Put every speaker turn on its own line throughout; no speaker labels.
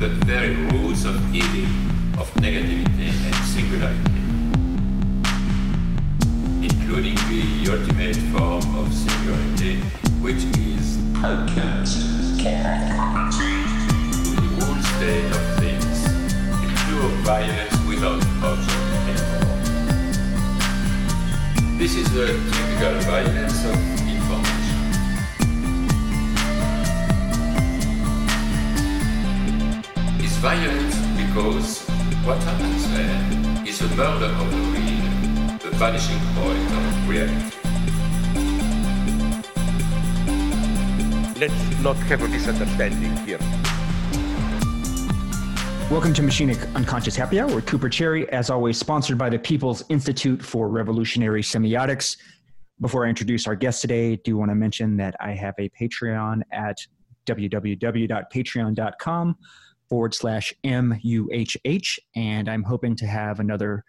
the very roots of evil, of negativity and singularity, including the ultimate form of singularity, which is podcast. The whole state of things, the pure violence without object anymore. This is the typical violence of violent because what happens there is a murder of the real, the vanishing point of reality.
Let's not have a misunderstanding here.
Welcome to Machinic Unconscious Happy Hour with Cooper Cherry, as always, sponsored by the People's Institute for Revolutionary Semiotics. Before I introduce our guest today, do want to mention that I have a Patreon at www.patreon.com forward slash MUHH, and I'm hoping to have another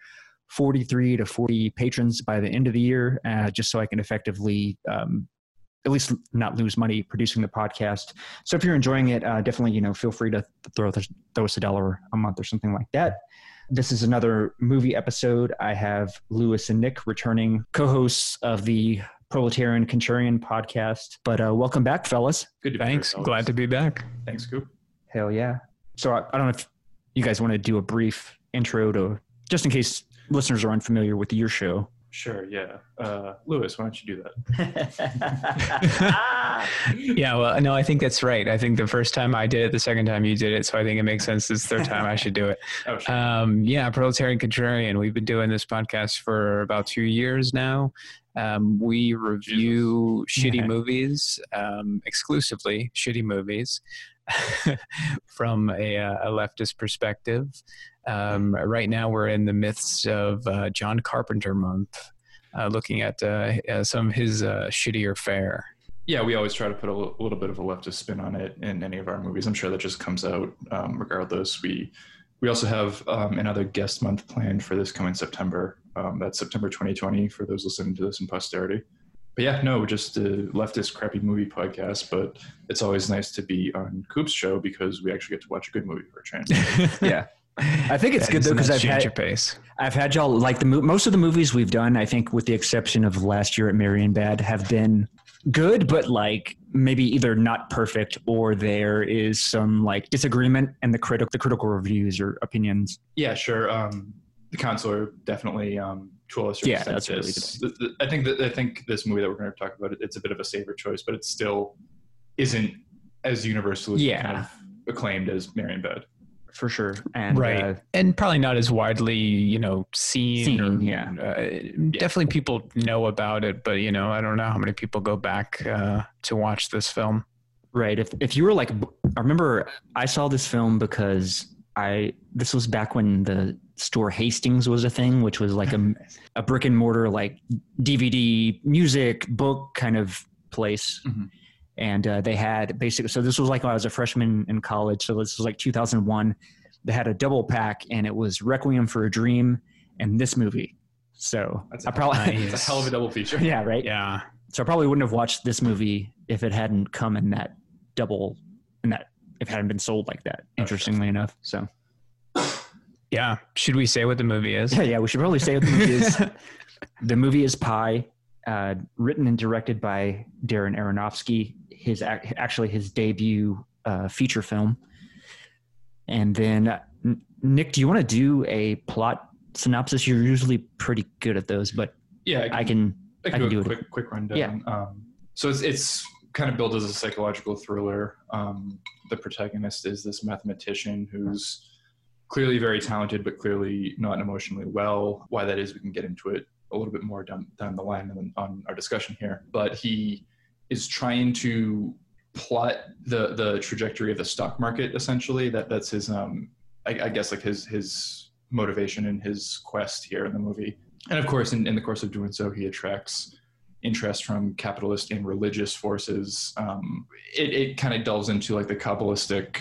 43 to 40 patrons by the end of the year, uh, just so I can effectively um, at least not lose money producing the podcast. So if you're enjoying it, uh, definitely you know feel free to throw throw us a dollar a month or something like that. This is another movie episode. I have Lewis and Nick returning co-hosts of the Proletarian Contrarian podcast. But uh, welcome back, fellas.
Good to be
Thanks.
here,
Glad to be back.
Thanks, Coop.
Hell yeah. So I, I don't know if you guys want to do a brief intro to just in case listeners are unfamiliar with your show.
Sure, yeah. Uh, Lewis, why don't you do that?
Yeah, well, no, I think that's right. I think the first time I did it, the second time you did it, so I think it makes sense. This third time I should do it.
Oh, sure.
Um, yeah, Proletarian Contrarian. We've been doing this podcast for about two years now. Um, we review shitty
Yeah.
movies, um, exclusively shitty movies, from a, uh, a leftist perspective. Um, right now, we're in the midst of uh, John Carpenter month, uh, looking at uh, uh, some of his uh, shittier fare.
yeah, we always try to put a little, little bit of a leftist spin on it in any of our movies. I'm sure that just comes out um, regardless. We we also have um, another guest month planned for this coming September. Um, that's September 2020 for those listening to this in posterity. But yeah, no, just a leftist crappy movie podcast. But it's always nice to be on Coop's show because we actually get to watch a good movie for a change.
yeah. I think it's
That
good though because I've had
of pace.
I've had y'all like the most of the movies we've done. I think, with the exception of last year at Marienbad, have been good, but like maybe either not perfect or there is some like disagreement and the critic the critical reviews or opinions.
Yeah, sure. Um, the counselor definitely um, to a lesser
Yeah,
extent
that's really
the- the- I think that I think this movie that we're going to talk about, it's a bit of a saver choice, but it still isn't as universally
Yeah.
kind of acclaimed as Marienbad.
for sure. And
right
uh,
and probably not as widely you know seen,
Seen,
or,
yeah.
uh, definitely people know about it but you know i don't know how many people go back uh, to watch this film
right, if if you were like, I remember I saw this film because I this was back when the store Hastings was a thing, which was like a a brick and mortar like DVD music book kind of place.
Mhm.
And uh, they had basically, so this was like when I was a freshman in college. So this was like 2001. They had a double pack and it was Requiem for a Dream and this movie. So
That's
I
a-
probably,
Nice.
It's a hell of a double feature.
yeah, right.
yeah
So I probably wouldn't have watched this movie if it hadn't come in that double, in that, if it hadn't been sold like that, interestingly enough. So
yeah should we say what the movie is
yeah, yeah, we should probably say what the movie is. the movie is Pi, uh, written and directed by Darren Aronofsky. His actually his debut uh, feature film. And then uh, Nick, do you want to do a plot synopsis? You're usually pretty good at those, but
Yeah,
I can.
I can,
I can
do,
do
a
it.
quick quick rundown.
Yeah.
Um, so it's it's kind of built as a psychological thriller. Um, the protagonist is this mathematician who's clearly very talented, but clearly not emotionally well. Why that is, we can get into it a little bit more down down the line on, our discussion here. But he is trying to plot the the trajectory of the stock market. Essentially, that that's his um, I, I guess like his his motivation and his quest here in the movie. And of course, in, in the course of doing so, he attracts interest from capitalist and religious forces. Um, it it kind of delves into like the Kabbalistic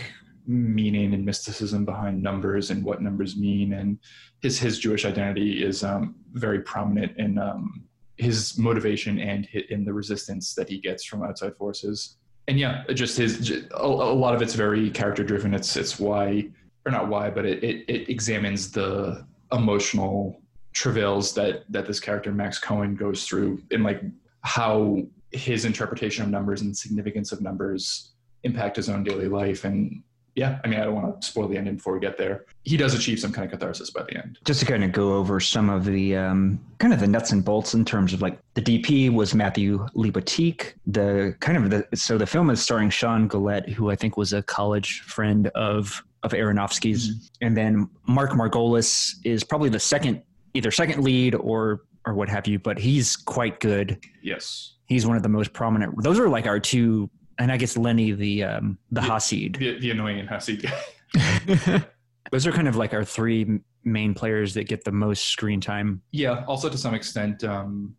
meaning and mysticism behind numbers and what numbers mean. And his his Jewish identity is um, very prominent in um, his motivation and in the resistance that he gets from outside forces. and yeah, just his a, lot of it's very character driven. It's it's why or not why, but it, it it examines the emotional travails that that this character Max Cohen goes through and like how his interpretation of numbers and significance of numbers impact his own daily life. And yeah i mean i don't want to spoil the ending before we get there. He does achieve some kind of catharsis by the end.
Just to kind of go over some of the um, kind of the nuts and bolts in terms of like the DP was Matthew Libatique. The kind of the so the film is starring Sean Gullette, who I think was a college friend of of Aronofsky's, and then Mark Margolis is probably the second, either second lead or or what have you, but he's quite good.
yes
He's one of the most prominent. Those are like our two, and I guess Lenny the um, the
Yeah.
Hasid.
the, the annoying Hasid guy
Those are kind of like our three main players that get the most screen time.
yeah also to some extent um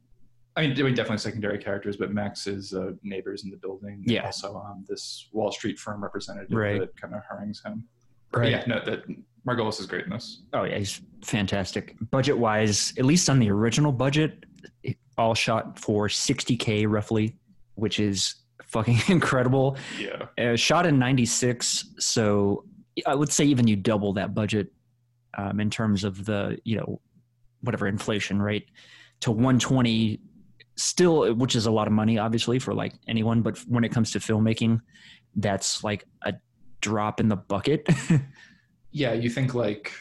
I mean, I mean, definitely secondary characters, but Max is uh, neighbors in the building.
Yeah.
Also, um, this Wall Street firm representative
Right.
that kind of harangues him. But
Right.
Yeah, no, that Margolis is great in this.
Oh yeah, he's fantastic. Budget wise, at least on the original budget, it all shot for 60k roughly, which is fucking incredible.
Yeah.
Uh, shot in 96, so I would say even you double that budget um, in terms of the you know whatever inflation rate to 120 still which is a lot of money obviously for like anyone but when it comes to filmmaking that's like a drop in the bucket
Yeah, you think like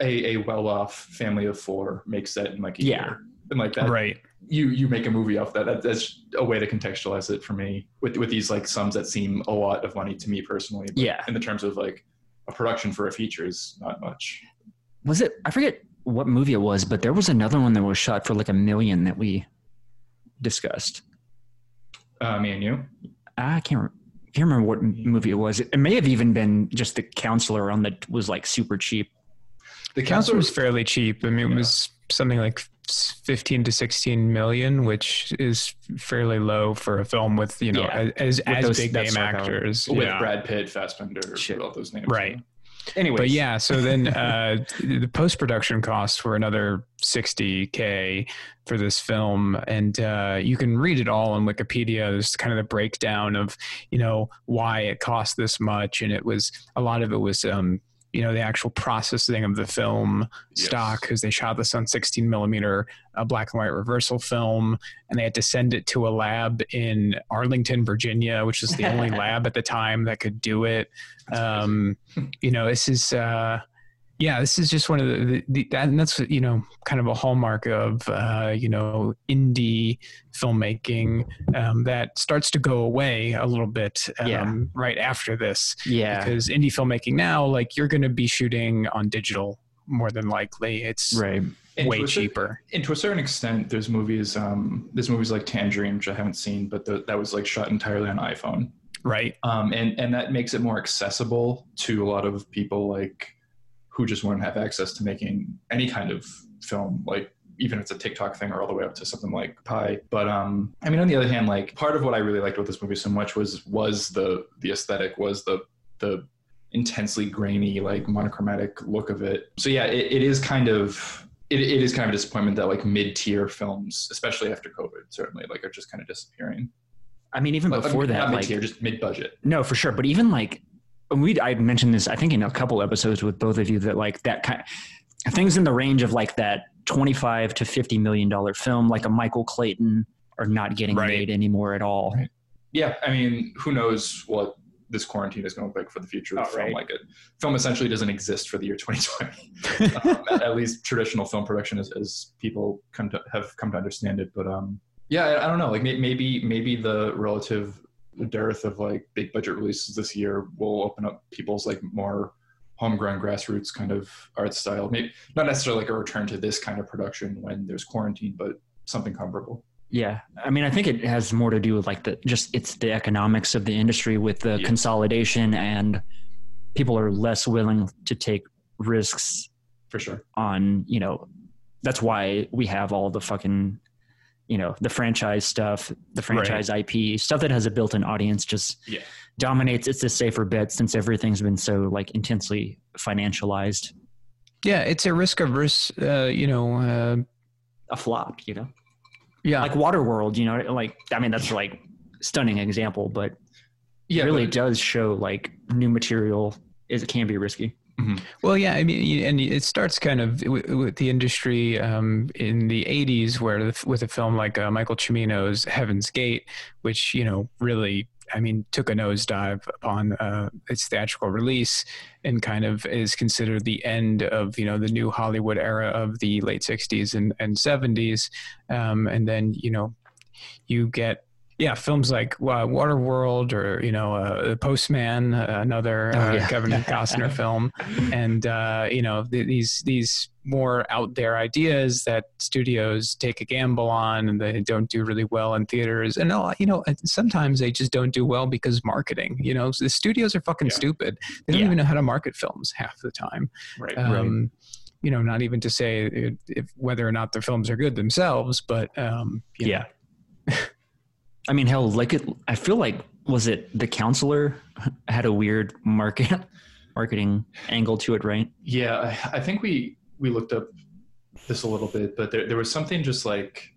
a, a well-off family of four makes that in like a
Yeah.
year, and like that,
right.
you you make a movie off that. that. That's a way to contextualize it for me with with these like sums that seem a lot of money to me personally. but
Yeah.
in the terms of like a production for a feature is not much.
was it i forget what movie it was but there was another one that was shot for like a million that we discussed
Uh, me and you.
i can't re- can't remember what mm-hmm. movie it was it may have even been just the counselor on the was like super cheap
The
Counselor
counselor
was fairly cheap. I mean, it
Yeah.
was something like 15 to 16 million, which is fairly low for a film with, you know,
Yeah.
as,
With
as
those-
big name
sort of-
actors.
with
yeah.
Brad Pitt, Fassbender,
Shit.
all those names.
Right.
Anyway
But yeah, so then uh, the post production costs were another 60K for this film. And uh, you can read it all on Wikipedia. There's kind of the breakdown of, you know, why it cost this much. And it was a lot of it was, um, you know, the actual processing of the film
Yes.
stock because they shot this on 16 millimeter uh, black and white reversal film. And they had to send it to a lab in Arlington, Virginia, which is the only lab at the time that could do it. Um, you know, this is, uh, yeah, this is just one of the, the, the and that's you know kind of a hallmark of uh, you know indie filmmaking um, that starts to go away a little bit um,
Yeah.
right after this
yeah
because indie filmmaking now like you're going to be shooting on digital more than likely it's
right
And
way
to a cer-
cheaper
And to a certain extent, there's movies. Um, there's movies like Tangerine, which I haven't seen, but the, that was like shot entirely on iPhone.
right
um, and and that makes it more accessible to a lot of people like who just won't have access to making any kind of film like even if it's a TikTok thing or all the way up to something like Pi. But um, I mean, on the other hand, like part of what I really liked about this movie so much was was the the aesthetic, was the the intensely grainy, like monochromatic look of it. So yeah, it, it is kind of it, it is kind of a disappointment that like mid tier films, especially after COVID, certainly like are just kind of disappearing.
i mean even
Like,
before that
not mid
like
tier, just mid budget.
No, for sure. But even like we, I mentioned this, I think in a couple episodes with both of you that like that kind things in the range of like that twenty-five to fifty million dollar film, like a Michael Clayton, are not getting
Right.
made anymore at all.
Right. Yeah, I mean, who knows what this quarantine is going to look like for the future of
Oh,
film?
right.
Like it, film essentially doesn't exist for the year 2020. um, at, at least traditional film production, as, as people come to have come to understand it. But um, yeah, I, I don't know. Like may, maybe maybe the relative dearth of like big budget releases this year will open up people's like more homegrown grassroots kind of art style. Maybe not necessarily like a return to this kind of production when there's quarantine, but something comparable.
Yeah, I mean, I think it has more to do with like the just it's the economics of the industry with the
Yes.
consolidation and people are less willing to take risks
For sure.
on you know that's why we have all the fucking you know the franchise stuff the franchise ip stuff that has a built-in audience just
Yeah.
dominates. It's a safer bet since everything's been so like intensely financialized.
Yeah it's a risk averse uh, you know uh,
a flop you know?
Yeah.
Like waterworld you know like i mean that's like stunning example but
Yeah,
really
but-
does show like new material is it can be risky.
Well, yeah, I mean, and it starts kind of with, the industry um, in the '80s, where with a film like uh, Michael Cimino's Heaven's Gate, which you know really, I mean, took a nosedive upon uh, its theatrical release, and kind of is considered the end of you know the new Hollywood era of the late '60s and, and '70s, um, and then you know you get yeah films like uh, Waterworld or you know uh, The Postman, uh, another
Oh,
uh,
yeah.
Kevin Costner film, and uh, you know th- these these more out there ideas that studios take a gamble on and they don't do really well in theaters and a you know sometimes they just don't do well because marketing you know the studios are fucking
Yeah.
stupid they don't
Yeah.
even know how to market films half the time
right.
um, you know not even to say if, if whether or not the films are good themselves but um, you know,
Yeah. I mean, hell, like it. I feel like was it the counselor had a weird market marketing angle to it, right?
Yeah, I, I think we we looked up this a little bit, but there there was something just like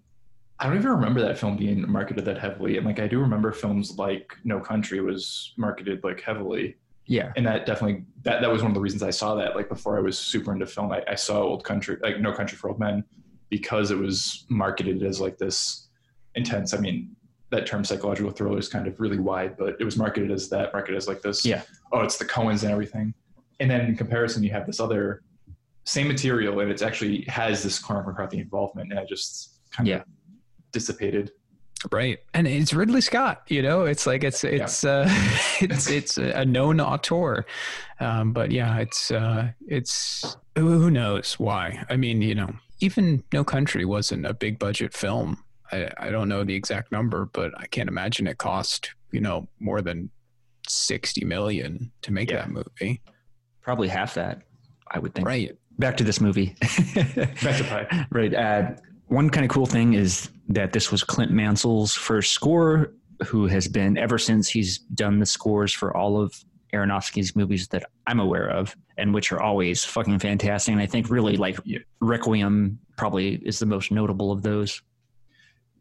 I don't even remember that film being marketed that heavily, and like I do remember films like No Country was marketed like heavily,
Yeah.
and that definitely that that was one of the reasons I saw that. Like before I was super into film, I, I saw Old Country, like No Country for Old Men, because it was marketed as like this intense. I mean, that term psychological thriller is kind of really wide, but it was marketed as that, marketed as like this.
Yeah.
Oh, it's the Coens and everything. And then in comparison, you have this other same material, and it actually has this Cormac McCarthy involvement, and it just kind
Yeah.
of dissipated.
right and it's ridley scott you know it's like it's it's uh it's it's a known auteur um but yeah it's uh it's who who knows why i mean you know even no country wasn't a big budget film i i don't know the exact number but i can't imagine it cost you know more than 60 million to make
Yeah.
that movie
Probably half that, I would think.
right
Back to this movie.
Back to Pi.
right. Uh, one kind of cool thing is that this was Clint Mansell's first score, who has been ever since he's done the scores for all of Aronofsky's movies that I'm aware of, and which are always fucking fantastic. And I think really like. Requiem probably is the most notable of those,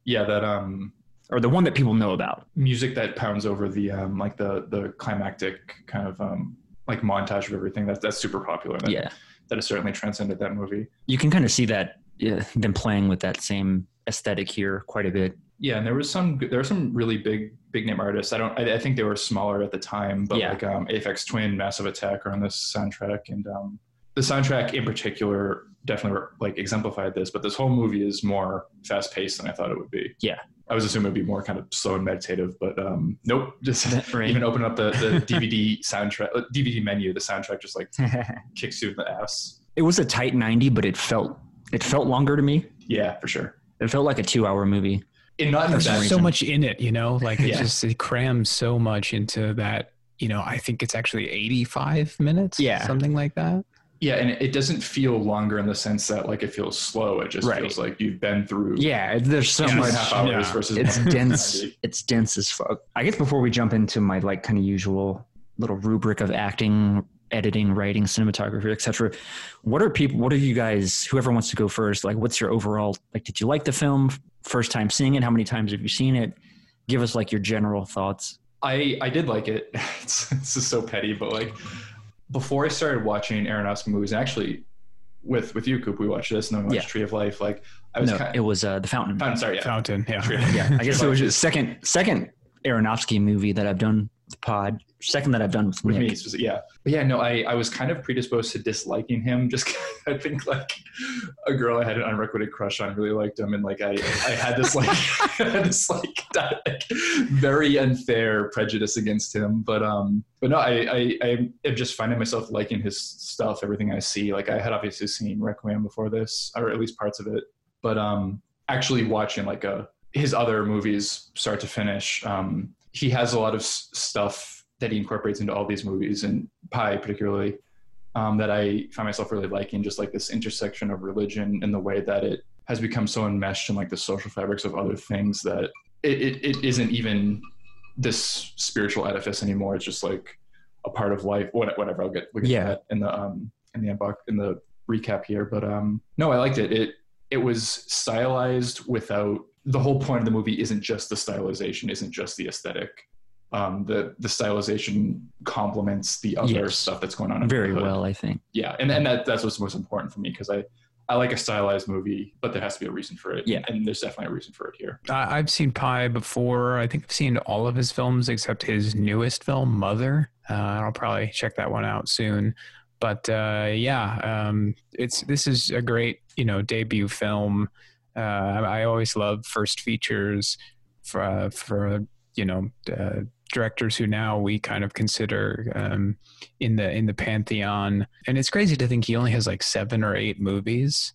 Yeah, that um
or the one that people know about.
music that pounds over the um like the the climactic kind of um like montage of everything. That's that's super popular. That,
Yeah.
that has certainly transcended that movie.
You can kind of see that yeah, them playing with that same aesthetic here quite a bit.
Yeah, and there was some there were some really big big name artists. I don't I, I think they were smaller at the time, but
Yeah.
like um Aphex Twin, Massive Attack are on this soundtrack, and um the soundtrack in particular definitely like exemplified this. But this whole movie is more fast paced than I thought it would be.
Yeah.
I was assuming it'd be more kind of slow and meditative, but um nope. Just
Right.
even open up the, the DVD soundtrack uh, DVD menu, the soundtrack just like kicks you in the ass.
it was a tight 90 but it felt it felt longer to me
Yeah, for sure.
it felt like a two hour movie
And not in
For
the
some
best.
There's so
reason.
much in it, you know, like it
Yeah.
just it crams so much into that. You know, I think it's actually 85 minutes,
Yeah.
something like that.
Yeah, and it doesn't feel longer in the sense that like it feels slow. It just
Right.
feels like you've been through
yeah there's so much
half hours
yeah.
versus
it's dense it's dense as fuck i guess before we jump into my like kind of usual little rubric of acting editing writing cinematography etc what are people what are you guys whoever wants to go first like what's your overall like did you like the film first time seeing it how many times have you seen it give us like your general thoughts
I I did like it. It's, this is so petty, but like before I started watching Aronofsky movies, and actually with with you, Coop, we watched this, and then we watched
Yeah.
Tree of Life. Like I was
no
kind
it was uh the fountain
I'm sorry, yeah,
Fountain, yeah.
Tree of Life.
yeah i guess it was the second second aronofsky movie that i've done with the pod second that i've done with,
with
Nick.
me, yeah. But yeah, no, I, I was kind of predisposed to disliking him. Just I think like a girl I had an unrequited crush on really liked him, and like I, I had this like had this like, like very unfair prejudice against him. But um, but no, I I I am just finding myself liking his stuff, everything I see. Like I had obviously seen Requiem before this, or at least parts of it. But um, actually watching like a his other movies start to finish, um, he has a lot of s- stuff that he incorporates into all these movies, and Pi particularly, um, that I find myself really liking. Just like this intersection of religion and the way that it has become so enmeshed in like the social fabrics of other things that it, it, it isn't even this spiritual edifice anymore. It's just like a part of life. Whatever. I'll get we'll get
Yeah.
that in the um in the unbox in the recap here. But um no, I liked it. It it was stylized without the whole point of the movie isn't just the stylization, isn't just the aesthetic. um, the the stylization complements the other
Yes.
stuff that's going on.
Very
the
well, I think.
Yeah, and, and that that's what's most important for me because I I like a stylized movie, but there has to be a reason for it.
Yeah.
and there's definitely a reason for it here.
I, I've seen Pi before. I think I've seen all of his films except his newest film, Mother. Uh, I'll probably check that one out soon. But uh, yeah, um, it's this is a great you know debut film. Uh, I, always love first features for for you know uh, directors who now we kind of consider um, in the in the pantheon. And it's crazy to think he only has like seven or eight movies.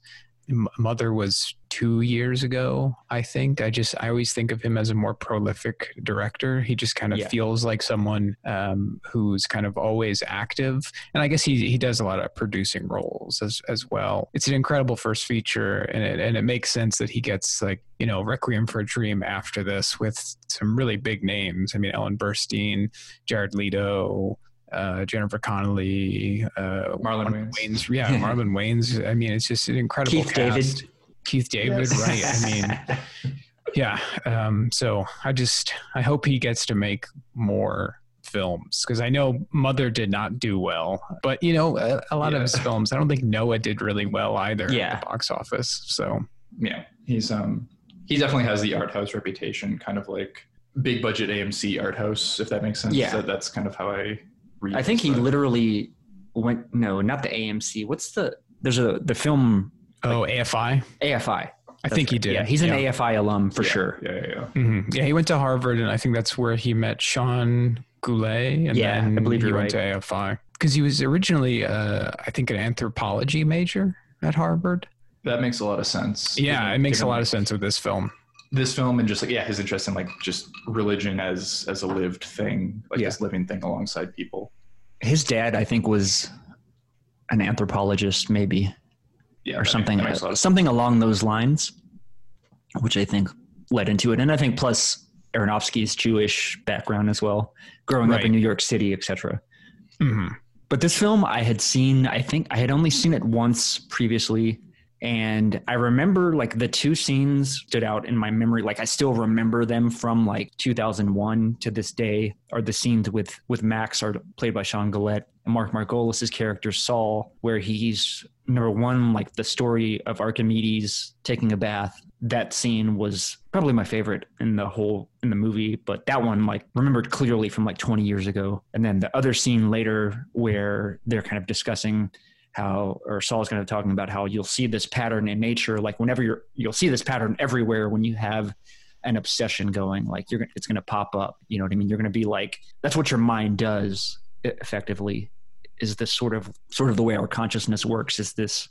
Mother was two years ago, I think. I just I always think of him as a more prolific director. He just kind of
Yeah.
feels like someone um, who's kind of always active, and I guess he he does a lot of producing roles as as well. It's an incredible first feature, and it and it makes sense that he gets like you know Requiem for a Dream after this with some really big names. I mean Ellen Burstyn, Jared Leto. Uh, Jennifer Connelly, uh,
Marlon
Marlon
Wayans.
Wayans, yeah, Marlon Wayans. I mean, it's just an incredible
Keith
cast.
David.
Keith David, right? I mean, yeah. Um, so I just I hope he gets to make more films because I know Mother did not do well, but you know a, a lot of his films. I don't think Noah did really well either
Yeah.
at the box office. So
Yeah, he's um he definitely has the art house reputation, kind of like big budget AMC art house, if that makes sense.
Yeah.
That- that's kind of how I read.
I think he
his stuff.
literally went. No, not the AMC. What's the? There's a the film
oh AFI,
AFI.
I think he did.
Yeah, he's an AFI alum for
Yeah,
sure.
Yeah, yeah, yeah.
hmm Yeah, he went to Harvard, and I think that's where he met Sean Gullette. And
Yeah,
then
I believe
he
you're
went to AFI because he was originally, uh, I think, an anthropology major at Harvard.
That makes a lot of sense.
Yeah,
Given-
it makes a lot of sense with this film.
This film and just like yeah, his interest in like just religion as as a lived thing, like
Yeah.
this living thing alongside people.
His dad, I think, was an anthropologist, maybe
Yeah,
or
makes-
something,
makes a lot of
something along those lines, which I think led into it. And I think plus Aronofsky's Jewish background as well, growing up in New York City, etc.
hmm
But this film I had seen, I think I had only seen it once previously. And I remember like the two scenes stood out in my memory. Like I still remember them from like 2001 to this day are the scenes with, with Max are played by Sean Gullette and Mark Margolis's character Saul, where he's number one, like the story of Archimedes taking a bath. That scene was probably my favorite in the whole in the movie, but that one like remembered clearly from like 20 years ago. And then the other scene later where they're kind of discussing how or Saul's kind of talking about how you'll see this pattern in nature like whenever you're you'll see this pattern everywhere when you have an obsession going like you're it's going to pop up you know what i mean? You're going to be like that's what your mind does effectively is this sort of sort of the way our consciousness works is this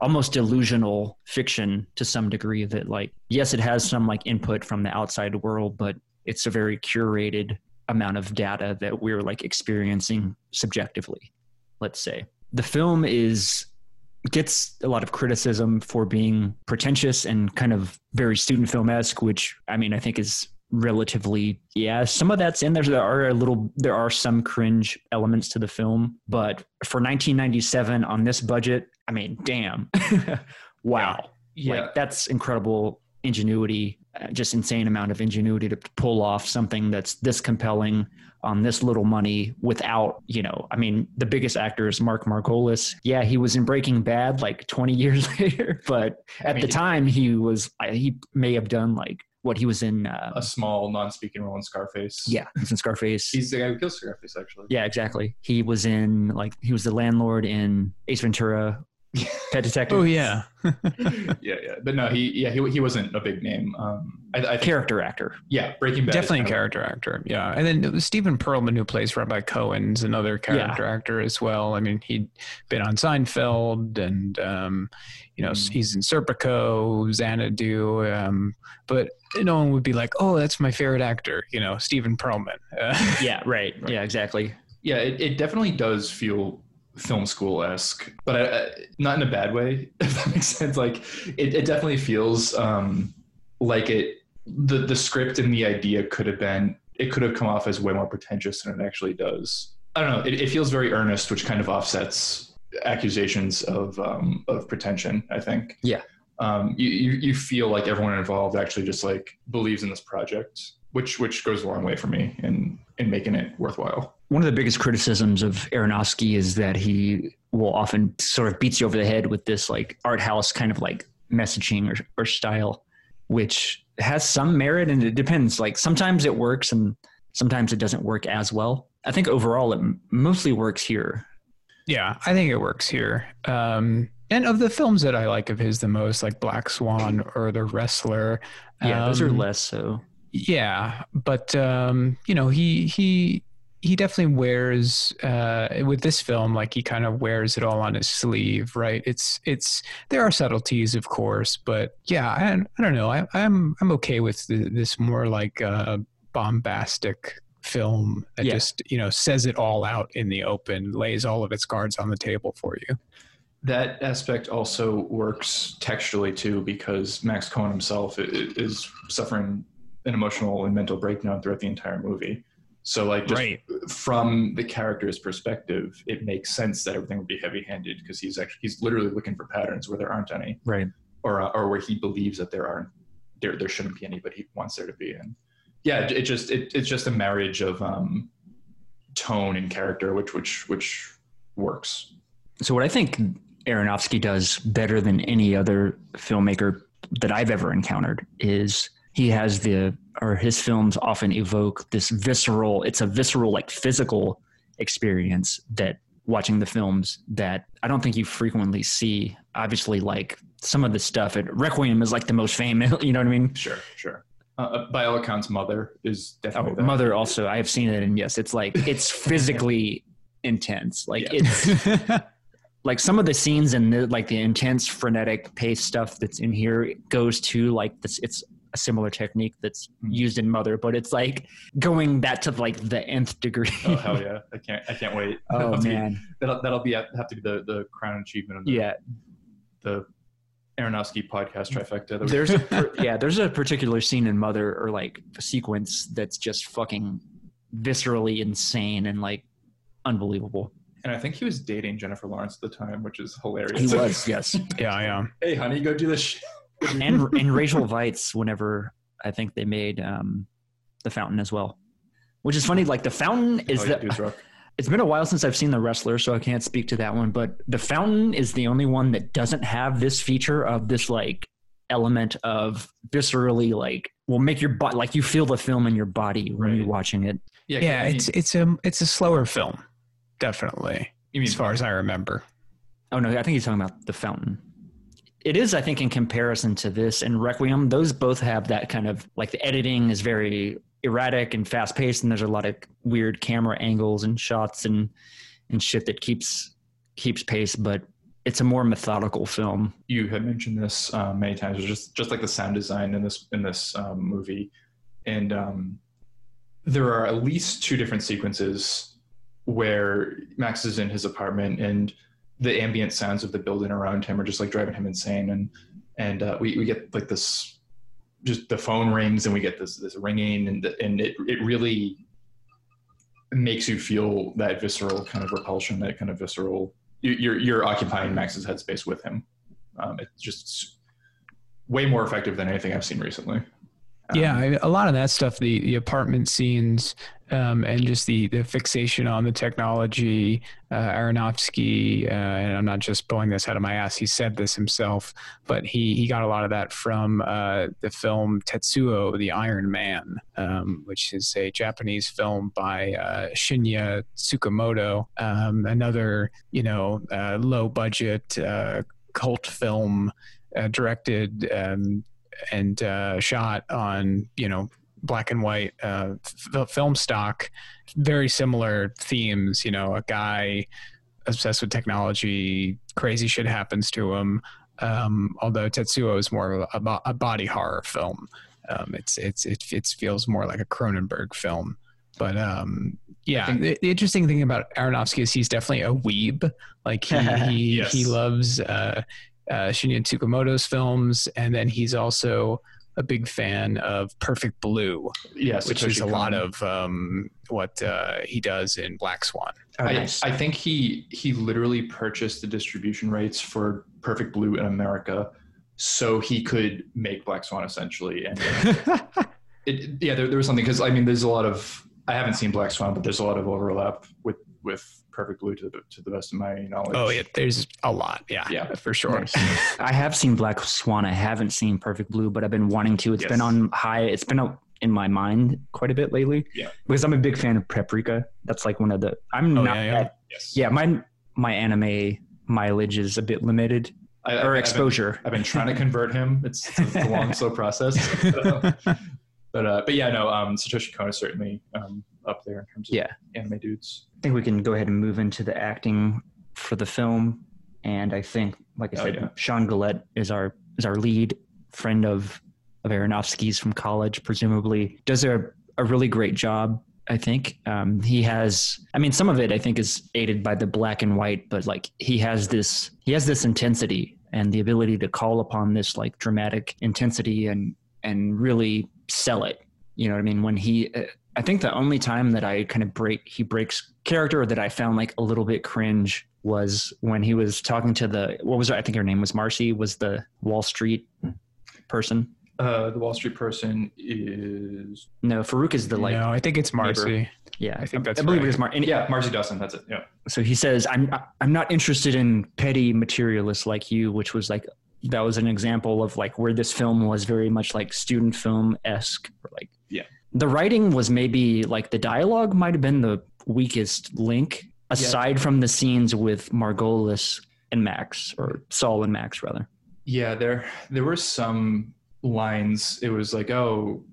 almost delusional fiction to some degree that like yes it has some like input from the outside world but it's a very curated amount of data that we're like experiencing subjectively let's say the film is gets a lot of criticism for being pretentious and kind of very student film-esque which i mean i think is relatively yeah some of that's in there. There are a little there are some cringe elements to the film but for 1997 on this budget i mean damn. Wow.
Yeah.
like that's incredible ingenuity just insane amount of ingenuity to pull off something that's this compelling on this little money without you know i mean the biggest actor is mark margolis yeah he was in breaking bad like 20 years later but at
mean,
the time he was he may have done like what he was in uh,
a small non-speaking role in Scarface.
yeah he was in scarface
he's the guy who kills Scarface actually.
yeah exactly he was in like he was the landlord in ace ventura pet detective
Oh yeah,
yeah, yeah, but no, he yeah he, he wasn't a big name. Um, I, I think,
character actor
yeah, Breaking Bad,
definitely a
kind of-
character actor. Yeah, and then Stephen Pearlman, who plays Rabbi Cohen's another character actor as well. I mean, he'd been on Seinfeld, and um, you know
Mm.
he's in Serpico, Xanadu. Um, but no one would be like, "Oh, that's my favorite actor." You know, Stephen Pearlman. Uh,
yeah right yeah exactly
Yeah, it, it definitely does feel film school esque, but I, I, not in a bad way. If that makes sense, like it, it definitely feels um, like it. The the script and the idea could have been. It could have come off as way more pretentious than it actually does. I don't know. It, it feels very earnest, which kind of offsets accusations of um, of pretension. I think.
Yeah.
Um, you, you you feel like everyone involved actually just like believes in this project, which which goes a long way for me in in making it worthwhile.
One of the biggest criticisms of Aronofsky is that he will often sort of beats you over the head with this like art house kind of like messaging or, or style, which has some merit and it depends. Like sometimes it works and sometimes it doesn't work as well. I think overall it mostly works here.
Yeah, I think it works here. Um, and of the films that I like of his the most, like Black Swan or The Wrestler,
Yeah, those are
um,
less so.
Yeah, but um, you know, he he he definitely wears uh, with this film like he kind of wears it all on his sleeve, right? It's it's there are subtleties, of course, but yeah, I, I don't know. I, I'm I'm okay with the, this more like uh, bombastic film that
Yeah.
just you know says it all out in the open, lays all of its cards on the table for you.
That aspect also works textually too, because Max Cohen himself is suffering an emotional and mental breakdown throughout the entire movie. So, like, just
Right.
from the character's perspective, it makes sense that everything would be heavy-handed because he's actually he's literally looking for patterns where there aren't any,
Right.
or uh, or where he believes that there aren't there there shouldn't be any, but he wants there to be. And yeah, it, it just it, it's just a marriage of um, tone and character, which which which works.
So what I think Aronofsky does better than any other filmmaker that I've ever encountered is he has the or his films often evoke this visceral it's a visceral like physical experience that watching the films that I don't think you frequently see obviously like some of the stuff at Requiem is like the most famous you know what I mean
Sure, sure. Uh, Uh, by all accounts, Mother is definitely
oh. Mother also I have seen it and yes it's like it's physically intense like
Yeah.
it's like some of the scenes and the like the intense frenetic pace stuff that's in here goes to like this it's a similar technique that's
Mhm.
used in mother but it's like going that to like the nth degree
Oh hell yeah! I can't. I can't wait.
oh
That'll be-
man
that'll that'll be have to be the the crown achievement of the,
yeah
the Aronofsky podcast trifecta. that
there's a per- yeah there's a particular scene in mother or like a sequence that's just fucking viscerally insane and like unbelievable
and I think he was dating Jennifer Lawrence at the time, which is hilarious.
he was yes
yeah, I am.
hey, honey, go do this. Shit.
and and Rachel Weisz whenever I think they made um, the Fountain as well, which is funny. Like the Fountain is
oh, yeah,
the.
dude's rock.
It's been a while since I've seen the wrestler, so I can't speak to that one. But the Fountain is the only one that doesn't have this feature of this like element of viscerally like will make your butt like you feel the film in your body when you're
Right.
watching it.
Yeah,
Yeah,
I mean,
it's it's a it's a slower film, definitely,
you mean
as far as I remember.
Oh no, I think he's talking about the Fountain. It is, I think, in comparison to this and Requiem, those both have that kind of like the editing is very erratic and fast paced, and there's a lot of weird camera angles and shots and and shit that keeps keeps pace. But it's a more methodical film.
you had mentioned this um, many times. Just just like the sound design in this in this um, movie, and um, there are at least two different sequences where Max is in his apartment and the ambient sounds of the building around him are just like driving him insane, and and uh, we we get like this just the phone rings and we get this this ringing and and it it really makes you feel that visceral kind of repulsion, that kind of visceral. you- You're you're occupying Max's headspace with him. Um, it's just way more effective than anything I've seen recently. Um,
Yeah, I, a lot of that stuff, the the apartment scenes, um, and just the the fixation on the technology. Uh, Aronofsky, uh, and I'm not just blowing this out of my ass. He said this himself, but he he got a lot of that from uh, the film Tetsuo, the Iron Man, um, which is a Japanese film by uh, Shinya Tsukamoto, um, another you know uh, low budget uh, cult film uh, directed. Um, and uh, shot on you know black and white uh, f- film stock. Very similar themes you know a guy obsessed with technology crazy shit happens to him um, although tetsuo is more of a, a body horror film. Um, it's it's it, it feels more like a cronenberg film. But um yeah
think-
the, the interesting thing about aronofsky is he's definitely a weeb. Like he he,
Yes.
he loves uh uh, Shinya Tsukamoto's films, and then he's also a big fan of Perfect Blue,
Yes,
which is a lot of um, what uh, he does in Black Swan.
Oh,
I,
nice.
I think he he literally purchased the distribution rights for Perfect Blue in America, so he could make Black Swan essentially. And it, yeah, there, there was something because I mean, there's a lot of I haven't seen Black Swan, but there's a lot of overlap with with Perfect Blue to the to the best of my knowledge.
Oh, yeah, there's a lot. Yeah,
Yeah.
for sure.
I have seen Black Swan. I haven't seen Perfect Blue, but I've been wanting to. It's
Yes.
been on high. It's been out in my mind quite a bit lately.
Yeah.
Because I'm a big fan of Paprika. That's like one of the. I'm
Oh,
not
yeah, yeah.
that.
Yes.
Yeah, my my anime mileage is a bit limited
I,
or
I've been-
exposure.
I've been trying to convert him. It's, it's a long, slow process. but uh, but yeah, no. Um, Satoshi Kon is certainly um, up there in terms of
Yeah.
anime dudes.
I think we can go ahead and move into the acting for the film. And I think, like I
Oh,
said,
yeah.
Sean Gullette is our is our lead friend of of Aronofsky's from college. Presumably, does a a really great job. I think um, he has. I mean, some of it I think is aided by the black and white, but like he has this he has this intensity and the ability to call upon this like dramatic intensity and and really sell it. You know what I mean? When he, uh, I think the only time that I kind of break he breaks character that I found like a little bit cringe was when he was talking to the what was her, I think her name was Marcy was the Wall Street person.
Uh, the Wall Street person is
No, Farouk is the like
no, I think it's Marcy.
yeah.
I think that's
I believe
right.
it is Mar. And
yeah, Marcy Dawson. That's it. Yeah.
so he says i'm i'm not interested in petty materialists like you which was like that was an example of like where this film was very much like student film esque like
Yeah.
The writing was maybe like the dialogue might have been the weakest link aside from the scenes with margolis and max or saul and max rather
Yeah, there there were some lines. It was like, oh,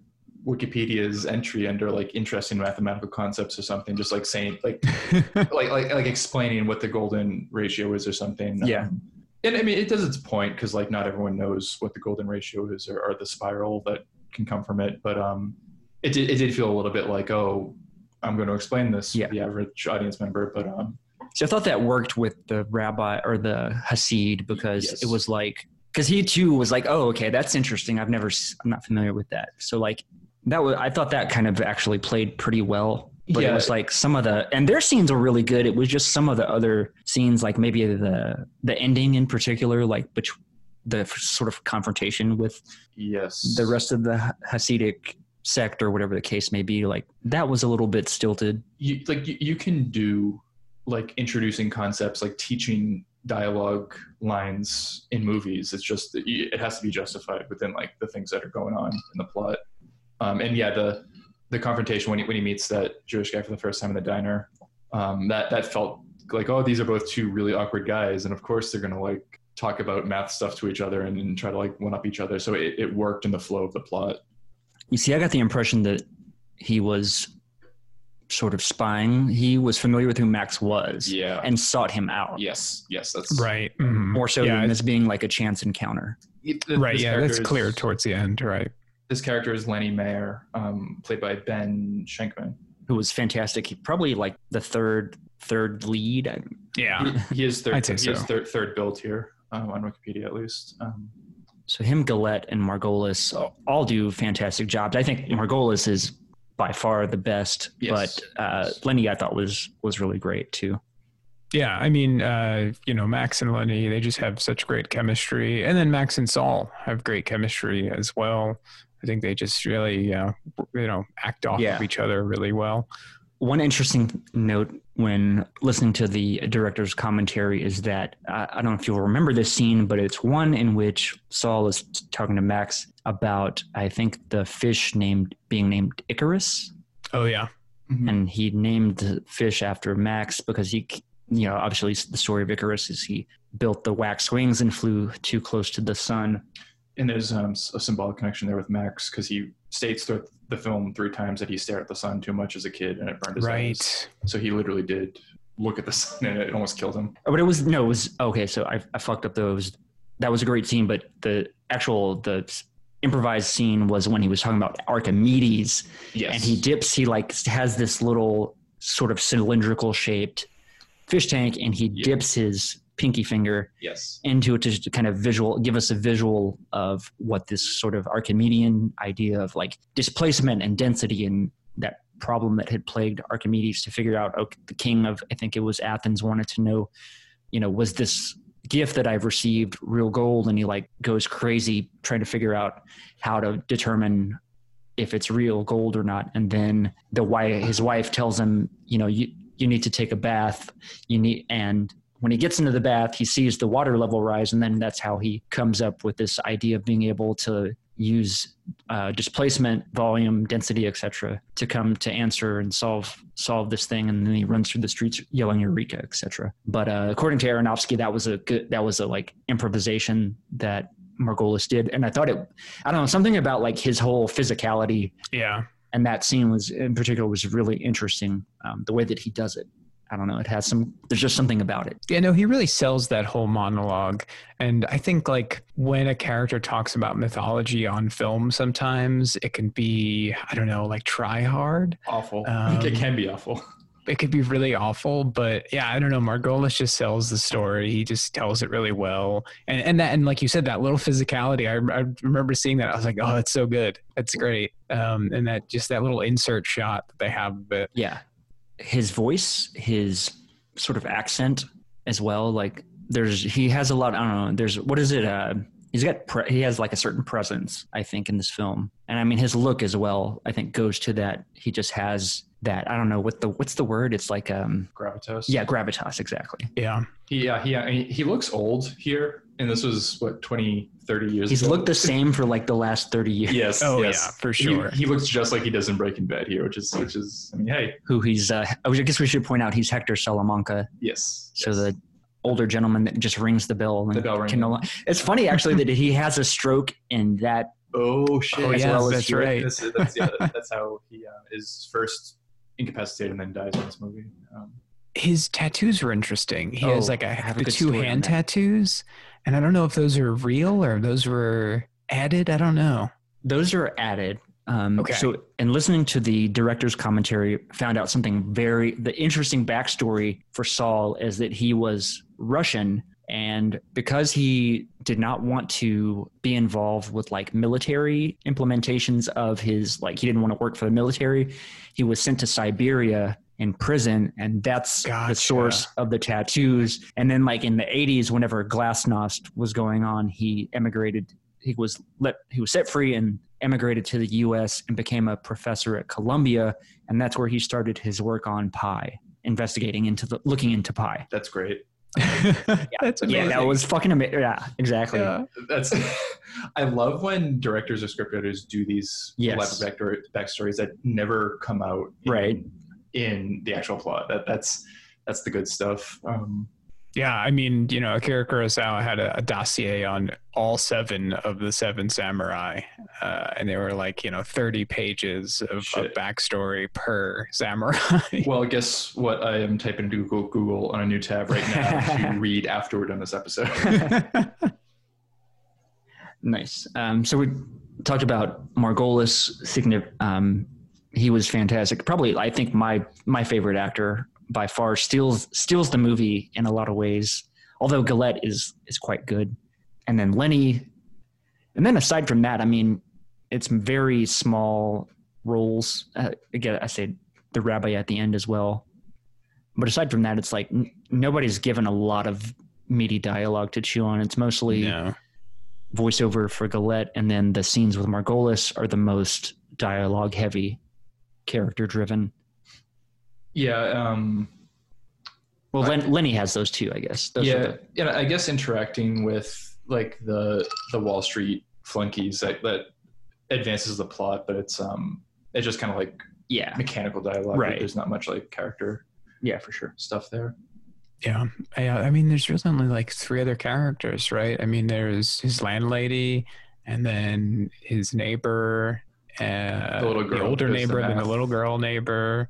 Wikipedia's entry under like interesting mathematical concepts or something, just like saying like like like like explaining what the golden ratio is or something.
Yeah.
Um, and I mean, it does its point because like not everyone knows what the golden ratio is or, or the spiral that can come from it. But um, it did it did feel a little bit like, oh, I'm going to explain this
Yeah.
to the average audience member. But um,
So I thought that worked with the rabbi or the Hasid because
Yes.
it was like because he too was like, oh, okay, that's interesting. I've never, I'm not familiar with that. So like that was, I thought that kind of actually played pretty well. But it was like some of the, and their scenes were really good. It was just some of the other scenes, like maybe the the ending in particular, like which the sort of confrontation with
yes,
the rest of the Hasidic sect or whatever the case may be, like that was a little bit stilted.
you like you, can do like introducing concepts like teaching dialogue lines in movies. It's just it has to be justified within like the things that are going on in the plot. Um, and yeah the the confrontation when he, when he meets that jewish guy for the first time in the diner um, that that felt like oh these are both two really awkward guys. And of course they're gonna like talk about math stuff to each other and, and try to like one up each other. So it, it worked in the flow of the plot
You see, I got the impression that he was sort of spying. He was familiar with who Max was
yeah
and sought him out
yes yes that's
right. mhm.
more so
yeah,
than this being like a chance encounter.
it- th-
right. Yeah, that's
is-
clear towards the end. Right.
this character is Lenny Meyer, um, played by Ben Shenkman.
Who was fantastic. He probably like the third third lead.
Yeah.
He, he is third.
I'd say
he is third, third build here um, on Wikipedia, at least. Um,
So him, Gullette, and Margolis all- all do fantastic jobs. I think Margolis is by far the best,
Yes.
but uh, Lenny I thought was was really great too.
Yeah, I mean, uh, you know, Max and Lenny, they just have such great chemistry, and then Max and Saul have great chemistry as well. I think they just really, uh, you know, act off
Yeah.
of each other really well.
One interesting note when listening to the director's commentary is that uh, I don't know if you'll remember this scene, but it's one in which Saul is talking to Max about I think the fish named being named Icarus,
Oh yeah,
and he named the fish after Max because he, you know, obviously the story of Icarus is he built the wax wings and flew too close to the sun.
and there's um, s- a symbolic connection there with Max because he states throughout the film three times that he stared at the sun too much as a kid and it burned his eyes.
right.
So he literally did look at the sun and it almost killed him.
Oh, But it was no, it was okay. So I, I fucked up those. That was a great scene, but the actual the improvised scene was when he was talking about Archimedes,
Yes.
and he dips. He like has this little sort of cylindrical shaped fish tank, and he
Yeah.
dips his pinky finger
yes.
into it to kind of visual give us a visual of what this sort of Archimedean idea of like displacement and density and that problem that had plagued Archimedes to figure out okay, the king of I think it was Athens wanted to know you know was this gift that I've received real gold and he like goes crazy trying to figure out how to determine if it's real gold or not. And then the why his wife tells him, you know, you you need to take a bath. You need and when he gets into the bath, he sees the water level rise, and then that's how he comes up with this idea of being able to use uh, displacement, volume, density, etc., to come to answer and solve solve this thing. And then he runs through the streets yelling "Eureka!" etc. But uh, according to Aronofsky, that was a good that was a like improvisation that Margolies did, and I thought it. I don't know something about like his whole physicality
Yeah.
and that scene was in particular was really interesting. Um, the way that he does it. I don't know. It has some. There's just something about it.
Yeah, no, he really sells that whole monologue. And I think like when a character talks about mythology on film, sometimes it can be, I don't know, like try hard.
Awful.
Um,
it can be awful.
It could be really awful, but yeah, I don't know. Margolies just sells the story. He just tells it really well. And and that and like you said, that little physicality. I, I remember seeing that. I was like, oh, that's so good. That's great. Um, and that just that little insert shot that they have of it.
Yeah, his voice, his sort of accent as well. Like there's he has a lot. I don't know. There's what is it? Uh, he's got pre- he has like a certain presence. I think in this film, and I mean his look as well. I think goes to that. He just has that. I don't know what the what's the word. It's like um
Gravitas.
yeah gravitas exactly.
Yeah.
He, yeah, he, I mean, he looks old here. And this was, what, 20, 30 years
He's
ago?
looked the same for like the last thirty years.
Yes.
Oh,
yes.
yeah, for sure.
He, looks just like he does in Breaking Bad here, which is, which is, I mean, hey,
Who he's? Uh, I guess we should point out he's Hector Salamanca.
yes.
So
yes.
the older gentleman that just rings the bell. And
The bell ring.
can no it's funny actually that he has a stroke in that.
Oh shit!
Oh,
as
yeah,
well
that's
here.
right.
That's, that's, yeah, that's how he uh, is first incapacitated and then dies in this movie. Um,
his tattoos were interesting. He has
Oh,
like
I
a,
have a
the
good
two
story on
hand
that.
tattoos, and I don't know if those are real or those were added. I don't know.
Those are added. Um,
Okay.
So, in listening to the director's commentary, found out something very the interesting backstory for Sol is that he was Russian, and because he did not want to be involved with like military implementations of his like he didn't want to work for the military, he was sent to Siberia in prison, and that's
Gotcha.
the source of the tattoos. And then, like in the '80s, whenever Glasnost was going on, he emigrated he was let he was set free and emigrated to the U.S. and became a professor at Columbia, and that's where he started his work on pi, investigating into the looking into pi.
that's great. yeah.
That's amazing.
Yeah, that was fucking amazing. Yeah, exactly.
Yeah.
That's. I love when directors or scriptwriters do these
Yes.
elaborate backstories that never come out. In,
Right.
In the actual plot, that that's that's the good stuff. Um,
Yeah, I mean, you know, Akira Kurosawa had a, a dossier on all seven of the seven samurai, uh, and they were like, you know, thirty pages of, of backstory per samurai.
well, guess what? I am typing Google Google on a new tab right now to read afterward on this episode.
Nice. Um, so we talked about Margolies. Signif- um, he was fantastic. Probably, I think my my favorite actor by far steals steals the movie in a lot of ways. Although Gullette is is quite good, and then Lenny, and then aside from that, I mean, it's very small roles. Uh, again, I say the rabbi at the end as well. But aside from that, it's like n- nobody's given a lot of meaty dialogue to chew on. It's mostly
no.
voiceover for Gullette, and then the scenes with Margolies are the most dialogue heavy, character driven.
yeah. Um,
Well, Len- Lenny has those too, I guess. Those
yeah,
the-
yeah. I guess interacting with like the the Wall Street flunkies that that advances the plot, but it's um it's just kind of like
yeah,
mechanical dialogue.
Right.
There's not much like character
yeah, for sure.
stuff there.
Yeah, yeah. I mean, there's really only like three other characters, right? I mean, there's his landlady, and then his neighbor, uh,
The little girl
older
who the
neighbor, and then the little girl neighbor.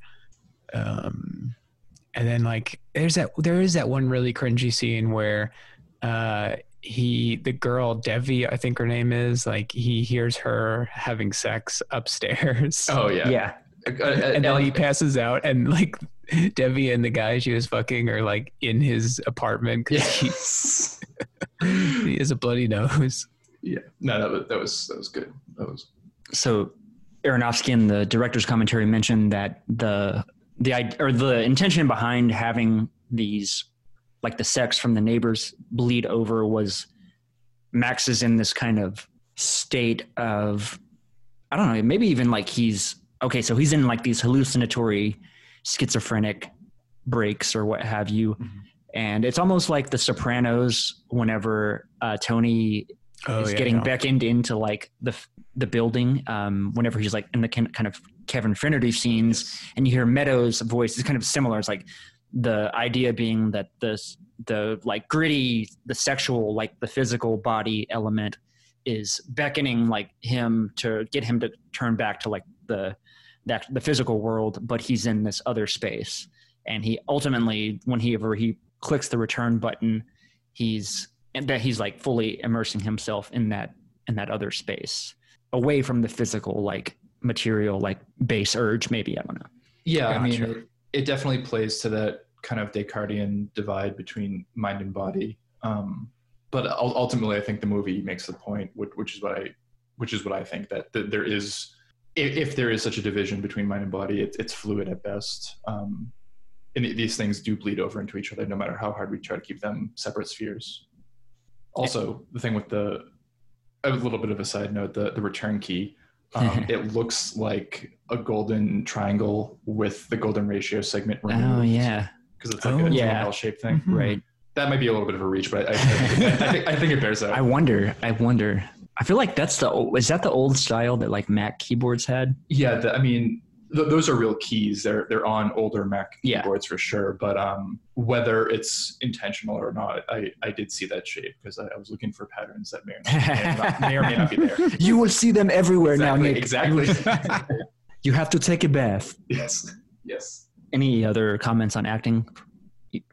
Um, and then like there's that there is that one really cringy scene where, uh, he the girl Devi, I think her name is, like he hears her having sex upstairs.
Oh yeah,
Yeah,
Uh, uh,
and then
like-
he passes out, and like Devi and the guy she was fucking are like in his apartment because
yes.
he, he has a bloody nose.
yeah. No, that was that was that was good. That was
so Aronofsky in the director's commentary mentioned that the the or the intention behind having these like the sex from the neighbors bleed over was Max is in this kind of state of I don't know, maybe even like he's okay. So he's in like these hallucinatory, schizophrenic breaks or what have you,
Mhm.
and it's almost like The Sopranos. Whenever uh, Tony
Oh,
is
yeah,
getting beckoned into like the the building, um, whenever he's like in the kind of Kevin Finnerty scenes, and you hear Meadow's voice is kind of similar. It's like the idea being that the the like gritty, the sexual, like the physical body element is beckoning like him to get him to turn back to like the that the physical world, but he's in this other space. And he ultimately, when he ever he clicks the return button, he's and that he's like fully immersing himself in that in that other space, away from the physical like material like base urge. Maybe I don't know.
Yeah, I mean,
Gotcha.
it, it definitely plays to that kind of Descartesian divide between mind and body. Um, but ultimately, I think the movie makes the point, which, which is what I, which is what I think that, that there is, if, there is such a division between mind and body, it, it's fluid at best. Um, and these things do bleed over into each other, no matter how hard we try to keep them separate spheres. Also, the thing with the, a little bit of a side note, the the return key. Um, it looks like a golden triangle with the golden ratio segment removed.
Oh yeah,
because it's like
Oh,
a
yeah.
L shaped thing.
Mhm.
right.
That might be a little bit of a reach, but I, I, I, think, I think it bears out.
I wonder. I wonder. I feel like that's the o- is that the old style that like Mac keyboards had.
yeah, the, I mean, th- those are real keys. They're they're on older Mac
Yeah.
keyboards for sure. But um, whether it's intentional or not, I, I did see that shape because I, I was looking for patterns that may or, may, not, may or may not be there.
You will see them everywhere now, Nick.
exactly. Exactly.
You have to take a bath.
yes. Yes.
Any other comments on acting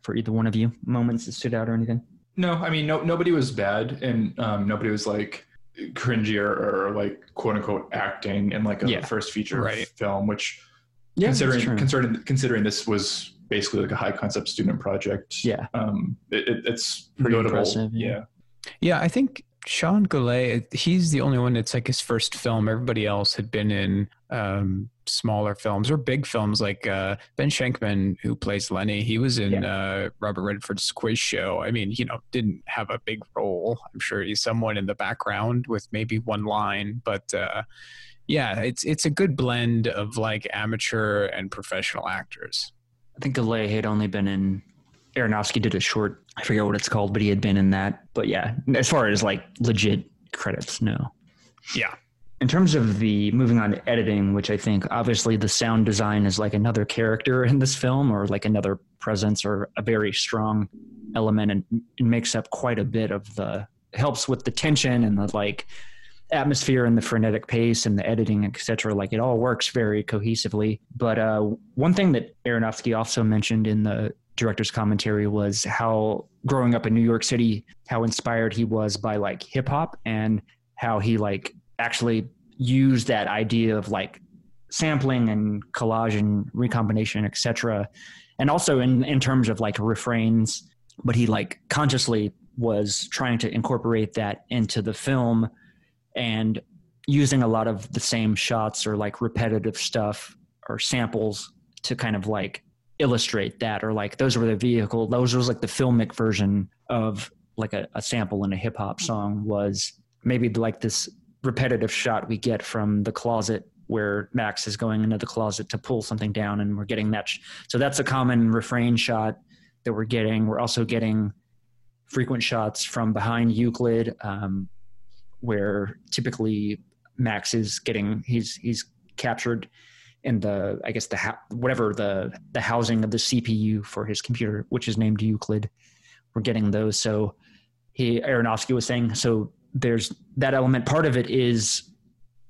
for either one of you? Moments that stood out or anything?
No, I mean, no, nobody was bad, and um, nobody was like cringy or, or like quote unquote acting in like a
Yeah.
first feature
Right.
film. Which,
Yeah,
considering considering considering this was basically like a high concept student project.
Yeah.
um, it, it, it's
Pretty
notable.
impressive, yeah.
Yeah.
Yeah, I think Sean Gullette, he's the only one that's like his first film. Everybody else had been in um, smaller films or big films like uh, Ben Shenkman, who plays Lenny. He was in uh, Robert Redford's Quiz Show. I mean, you know, didn't have a big role. I'm sure he's someone in the background with maybe one line, but uh, yeah, it's it's a good blend of like amateur and professional actors.
I think Gullette had only been in Aronofsky did a short. I forget what it's called, but he had been in that. But yeah, as far as like legit credits, no.
Yeah.
In terms of the moving on to editing, which I think obviously the sound design is like another character in this film or like another presence or a very strong element and makes up quite a bit of the helps with the tension and the like atmosphere and the frenetic pace and the editing, etc. Like it all works very cohesively. But uh, one thing that Aronofsky also mentioned in the director's commentary was how growing up in New York City, how inspired he was by like hip hop and how he like actually use that idea of like sampling and collage and recombination, etc. And also in in terms of like refrains, but he like consciously was trying to incorporate that into the film and using a lot of the same shots or like repetitive stuff or samples to kind of like illustrate that or like those were the vehicle those was like the filmic version of like a, a sample in a hip hop song was maybe like this repetitive shot we get from the closet where Max is going into the closet to pull something down and we're getting that sh- so that's a common refrain shot that we're getting we're also getting frequent shots from behind Euclid um, where typically Max is getting he's he's captured in the I guess the ha- whatever the the housing of the CPU for his computer, which is named Euclid. We're getting those. So he Aronofsky was saying so there's that element. Part of it is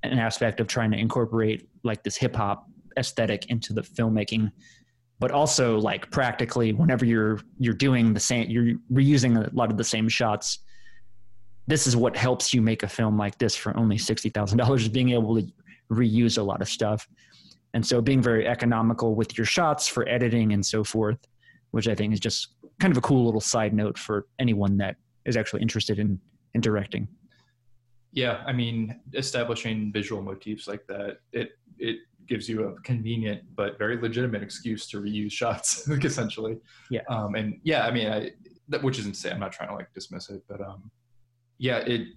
an aspect of trying to incorporate like this hip hop aesthetic into the filmmaking but also like practically whenever you're you're doing the same you're reusing a lot of the same shots this is what helps you make a film like this for only $60,000 is being able to reuse a lot of stuff. And so being very economical with your shots for editing and so forth, which I think is just kind of a cool little side note for anyone that is actually interested in, in directing.
Yeah, I mean, establishing visual motifs like that, it it gives you a convenient but very legitimate excuse to reuse shots, essentially.
Yeah.
Um, and yeah, I mean, I that, which isn't I'm not trying to like dismiss it, but um, yeah, it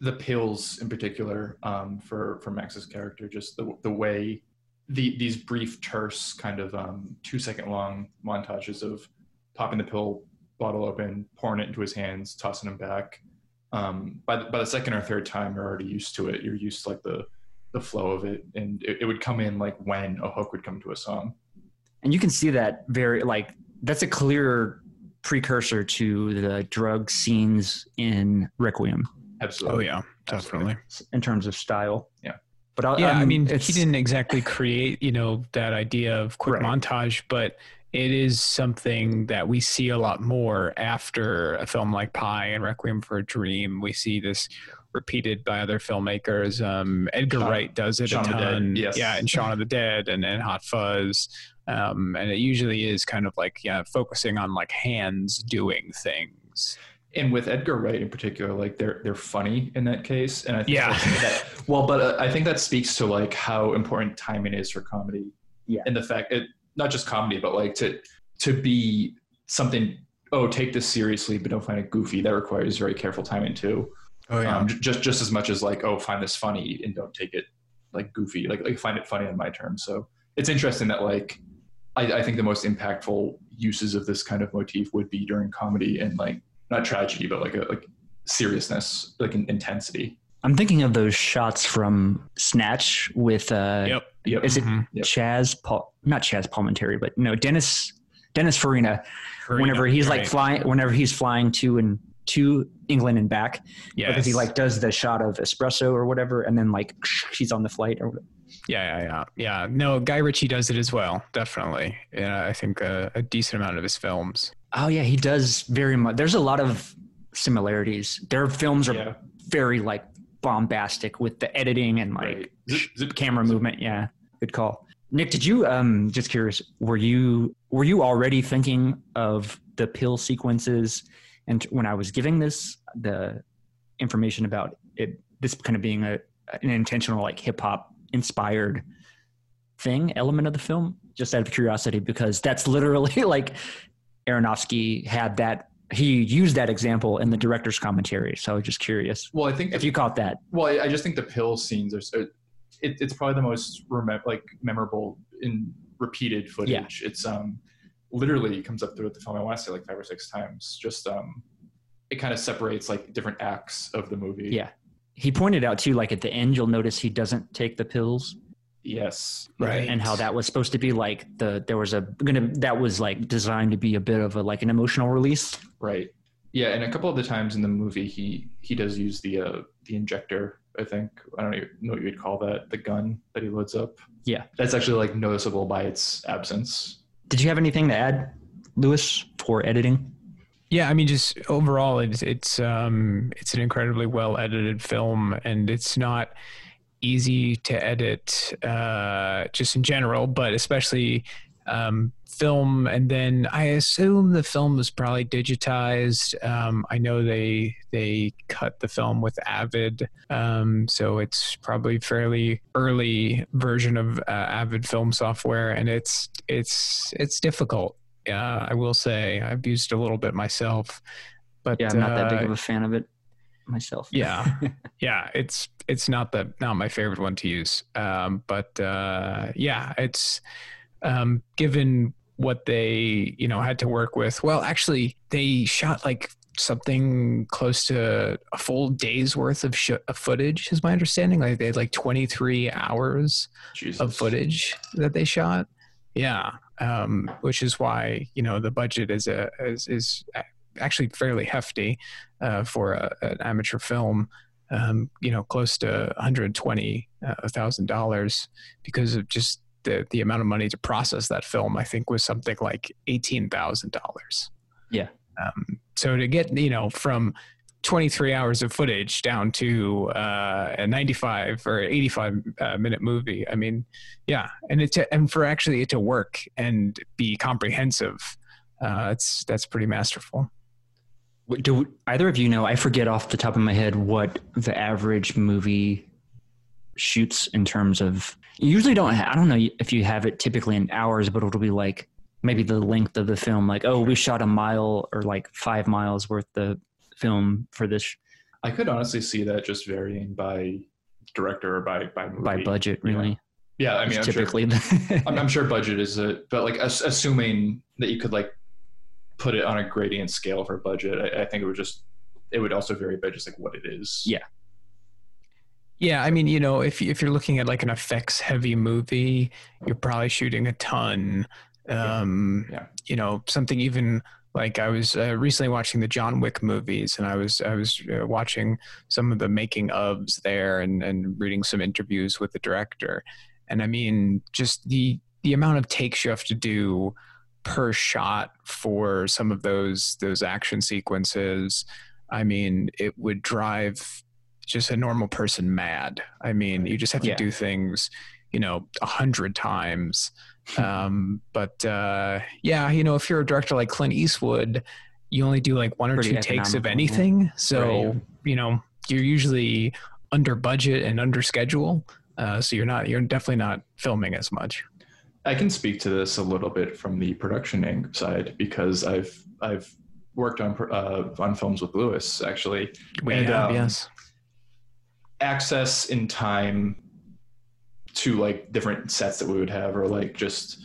the pills in particular um, for for Max's character, just the the way the these brief, terse, kind of um, two second long montages of popping the pill bottle open, pouring it into his hands, tossing him back. Um, by the, by the second or third time, you're already used to it. You're used to like the the flow of it, and it, it would come in like when a hook would come to a song.
and you can see that very like that's a clear precursor to the drug scenes in Requiem Absolutely.
Oh
Absolutely.
yeah, definitely.
in terms of style.
Yeah.
but I'll,
Yeah, I
um,
mean, he didn't exactly create, you know, that idea of quick
Right.
montage, but it is something that we see a lot more after a film like Pi and Requiem for a Dream. We see this repeated by other filmmakers. Um, Edgar
Shaun-
Wright does it
Shaun
a
of the Dead,
ton.
yes.
Yeah, and Shaun of the Dead and, and Hot Fuzz. Um, and it usually is kind of like, yeah, focusing on like hands doing things.
and with Edgar Wright in particular, like they're they're funny in that case, and I think
Yeah.
that, well, but uh, I think that speaks to like how important timing is for comedy.
Yeah.
and the fact it not just comedy, but like to to be something. Oh, take this seriously, but don't find it goofy. That requires very careful timing too.
Oh
Um, just just as much as like, oh, find this funny and don't take it like goofy. Like like find it funny on my terms. So it's interesting that like I, I think the most impactful uses of this kind of motif would be during comedy and like not tragedy, but like a like seriousness, like an intensity.
I'm thinking of those shots from Snatch with uh,
Yep.
Yep.
is it
Mhm.
Yep.
Chaz Paul? Not Chazz Palminteri, but no, Dennis Dennis Farina. Whenever he's like flying, whenever he's flying to and to England and back, because he like does the shot of espresso or whatever, and then like she's on the flight or whatever.
Yeah, yeah, yeah, yeah. No, Guy Ritchie does it as well. Definitely. Yeah, I think uh, a decent amount of his films.
Oh yeah, he does very much. There's a lot of similarities. Their films are
Yeah.
very like bombastic with the editing and like
Right. Zip, zip,
camera
zip.
movement. Yeah, good call. Nick, did you um just curious? Were you were you already thinking of the pill sequences? And when I was giving this the information about it, this kind of being a an intentional like hip hop inspired thing element of the film, just out of curiosity, because that's literally like Aronofsky had that. He used that example in the director's commentary. So I was just curious
Well, I think
if you caught that.
Well, I- I just think the pill scenes are. So, it, it's probably the most remem- like memorable in repeated footage. It's um literally comes up throughout the film. I want to say like five or six times. Just um, it kind of separates like different acts of the movie.
Yeah. He pointed out too, like at the end, you'll notice he doesn't take the pills,
Yes.
Right.
and how that was supposed to be like the there was a gonna that was like designed to be a bit of a like an emotional release.
Right. Yeah, and a couple of the times in the movie, he he does use the uh the injector. I think I don't even know what you would call that. The gun that he loads up.
Yeah.
That's actually like noticeable by its absence.
Did you have anything to add, Lewis, for editing?
Yeah, I mean, just overall, it's it's um it's an incredibly well edited film, and it's not easy to edit, uh, just in general, but especially um, film. And then I assume the film was probably digitized. Um, I know they they cut the film with Avid, um, so it's probably fairly early version of uh, Avid film software, and it's it's it's difficult. Uh, I will say I've used a little bit myself, but
Yeah, I'm not that big
uh,
of a fan of it myself.
yeah yeah it's it's not the not my favorite one to use um but uh yeah it's um given what they you know had to work with well actually they shot like something close to a full day's worth of, sh- of footage is my understanding like they had like 23 hours
Jesus.
of footage that they shot. Yeah, um, which is why you know the budget is a is, is actually fairly hefty uh, for a, an amateur film. Um, you know, close to one hundred twenty thousand dollars because of just the the amount of money to process that film. I think was something like eighteen thousand dollars.
Yeah.
Um, so to get you know from 23 hours of footage down to uh, a 95 or 85 uh, minute movie. I mean, yeah, and it to, and for actually it to work and be comprehensive, uh, it's that's pretty masterful.
Do either of you know? I forget off the top of my head what the average movie shoots in terms of. You usually don't. Ha- I don't know if you have it typically in hours, but it'll be like maybe the length of the film. Like, oh, we shot a mile or like five miles worth the film for this.
I could honestly see that just varying by director or by by movie.
by budget, really.
Yeah, I mean, I'm sure,
typically the
I'm, I'm sure budget is a, but like ass- assuming that you could like put it on a gradient scale for budget, I, I think it would just it would also vary by just like what it is.
Yeah.
Yeah, I mean, you know, if if you're looking at like an effects heavy movie, you're probably shooting a ton. Um,
Yeah.
You know, something even like I was uh, recently watching the John Wick movies, and I was I was uh, watching some of the making ofs there, and and reading some interviews with the director, and I mean, just the the amount of takes you have to do per shot for some of those those action sequences. I mean, it would drive just a normal person mad. I mean, you just have to
Yeah.
do things, you know, a hundred times. um, but uh, yeah, you know, if you're a director like Clint Eastwood, you only do like one or
Pretty
two takes of
economical, yeah.
anything. So
Right.
you know, you're usually under budget and under schedule. Uh, so you're not, you're definitely not filming as much.
I can speak to this a little bit from the production side because I've I've worked on uh, on films with Lewis actually.
We
And,
have,
um,
yes.
Access in time to like different sets that we would have or like just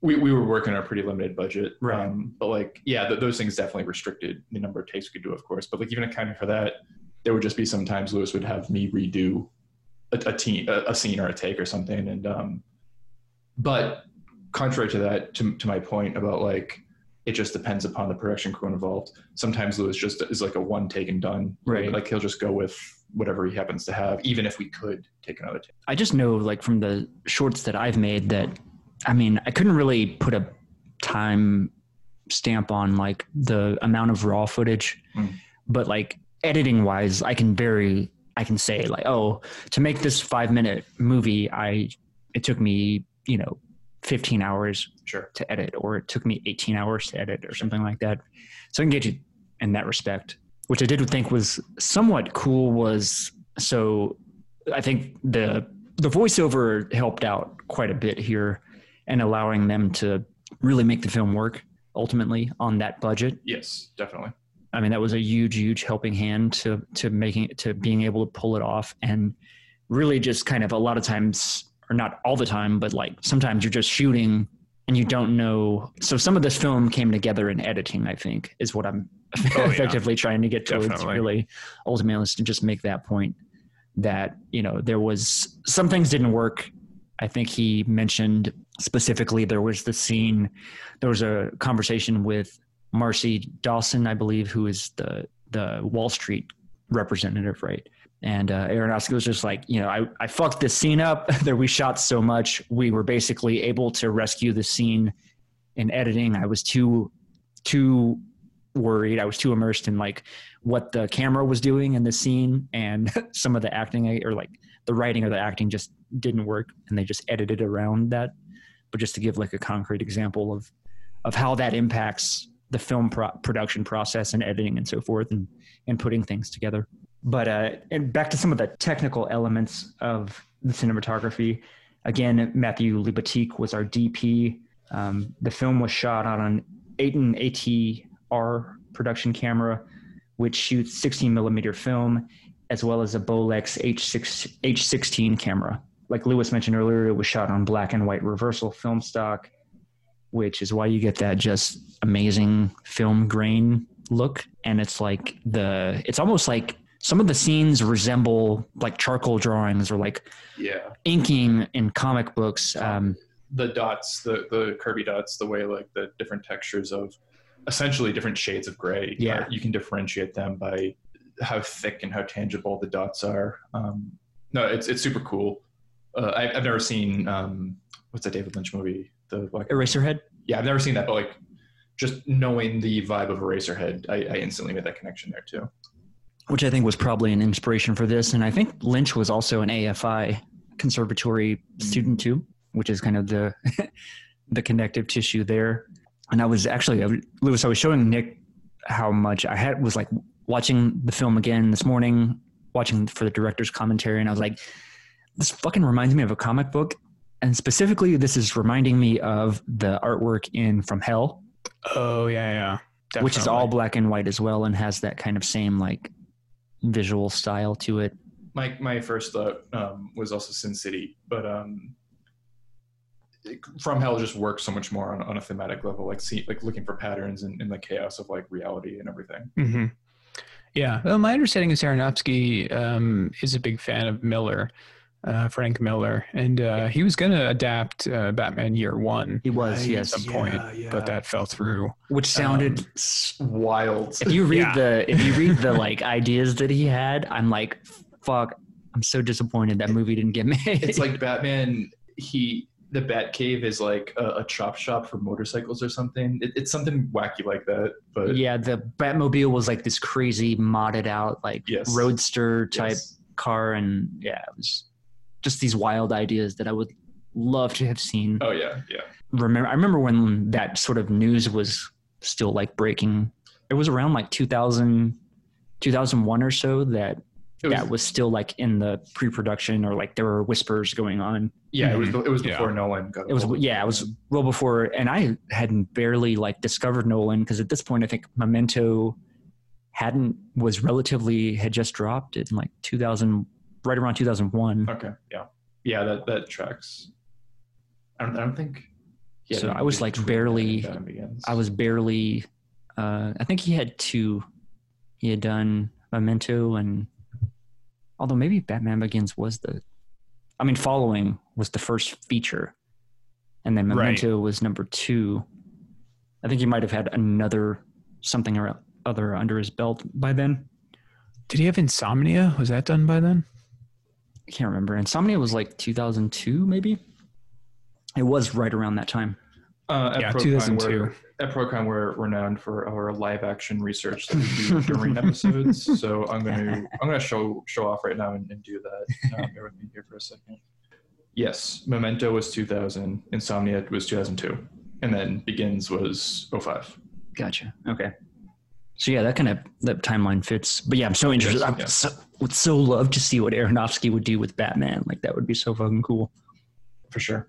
we, we were working on a pretty limited budget
Right.
um, but like yeah th- those things definitely restricted the number of takes we could do of course but like even accounting for that there would just be sometimes lewis would have me redo a, a, teen, a, a scene or a take or something and um but contrary to that to, to my point about like it just depends upon the production crew involved sometimes lewis just is like a one take and done
Right.
like he'll just go with whatever he happens to have even if we could take another take
I just know like from the shorts that I've made that I mean I couldn't really put a time stamp on like the amount of raw footage.
Mm.
but like editing wise I can very I can say like oh to make this 5 minute movie I it took me you know 15 hours
sure.
to edit or it took me 18 hours to edit or something like that. So i can get you in that respect which i did think was somewhat cool was so i think the the voiceover helped out quite a bit here and allowing them to really make the film work ultimately on that budget
yes definitely
I mean, that was a huge, huge helping hand to to making it to being able to pull it off, and really just kind of a lot of times, or not all the time, but like sometimes you're just shooting and you don't know. So some of this film came together in editing. I think is what I'm
Oh, yeah.
effectively trying to get towards.
Definitely.
Really, ultimately, to just make that point that you know there was some things didn't work. I think he mentioned specifically there was the scene. There was a conversation with Marcy Dawson, I believe, who is the the Wall Street representative, right? And uh, Aronofsky was just like, you know, I, I fucked this scene up. that we shot so much, we were basically able to rescue the scene in editing. I was too too worried. I was too immersed in like what the camera was doing in the scene, and some of the acting or like the writing or the acting just didn't work, and they just edited around that. But just to give like a concrete example of of how that impacts the film pro- production process and editing and so forth and and putting things together but uh and back to some of the technical elements of the cinematography again matthew libatique was our dp um, the film was shot on an Aaton atr production camera which shoots 16 millimeter film as well as a bolex h6 h16 camera. Like lewis mentioned earlier it was shot on black and white reversal film stock which is why you get that just amazing film grain look. And it's like the it's almost like some of the scenes resemble like charcoal drawings or like
yeah.
inking in comic books um
the dots the the curvy dots the way like the different textures of essentially different shades of gray.
Yeah.
you can differentiate them by how thick and how tangible the dots are. Um no it's it's super cool. Uh, I, i've never seen um what's that david lynch movie? The black
eraserhead?
Yeah i've never seen that but like just knowing the vibe of eraserhead i, I instantly made that connection there too.
Which i think was probably an inspiration for this and i think lynch was also an afi conservatory student too which is kind of the the connective tissue there and i was actually I lewis i was showing nick how much i had was like watching the film again this morning watching for the director's commentary and i was like this fucking reminds me of a comic book and specifically this is reminding me of the artwork in from hell
Oh yeah, yeah.
which is all black and white as well and has that kind of same like visual style to it.
my my first thought um, was also Sin City, but um, From Hell just works so much more on, on a thematic level, like see, like looking for patterns in, and the chaos of like reality and everything.
hmm Yeah. Well, my understanding is Aronofsky um, is a big fan of Miller, uh, Frank Miller, and uh, he was going to adapt uh, Batman Year One
He was,
Right.
yes,
at some point,
yeah.
but that fell through.
which sounded.
Um, Wild.
if you read
yeah.
the if you read the like ideas that he had, I'm like, fuck. I'm so disappointed that movie didn't get made.
it's like Batman. He the Batcave is like a, a chop shop for motorcycles or something. It, it's something wacky like that. But
yeah, the Batmobile was like this crazy modded out like
Yes.
roadster type
yes.
car, and yeah, it was just these wild ideas that I would love to have seen.
Oh yeah, yeah.
Remember, I remember when that sort of news was still like breaking. It was around like 2000, 2001 or so that
was,
that was still like in the pre-production or like there were whispers going on.
yeah. It was it was
Yeah.
before Nolan got.
It was
involved.
yeah, it was well before, and I hadn't barely like discovered Nolan because at this point I think Memento hadn't was relatively had just dropped in like 2000, right around 2001.
Okay. Yeah. Yeah. That that tracks. I don't. I don't think. he had
So I was, like, barely- I was barely. Uh, I think he had two. He had done Memento and, although maybe Batman Begins was the, I mean, Following was the first feature, and then
Right.
Memento was number two. I think he might have had another something or other under his belt by then.
Did he have Insomnia? Was that done by then?
I can't remember. Insomnia was like 2002, maybe. It was right around that time.
Uh, at
Yeah,
Procon,
2002.
We're, at Procon, we're renowned for our live action research that we do during episodes. So I'm gonna I'm gonna show show off right now and, and do that. Um, bear with me here for a second. Yes, Memento was 2000, Insomnia was 2002, and then Begins was 05.
Gotcha. Okay. So yeah, that kind of that timeline fits. But yeah, I'm so interested.
Yes,
I
yeah.
so, would so love to see what Aronofsky would do with Batman. Like that would be so fucking cool.
For sure.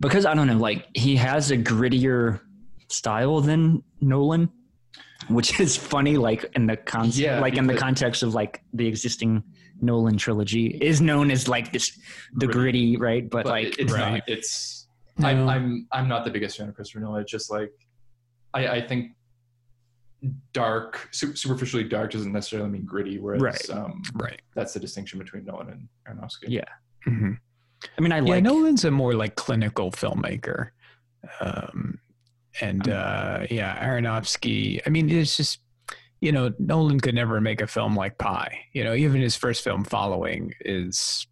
Because I don't know, like he has a grittier style than Nolan, which is funny. Like in the con-
Yeah,
like in the context of like the existing Nolan trilogy is known as like this the
Gritty.
gritty, right? But,
But
like
it's
right.
not. It's
No.
I'm I'm I'm not the biggest fan of Christopher Nolan. It's just like I I think dark, superficially dark doesn't necessarily mean gritty. Whereas
Right.
um,
Right.
that's the distinction between Nolan and Aronofsky.
Yeah.
hmm
I mean, I
yeah,
like
Nolan's a more like clinical filmmaker. Um, and uh, yeah, Aronofsky, I mean, it's just, you know, Nolan could never make a film like Pi. You know, even his first film, Following, is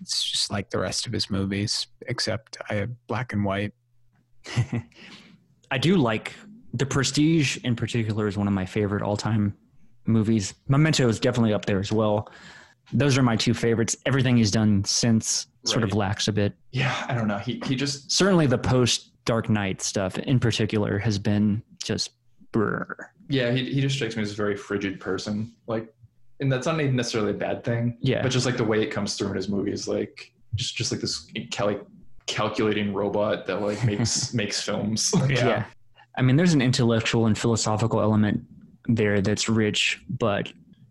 it's just like the rest of his movies, except I have black and white.
I do like The Prestige in particular is one of my favorite all time movies. Memento is definitely up there as well. Those are my two favorites. Everything he's done since sort of lacks a bit.
Yeah, I don't know. He he just
Certainly the post Dark Knight stuff in particular has been just brr.
yeah he he just strikes me as a very frigid person. Like, and that's not necessarily a bad thing.
Yeah.
But just like the way it comes through in his movies, like just just like this cal- calculating robot that like makes makes films.
yeah. I mean, there's an intellectual and philosophical element there that's rich, but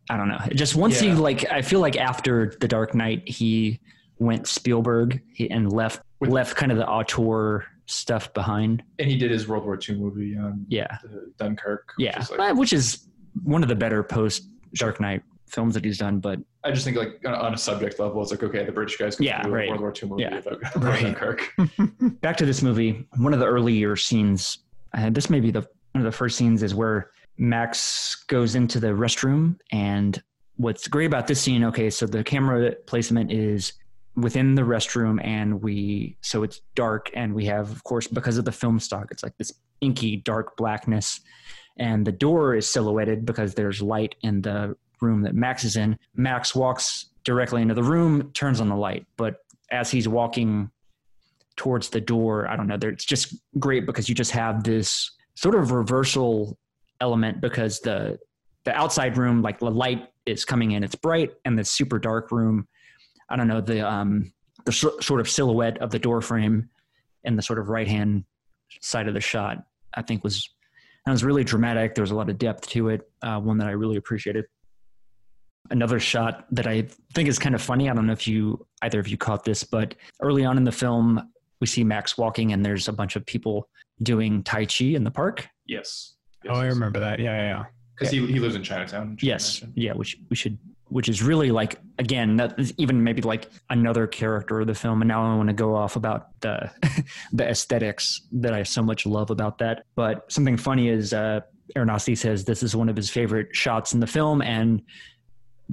I don't know. Just once he like, I feel like after The Dark Knight, he went Spielberg and left
With-
left kind of the auteur stuff behind.
and he did his World War II movie, um,
Yeah,
Dunkirk. which
yeah,
is, like-
Uh, which is one of the better post Dark Knight films that he's done. But
I just think like on- on a subject level, it's like okay, the British guys can
Yeah,
do
right.
a World War II movie
Yeah.
about,
Right.
Dunkirk.
back to this movie, one of the earlier scenes, and this may be the one of the first scenes, is where Max goes into the restroom. And what's great about this scene, okay, so the camera placement is within the restroom, and we so it's dark, and we have, of course, because of the film stock, it's like this inky dark blackness, and the door is silhouetted because there's light in the room that Max is in. Max walks directly into the room, turns on the light, but as he's walking towards the door. I don't know. It's just great because you just have this sort of reversal element because the the outside room, like the light is coming in, it's bright, and the super dark room. I don't know the um the s- sort of silhouette of the door frame and the sort of right hand side of the shot. I think was that was really dramatic. There was a lot of depth to it. Uh, one that I really appreciated. Another shot that I think is kind of funny. I don't know if you either of you caught this, but early on in the film, we see Max walking, and there's a bunch of people doing Tai Chi in the park.
Yes.
Oh, I remember that. Yeah, yeah. yeah.
Because he, he lives in Chinatown.
Yes,
mentioned.
yeah, which we should, which is really like again, that is even maybe like another character of the film. And now I want to go off about the the aesthetics that I so much love about that. But something funny is uh, Aronofsky says this is one of his favorite shots in the film, and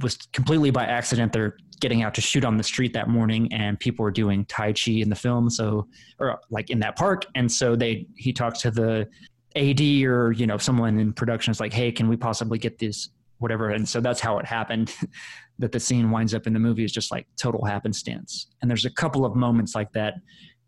was completely by accident. They're getting out to shoot on the street that morning, and people were doing Tai Chi in the film, so or like in that park, and so they he talks to the AD or you know someone in production is like, hey, can we possibly get this whatever? And so that's how it happened. that the scene winds up in the movie is just like total happenstance. And there's a couple of moments like that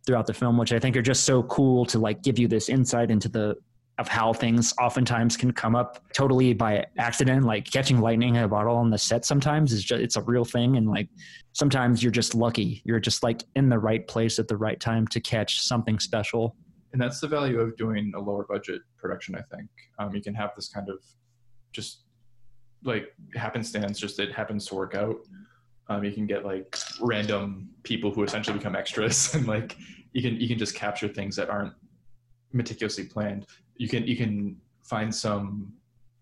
throughout the film, which I think are just so cool to like give you this insight into the of how things oftentimes can come up totally by accident like catching lightning in a bottle on the set sometimes is just it's a real thing and like sometimes you're just lucky you're just like in the right place at the right time to catch something special
and that's the value of doing a lower budget production i think um, you can have this kind of just like happenstance just it happens to work out. Um, you can get like random people who essentially become extras and like you can you can just capture things that aren't meticulously planned. You can you can find some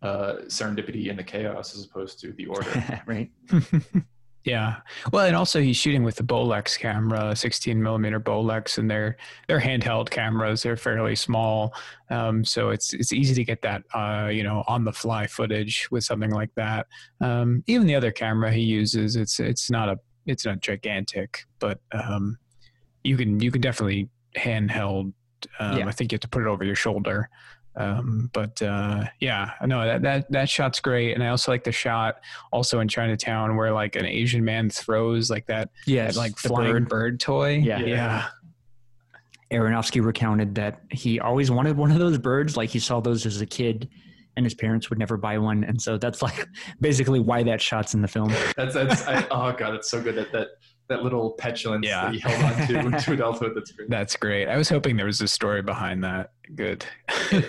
uh, serendipity in the chaos as opposed to the order.
Right
Yeah. Well, and also he's shooting with the Bolex camera, 16 millimeter Bolex, and they're they're handheld cameras. They're fairly small, um, so it's it's easy to get that uh, you know on the fly footage with something like that. Um, even the other camera he uses, it's it's not a it's not gigantic, but um, you can you can definitely handheld. Um,
Yeah.
I think you have to put it over your shoulder. Um, but uh, yeah, no, that, that that shot's great, and I also like the shot also in Chinatown where like an Asian man throws like that
yeah
like
the
flying bird,
bird.
toy.
Yeah.
yeah,
Aronofsky recounted that he always wanted one of those birds. Like he saw those as a kid, and his parents would never buy one. And so that's like basically why that shot's in the film.
that's that's I, oh god it's so good that that that little petulance
Yeah.
that he held on to to adulthood that's great
That's great. I was hoping there was a story behind that. Good.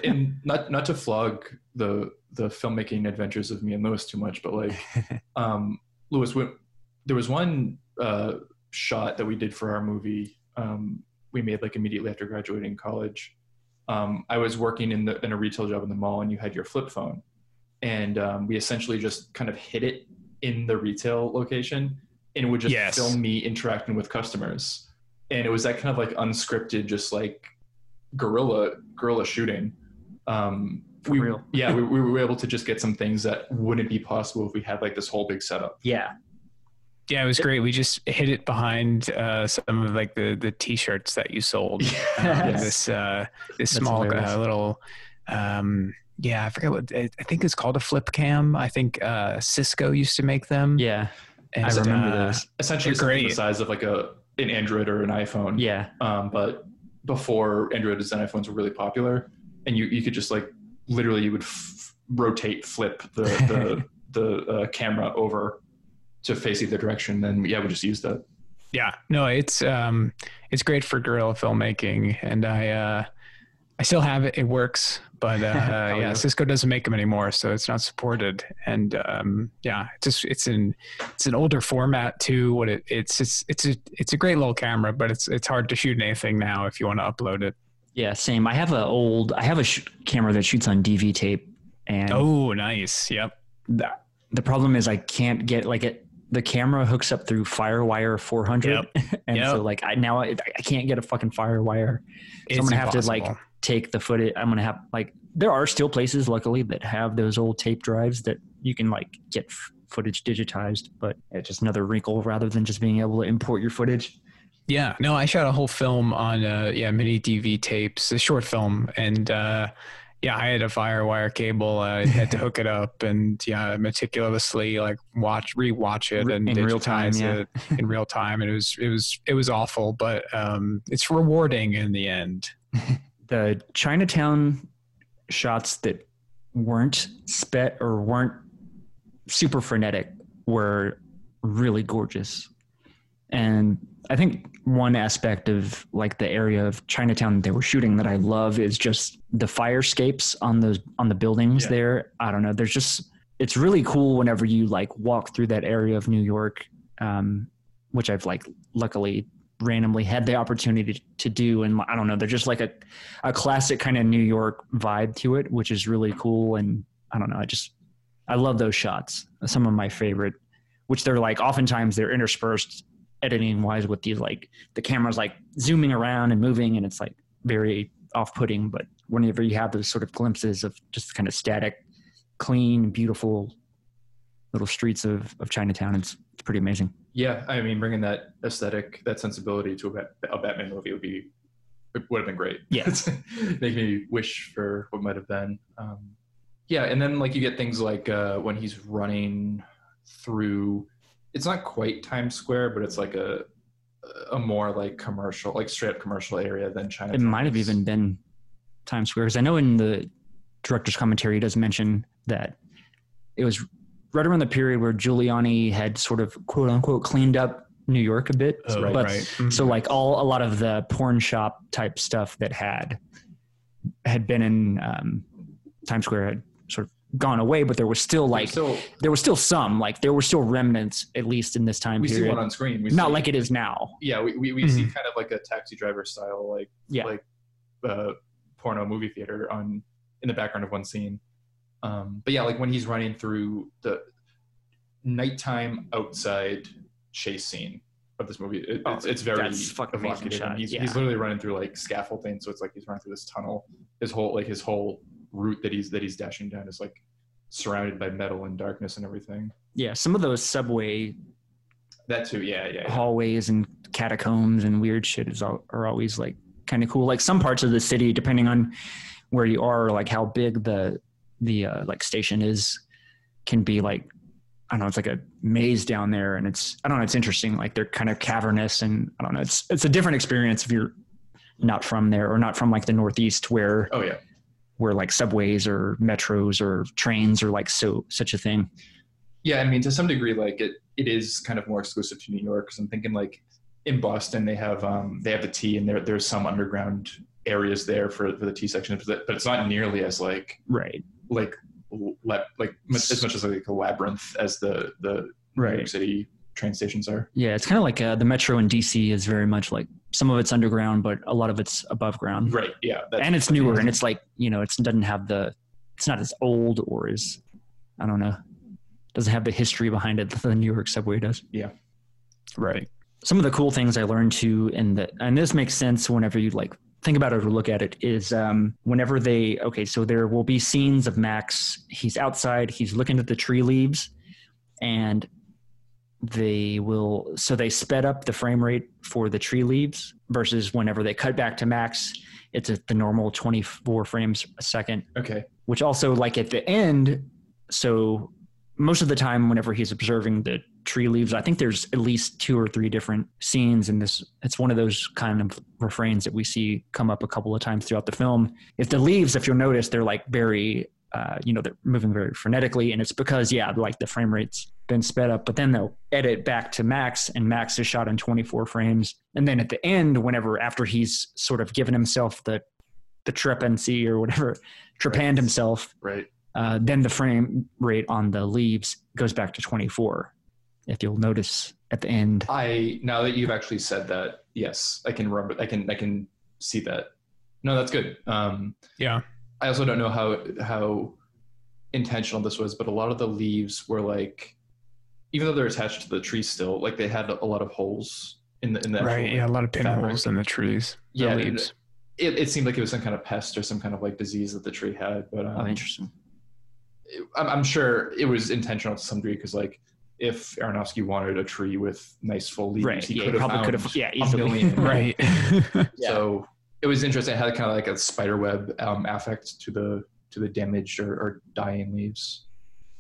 and not not to flog the the filmmaking adventures of me and Lewis too much, but like um, Lewis, when, there was one uh, shot that we did for our movie. Um, we made like immediately after graduating college. Um, I was working in the in a retail job in the mall, and you had your flip phone, and um, we essentially just kind of hid it in the retail location, and would just
Yes.
film me interacting with customers, and it was that kind of like unscripted, just like guerrilla guerrilla shooting. Um,
For
we,
real.
yeah, we, we were able to just get some things that wouldn't be possible if we had like this whole big setup.
Yeah,
Yeah, it was great. We just hid it behind uh, some of like the the t-shirts that you sold. Um,
Yes.
this uh, this
That's
small uh, little. Um, yeah, I forget what I I think it's called a flip cam. I think uh, Cisco used to make them.
yeah,
and,
I remember
uh,
those.
Essentially,
They're
the size of like a an Android or an iPhone.
Yeah,
Um, but before Androids and iPhones were really popular, and you you could just like literally you would f- rotate flip the the the uh, camera over to face either direction. Then yeah, we just used that.
Yeah, no, it's um, it's great for guerrilla filmmaking, and I uh, I still have it. It works, but uh, yeah,
yeah.
Cisco doesn't make them anymore, so it's not supported. And um, yeah, it's just it's an it's an older format too. What it it's it's it's a it's a great little camera, but it's it's hard to shoot anything now if you want to upload it.
yeah, same. I have a old, I have a sh- camera that shoots on DV tape, and
Oh, nice. Yep.
the, the problem is I can't get like it. The camera hooks up through FireWire 400, and
Yep.
so like I now I, I can't get a fucking FireWire.
It's
I'm gonna have to, like,
impossible.
Take the footage. I'm gonna have like there are still places, luckily, that have those old tape drives that you can like get f- footage digitized, but it's just another wrinkle rather than just being able to import your footage.
Yeah, no, I shot a whole film on uh, yeah mini DV tapes, a short film, and uh, yeah, I had a FireWire cable. I had to hook it up, and yeah, meticulously like watch, rewatch it, and
in real time,
digitize
yeah.
it in real time. And it was it was it was awful, but um, it's rewarding in the end.
The Chinatown shots that weren't sped or weren't super frenetic were really gorgeous. And I think one aspect of like the area of Chinatown that they were shooting that I love is just the firescapes on those on the buildings
Yeah.
there. I don't know. There's just it's really cool whenever you like walk through that area of New York, um, which I've like luckily randomly had the opportunity to, to do. And I don't know, they're just like a, a classic kind of New York vibe to it, which is really cool. And I don't know, I just, I love those shots. Some of my favorite, which they're like, oftentimes they're interspersed editing wise with these like the camera's like zooming around and moving and it's like very off putting. But whenever you have those sort of glimpses of just kind of static, clean, beautiful little streets of, of Chinatown, it's, it's pretty amazing.
Yeah, I mean, bringing that aesthetic, that sensibility to a, Bat- a Batman movie would be it would have been great.
Yeah.
make me wish for what might have been. Um, yeah, and then like you get things like uh, when he's running through. It's not quite Times Square, but it's like a a more like commercial, like straight up commercial area than China.
It might have even been Times Square because I know in the director's commentary he does mention that it was right around the period where Giuliani had sort of quote unquote cleaned up New York a bit.
Oh,
but,
right.
So like all a lot of the porn shop type stuff that had had been in um, Times Square had sort of gone away, but there was still like
so
there was still some like there were still remnants at least in this time
we see
period.
one on screen. We
Not
see-
like it is now.
yeah, we we, we see kind of like a taxi driver style like
Yeah.
like uh, porno movie theater on in the background of one scene. Um, but yeah, like when he's running through the nighttime outside chase scene of this movie, it,
Oh,
it's, it's very
that's fucking amazing
evocative.
shot,
And he's,
yeah.
he's literally running through like scaffolding, so it's like he's running through this tunnel. His whole like his whole route that he's that he's dashing down is like surrounded by metal and darkness and everything.
Yeah, some of those subway
That too, yeah, yeah. yeah.
hallways and catacombs and weird shit is all, are always like kind of cool. Like some parts of the city, depending on where you are, like how big the the uh, like station is, can be like I don't know. It's like a maze down there, and it's I don't know. It's interesting. Like they're kind of cavernous, and I don't know. It's it's a different experience if you're not from there or not from like the Northeast, where
Oh yeah.
where like subways or metros or trains are like so such a thing.
Yeah, I mean, to some degree, like it, it is kind of more exclusive to New York. Because I'm thinking, like in Boston, they have um, they have the T, and there there's some underground areas there for, for the T section, but but it's not nearly as like
Right.
Like le- like as much as like a labyrinth as the the New York
Right.
City train stations are.
Yeah, it's kind of like uh, the metro in DC is very much like some of it's underground, but a lot of it's above ground.
Right. Yeah.
And it's newer, and it's like you know, it doesn't have the, it's not as old or as, I don't know, doesn't have the history behind it that the New York subway does. Yeah.
Right.
Some of the cool things I learned too, and that, and this makes sense whenever you like think about it or look at it, is um, whenever they, okay, so there will be scenes of Max. He's outside, he's looking at the tree leaves, and they will so they sped up the frame rate for the tree leaves versus whenever they cut back to max it's at the normal 24 frames a second
okay.
which also like at the end so most of the time whenever he's observing the tree leaves. I think there's at least two or three different scenes in this. It's one of those kind of refrains that we see come up a couple of times throughout the film. If the leaves if you'll notice they're like very uh, you know they're moving very frenetically and it's because yeah like the frame rate's been sped up but then they'll edit back to max and max is shot in 24 frames. And then at the end whenever after he's sort of given himself the the trepancy or whatever trepanned himself
Right.
uh, then the frame rate on the leaves goes back to 24 if you'll notice at the end
I now that you've actually said that, yes, I can remember. I can I can see that. No, that's good. Um,
Yeah.
I also don't know how how intentional this was, but a lot of the leaves were like, even though they're attached to the tree still, like they had a lot of holes in the in the
Right. Yeah. A lot of pinholes in the trees. The
Yeah,
leaves.
It, it seemed like it was some kind of pest or some kind of like disease that the tree had, but um,
oh interesting
it- I'm, I'm sure it was intentional to some degree because like if Aronofsky wanted a tree with nice full leaves,
right
he
yeah
could have
probably could
found
have yeah
a
easily
million.
Right.
So it was interesting. It had kind of like a spider web um, affect to the to the damaged or, or dying leaves.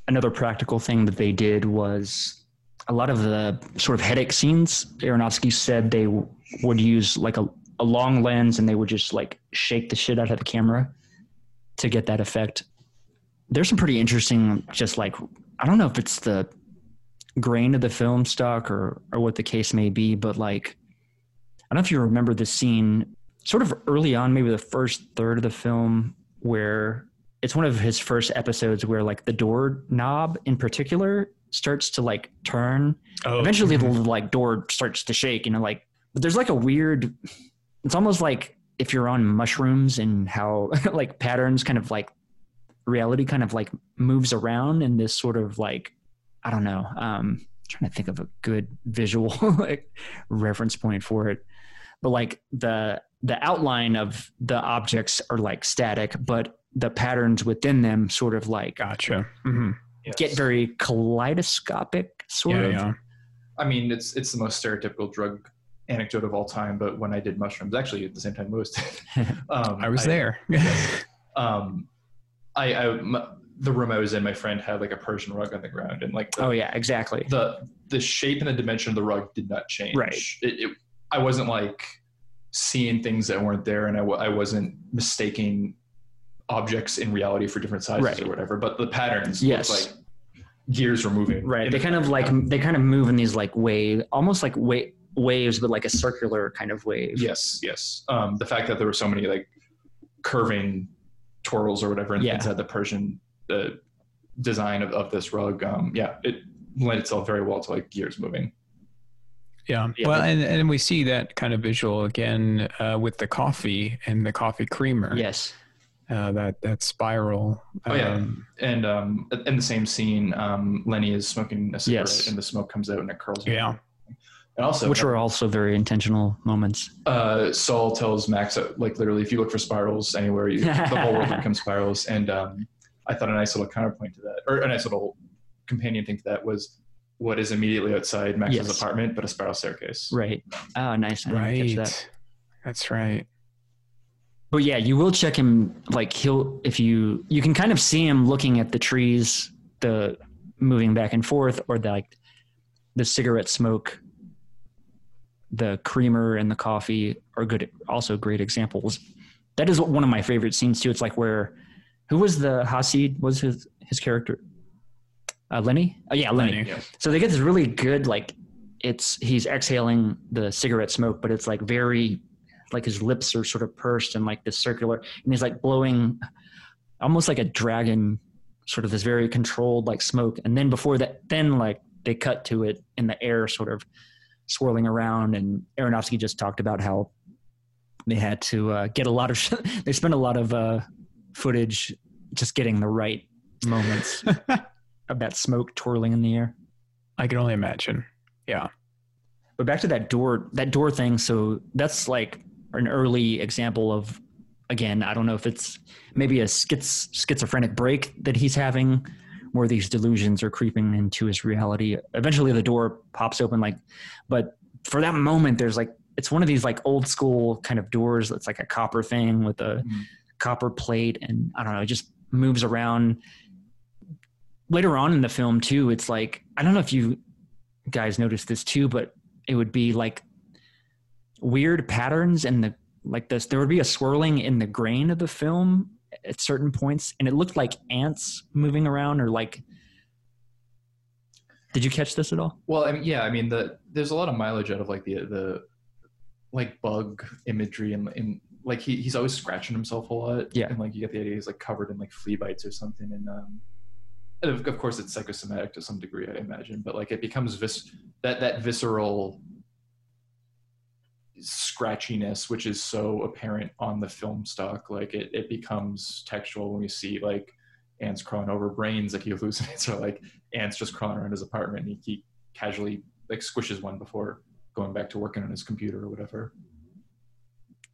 another practical thing that they did was a lot of the sort of headache scenes. Aronofsky said they w- would use like a, a long lens and they would just like shake the shit out of the camera to get that effect. There's some pretty interesting, just like, I don't know if it's the grain of the film stock or, or what the case may be, but like, I don't know if you remember the scene sort of early on, maybe the first third of the film where it's one of his first episodes where like the door knob in particular starts to like turn.
Oh,
Eventually, the like door starts to shake, you know, like but there's like a weird. It's almost like if you're on mushrooms and how like patterns kind of like reality kind of like moves around in this sort of like I don't know. Um, trying to think of a good visual like, reference point for it, but like the the outline of the objects are like static, but the patterns within them sort of like
gotcha. hmm
get very kaleidoscopic, sort
Yeah,
of.
yeah.
I mean, it's it's the most stereotypical drug anecdote of all time. But when I did mushrooms, actually at the same time most, um,
I was there.
Um, I, I m- the room I was in, my friend had like a Persian rug on the ground, and like the,
Oh yeah, exactly.
the the shape and the dimension of the rug did not change.
Right.
It, it, I wasn't like seeing things that weren't there, and I, I wasn't mistaking objects in reality for different sizes
Right.
or whatever. But the patterns,
Yes.
like gears were moving.
Right. They
the
kind of like
background.
they kind of move in these like wave, almost like wave waves, but like a circular kind of wave.
Yes, yes. Um, the fact that there were so many like curving twirls or whatever
Yeah.
inside the Persian uh, design of, of this rug, um, yeah, it lent itself very well to like gears moving.
Yeah.
Yeah,
well, and, and we see that kind of visual again uh, with the coffee and the coffee creamer.
Yes.
Uh, that that spiral.
Oh, yeah.
um,
And um, in the same scene, um, Lenny is smoking a cigarette,
Yes.
and the smoke comes out and it curls.
Yeah.
And also,
Which were also very intentional moments.
uh, Sol tells Max that, like, literally, if you look for spirals anywhere, you, the whole world becomes spirals. And um, I thought a nice little counterpoint to that, or a nice little companion thing to that was what is immediately outside Max's
Yes.
apartment, but a spiral staircase.
Right. Oh, nice. I didn't catch
right.
that.
That's right.
But yeah, you will check him. Like he'll, if you, you can kind of see him looking at the trees, the moving back and forth, or the like, the cigarette smoke. The creamer and the coffee are good. Also, great examples. That is one of my favorite scenes too. It's like where, who was the Hasid? Was his his character? Uh, Lenny. Oh yeah, Lenny.
Lenny.
Yeah.
So they get this really good like it's he's exhaling the cigarette smoke, but it's like very like his lips are sort of pursed and like this circular and he's like blowing almost like a dragon, sort of this very controlled like smoke. And then before that then like they cut to it in the air sort of swirling around and Aronofsky just talked about how they had to uh, get a lot of they spent a lot of uh, footage just getting the right moments of that smoke twirling in the air.
I can only imagine. Yeah.
But back to that door, that door thing. So that's like an early example of, again, I don't know if it's maybe a schiz- schizophrenic break that he's having, where these delusions are creeping into his reality. Eventually, the door pops open, like, but for that moment, there's like it's one of these like old school kind of doors that's like a copper thing with a
Mhm.
Copper plate, and I don't know, it just moves around. Later on in the film, too, it's like I don't know if you guys noticed this too, but it would be like weird patterns and the like this there would be a swirling in the grain of the film at certain points and it looked like ants moving around or like did you catch this at all
Well, I mean, yeah, I mean, the there's a lot of mileage out of like the the like bug imagery and, and like he, he's always scratching himself a lot.
Yeah.
and like you get the idea he's like covered in like flea bites or something, and um, and of, of course it's psychosomatic to some degree, I imagine, but like it becomes vis that that visceral scratchiness which is so apparent on the film stock like it, it becomes textual when you see like ants crawling over brains like he hallucinates or like ants just crawling around his apartment and he, he casually like squishes one before going back to working on his computer or whatever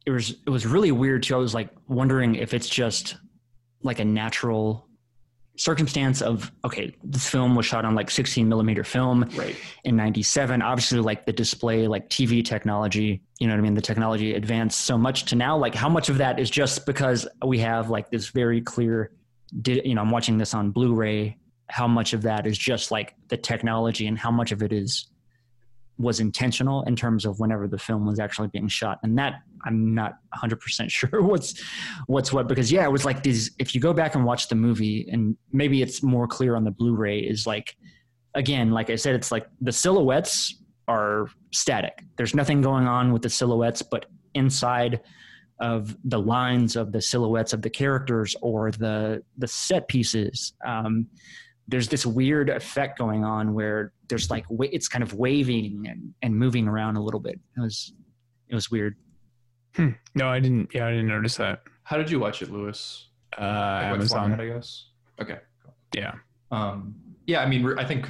it was it was really weird too. I was like wondering if it's just like a natural circumstance of okay this film was shot on like 16 millimeter film
right.
in 97 obviously like the display like tv technology you know what i mean? The technology advanced so much to now like how much of that is just because we have like this very clear di- you know i'm watching this on blu-ray. How much of that is just like the technology and how much of it is was intentional in terms of whenever the film was actually being shot. And that i'm not 100% sure what's what's what because yeah it was like these if you go back and watch the movie and maybe it's more clear on the blu-ray is like again like i said it's like the silhouettes are static there's nothing going on with the silhouettes but inside of the lines of the silhouettes of the characters or the the set pieces. Um, there's this weird effect going on where there's like it's kind of waving and, and moving around a little bit. It was it was weird.
No, I didn't. Yeah, I didn't notice that.
How did you watch it, Lewis?
Uh,
Like, what format,
Amazon.
I guess. Okay. cool.
Yeah.
Um, yeah, I mean, I think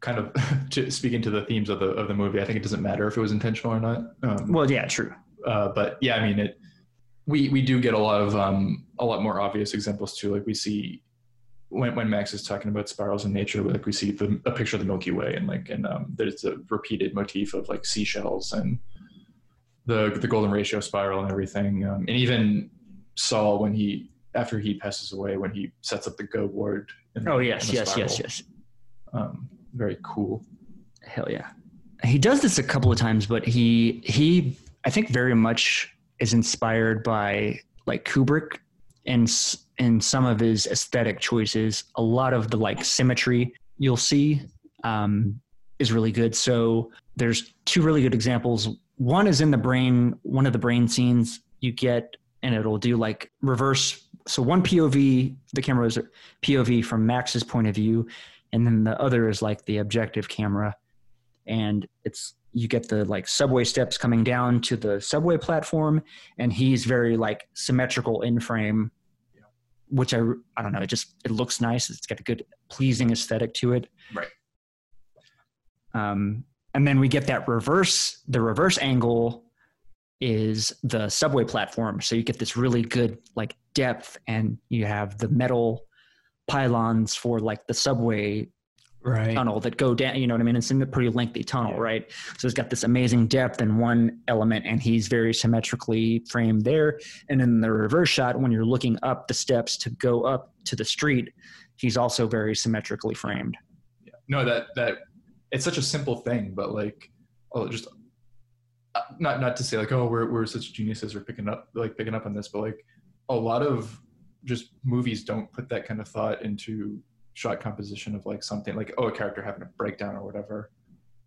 kind of to, speaking to the themes of the of the movie, I think it doesn't matter if it was intentional or not. Um,
Well, yeah, true.
uh, but yeah, I mean, it. We we do get a lot of um, a lot more obvious examples too. Like we see when when Max is talking about spirals in nature, like we see the, a picture of the Milky Way, and like and um, there's a repeated motif of like seashells and the the golden ratio spiral and everything. Um, and even Sol when he after he passes away, when he sets up the go board. in
Oh yes, yes, yes, yes.
Um, very cool.
Hell yeah. He does this a couple of times, but he he I think very much is inspired by like Kubrick and s- in some of his aesthetic choices. A lot of the like symmetry you'll see um, is really good. So there's two really good examples. One is in the brain, one of the brain scenes you get, and it'll do like reverse. So one POV, the camera is POV from Max's point of view, and then the other is like the objective camera and it's you get the like subway steps coming down to the subway platform and he's very like symmetrical in frame which i i don't know it just it looks nice it's got a good pleasing aesthetic to it
Right.
um and then we get that reverse the reverse angle is the subway platform so you get this really good like depth and you have the metal pylons for like the subway
Right.
tunnel that go down. You know what I mean? It's in a pretty lengthy tunnel, right? So it's got this amazing depth in one element, and he's very symmetrically framed there. And in the reverse shot, when you're looking up the steps to go up to the street, he's also very symmetrically framed.
no that that it's such a simple thing but like oh just uh, not not to say like oh we're, we're such geniuses for picking up like picking up on this but like a lot of just movies don't put that kind of thought into shot composition of like something like oh a character having a breakdown or whatever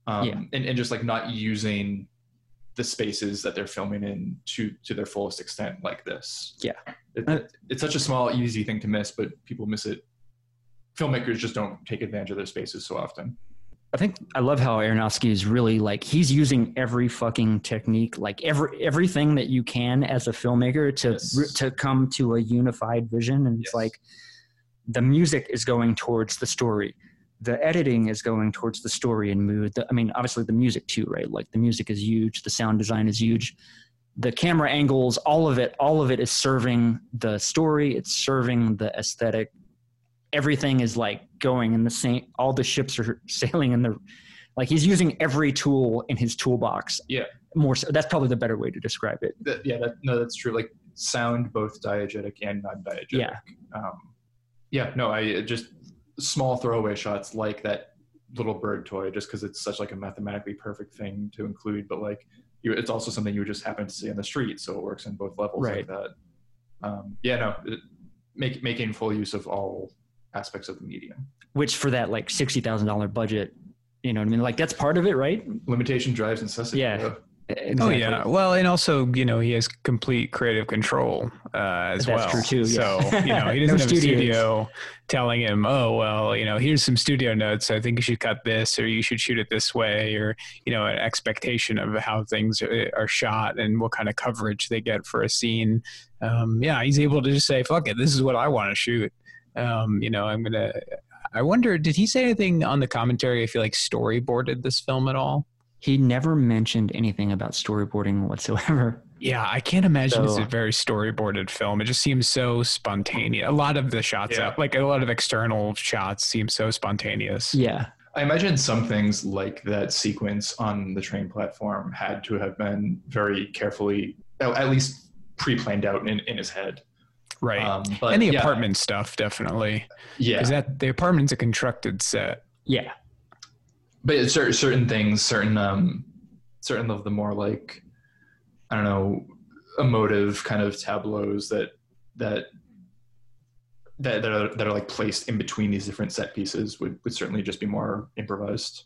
um
Yeah.
and, and just like not using the spaces that they're filming in to to their fullest extent like this
Yeah.
it, it's such a small easy thing to miss but people miss it filmmakers just don't take advantage of their spaces so often
I think I love how Aronofsky is really like he's using every fucking technique, like every everything that you can as a filmmaker to
Yes.
to come to a unified vision. And it's like the music is going towards the story, the editing is going towards the story and mood. The, I mean, obviously the music too, right? Like the music is huge, the sound design is huge, the camera angles, all of it, all of it is serving the story. It's serving the aesthetic everything is like going in the same all the ships are sailing in the like he's using every tool in his toolbox
Yeah.
more so that's probably the better way to describe it
that, yeah, that, no, that's true. Like sound both diegetic and non-diegetic.
Yeah.
Um, yeah. No, I just small throwaway shots like that little bird toy, just because it's such like a mathematically perfect thing to include. But like, you, it's also something you would just happen to see on the street, so it works in both levels
Right.
like that. Um, yeah. No, it, make, making full use of all aspects of the medium.
which for that like $60000 budget you know what i mean like that's part of it right
Limitation drives necessity.
Yeah.
though.
exactly.
Oh yeah. Well, and also, you know, he has complete creative control uh, as
That's
well.
true, too, yeah.
So you know, he doesn't have a
studios.
studio telling him, "Oh, well, you know, here's some studio notes. I think you should cut this, or you should shoot it this way, or you know, an expectation of how things are, are shot and what kind of coverage they get for a scene." Um, yeah, he's able to just say, "Fuck it, this is what I want to shoot." Um, you know, I'm gonna. I wonder, did he say anything on the commentary? If he like storyboarded this film at all?
he never mentioned anything about storyboarding whatsoever
Yeah, I can't imagine it's a very storyboarded film. It just seems so spontaneous. A lot of the shots,
Yeah.
out, like a lot of external shots, seem so spontaneous.
yeah
I imagine some things like that sequence on the train platform had to have been very carefully, at at least pre-planned out in, in his head.
Right.
Um, but
and the
yeah,
apartment stuff, definitely.
yeah.
Is that the apartment's a constructed set?
yeah
but it's cer- certain things, certain um, certain of the more like, I don't know, emotive kind of tableaus that that that that are, that are like placed in between these different set pieces would, would certainly just be more improvised.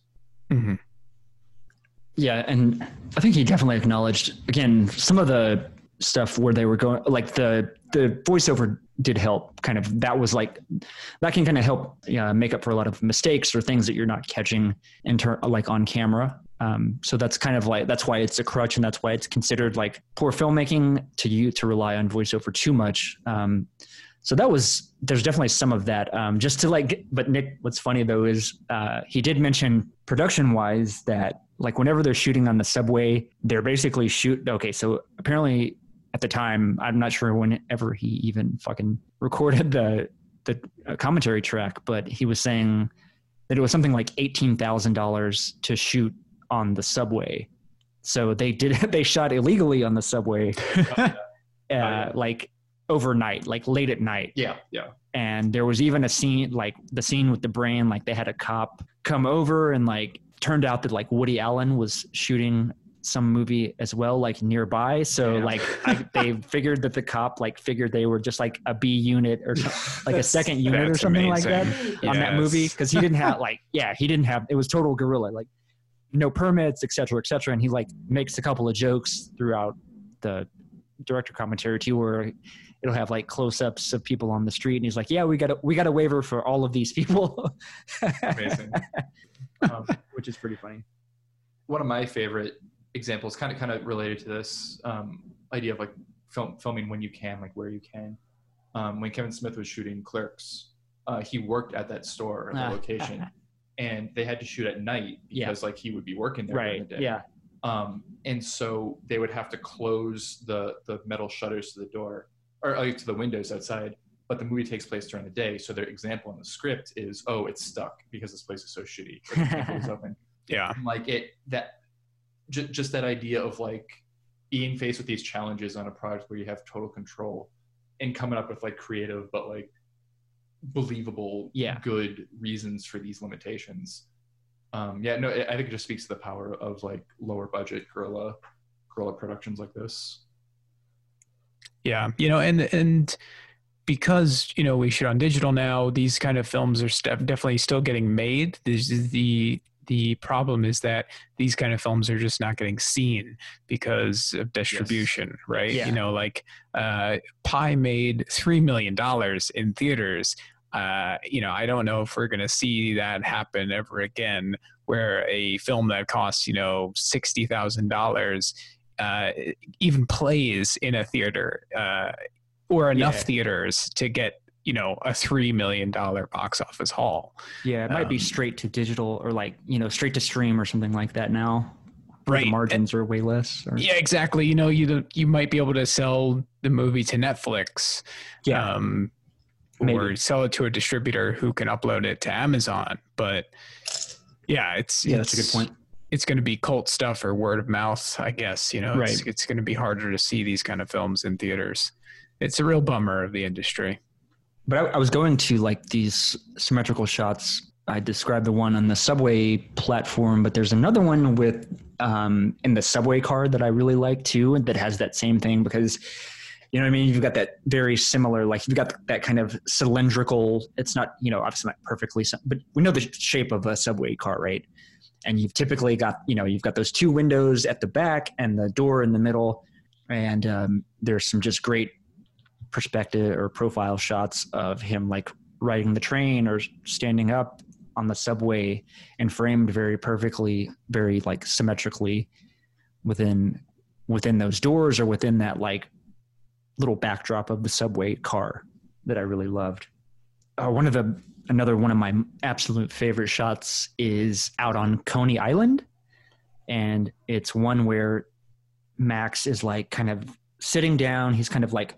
hmm
Yeah, and I think he definitely acknowledged again some of the stuff where they were going like the the voiceover did help kind of that was like that can kind of help uh, make up for a lot of mistakes or things that you're not catching in ter- like on camera. Um, so that's kind of like that's why it's a crutch and that's why it's considered like poor filmmaking to you to rely on voiceover too much. Um, so that was there's definitely some of that. Um, just to like but nick what's funny though is uh, he did mention production wise that like whenever they're shooting on the subway they're basically shoot okay so apparently at the time i'm not sure whenever he even fucking recorded the the commentary track but he was saying that it was something like $18000 to shoot on the subway so they did they shot illegally on the subway uh,
yeah.
like overnight like late at night
Yeah, yeah.
and there was even a scene like the scene with the brain like they had a cop come over and like turned out that like woody allen was shooting some movie as well like nearby. So
Yeah.
like I, they figured that the cop like figured they were just like a b unit or like a second unit or something like that
amazing.
on that movie. Because he didn't have like yeah he didn't have it was total guerrilla like no permits etc cetera et cetera. And he like makes a couple of jokes throughout the director commentary. Too where it'll have like close-ups of people on the street and he's like yeah we got a we got a waiver for all of these people.
Amazing. Um,
which is pretty funny.
One of my favorite examples, kind of kind of related to this um, idea of like film, filming when you can, like where you can. Um, when Kevin Smith was shooting Clerks, uh, he worked at that store, at
Ah.
the location, and they had to shoot at night
Yeah.
because like he would be working there during
right
the day.
yeah
Um, and so they would have to close the the metal shutters to the door or uh, to the windows outside. But the movie takes place during the day, so their example in the script is, "Oh, it's stuck because this place is so shitty. Like, the window open."
Yeah.
And, like it that j- just that idea of like being faced with these challenges on a project where you have total control and coming up with like creative but like believable
Yeah.
good reasons for these limitations um yeah no i think it just speaks to the power of like lower budget guerrilla guerrilla productions like this
Yeah, you know, and and because you know we shoot on digital now, these kind of films are st- definitely still getting made. This is the the problem is that these kind of films are just not getting seen because of distribution, right?
Yeah.
You know, like uh, Pi made three million dollars in theaters. Uh, you know, I don't know if we're going to see that happen ever again, where a film that costs you know sixty thousand dollars uh, even plays in a theater uh, or enough
Yeah.
theaters to get you know a three million dollar box office haul.
yeah it might be
Um,
straight to digital or like you know straight to stream or something like that now
Right.
the margins are way less or,
Yeah, exactly. You know, you you might be able to sell the movie to Netflix,
yeah
um, or sell it to a distributor who can upload it to Amazon. But yeah, it's
yeah that's a good point
It's going to be cult stuff or word of mouth, I guess. You know, it's, it's going to be harder to see these kind of films in theaters. It's a real bummer of the industry.
But I, I was going to like these symmetrical shots. I described the one on the subway platform, but there's another one with um, in the subway car that I really like too, and that has that same thing because you know what I mean. You've got that very similar, like you've got that kind of cylindrical. It's not you know obviously not perfectly, but we know the shape of a subway car, right? And you've typically got you know you've got those two windows at the back and the door in the middle, and um, there's some just great perspective or profile shots of him like riding the train or standing up on the subway and framed very perfectly very like symmetrically within within those doors or within that like little backdrop of the subway car that I really loved. Uh, one of the another one of my absolute favorite shots is out on Coney Island, and it's one where Max is like kind of sitting down. He's kind of like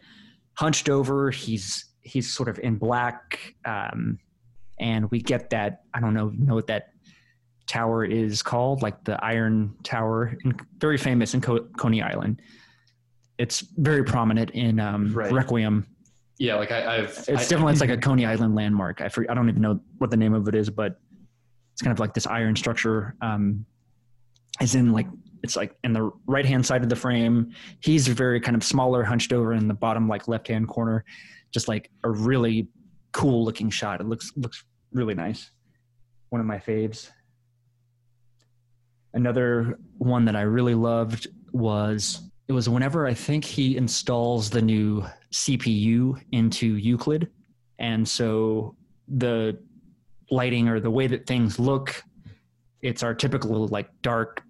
hunched over. He's he's sort of in black, um, and we get that. I don't know know what that tower is called, like the Iron Tower, in, very famous in Co- Coney Island. It's very prominent in um,
Right.
Requiem.
yeah like I, i've
It's
I-
definitely it's like a Coney Island landmark. I I don't even know what the name of it is, but it's kind of like this iron structure. Um, is in like it's like in the right hand side of the frame. He's very kind of smaller, hunched over in the bottom like left hand corner. Just like a really cool looking shot. It looks looks really nice. One of my faves. Another one that I really loved was it was whenever I think he installs the new CPU into Euclid, and so the lighting or the way that things look, it's our typical like dark,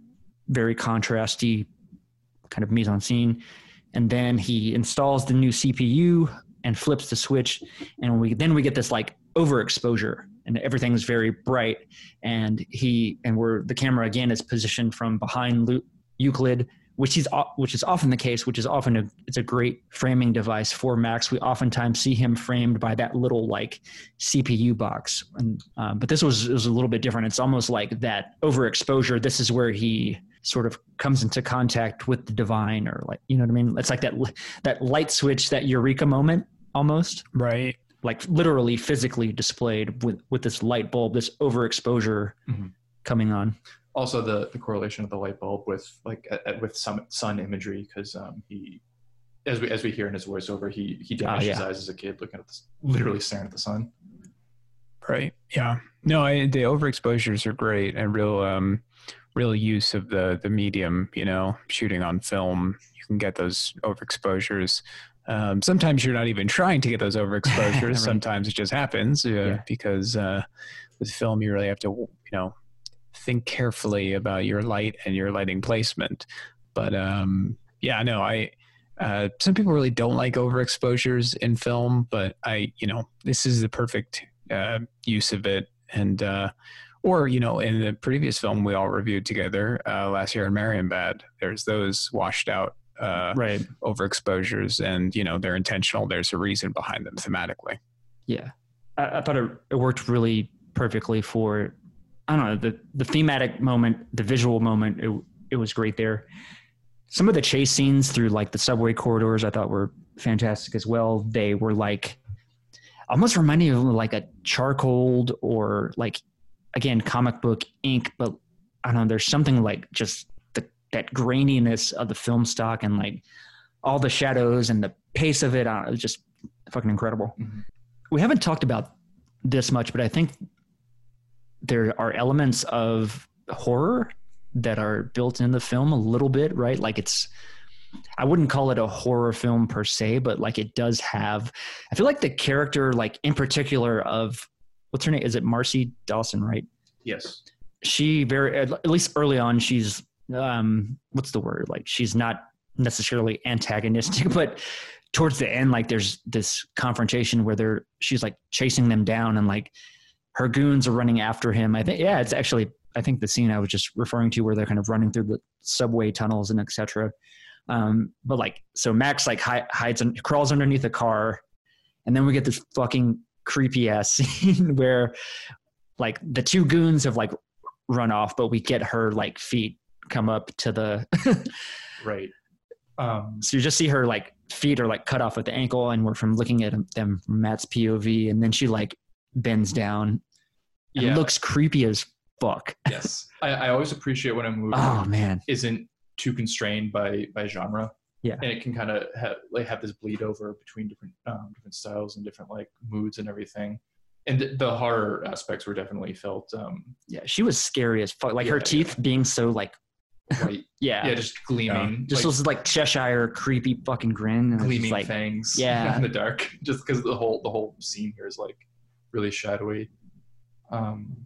very contrasty kind of mise en scene, and then he installs the new CPU and flips the switch, and we then we get this like overexposure and everything's very bright. And he and we're the camera again is positioned from behind Euclid which is which is often the case which is often a it's a great framing device for Max we oftentimes see him framed by that little like CPU box. And um, but this was was a little bit different. It's almost like that overexposure. This is where he sort of comes into contact with the divine or like you know what I mean it's like that that light switch that eureka moment almost
Right.
like literally physically displayed with with this light bulb this overexposure
Mhm.
coming on
Also, the the correlation of the light bulb with like uh, with some sun imagery because um, he, as we as we hear in his voiceover, he he damaged his
yeah.
eyes as a kid, looking at this literally staring at the sun.
Right. Yeah. No, I, the overexposures are great and real, um, real use of the the medium. You know, shooting on film, you can get those overexposures. Um, sometimes you're not even trying to get those overexposures.
Right.
Sometimes it just happens uh,
Yeah.
because uh, with film, you really have to, you know, think carefully about your light and your lighting placement. But um, yeah, no, I. Uh, some people really don't like overexposures in film, but I, you know, this is the perfect uh, use of it. And, uh, or, you know, in the previous film we all reviewed together uh, last year in Marienbad, there's those washed out uh,
right
overexposures and, you know, they're intentional. There's a reason behind them thematically.
yeah I, I thought it, it worked really perfectly for i don't know the the thematic moment the visual moment it, it was great there some of the chase scenes through like the subway corridors i thought were fantastic as well they were like almost reminding me of like a charcoal or like again comic book ink but i don't know there's something like just the that graininess of the film stock and like all the shadows and the pace of it uh, it was just fucking incredible
Mhm.
we haven't talked about this much but i think there are elements of horror that are built in the film a little bit right like it's I wouldn't call it a horror film per se, but like it does have. I feel like the character, like in particular, of what's her name? Is it Marcy Dawson? Right?
Yes.
She very at least early on, she's um, what's the word? Like she's not necessarily antagonistic, but towards the end, like there's this confrontation where they're she's like chasing them down, and like her goons are running after him. I think yeah, it's actually I think the scene I was just referring to where they're kind of running through the subway tunnels and etc. Um, but like, so Max like hi- hides and crawls underneath a car, and then we get this fucking creepy ass scene where like the two goons have like run off, but we get her like feet come up to the.
Right. Um,
so you just see her like feet are like cut off at the ankle, and we're from looking at them from Max's POV, and then she like bends down. And
Yeah.
it looks creepy as fuck.
yes. I, I always appreciate when a movie
Oh man,
isn't too constrained by by genre.
Yeah.
And it can kind of have like have this bleed over between different um, different styles and different like moods and everything. And the, the horror aspects were definitely felt um,
yeah, she was scary as fuck. Like her
Yeah,
teeth being so like
white.
yeah,
yeah, just gleaming,
just
like,
those like Cheshire creepy fucking grin. And
gleaming
like,
fangs.
Yeah.
in the dark. Just because the whole the whole scene here is like really shadowy. Um,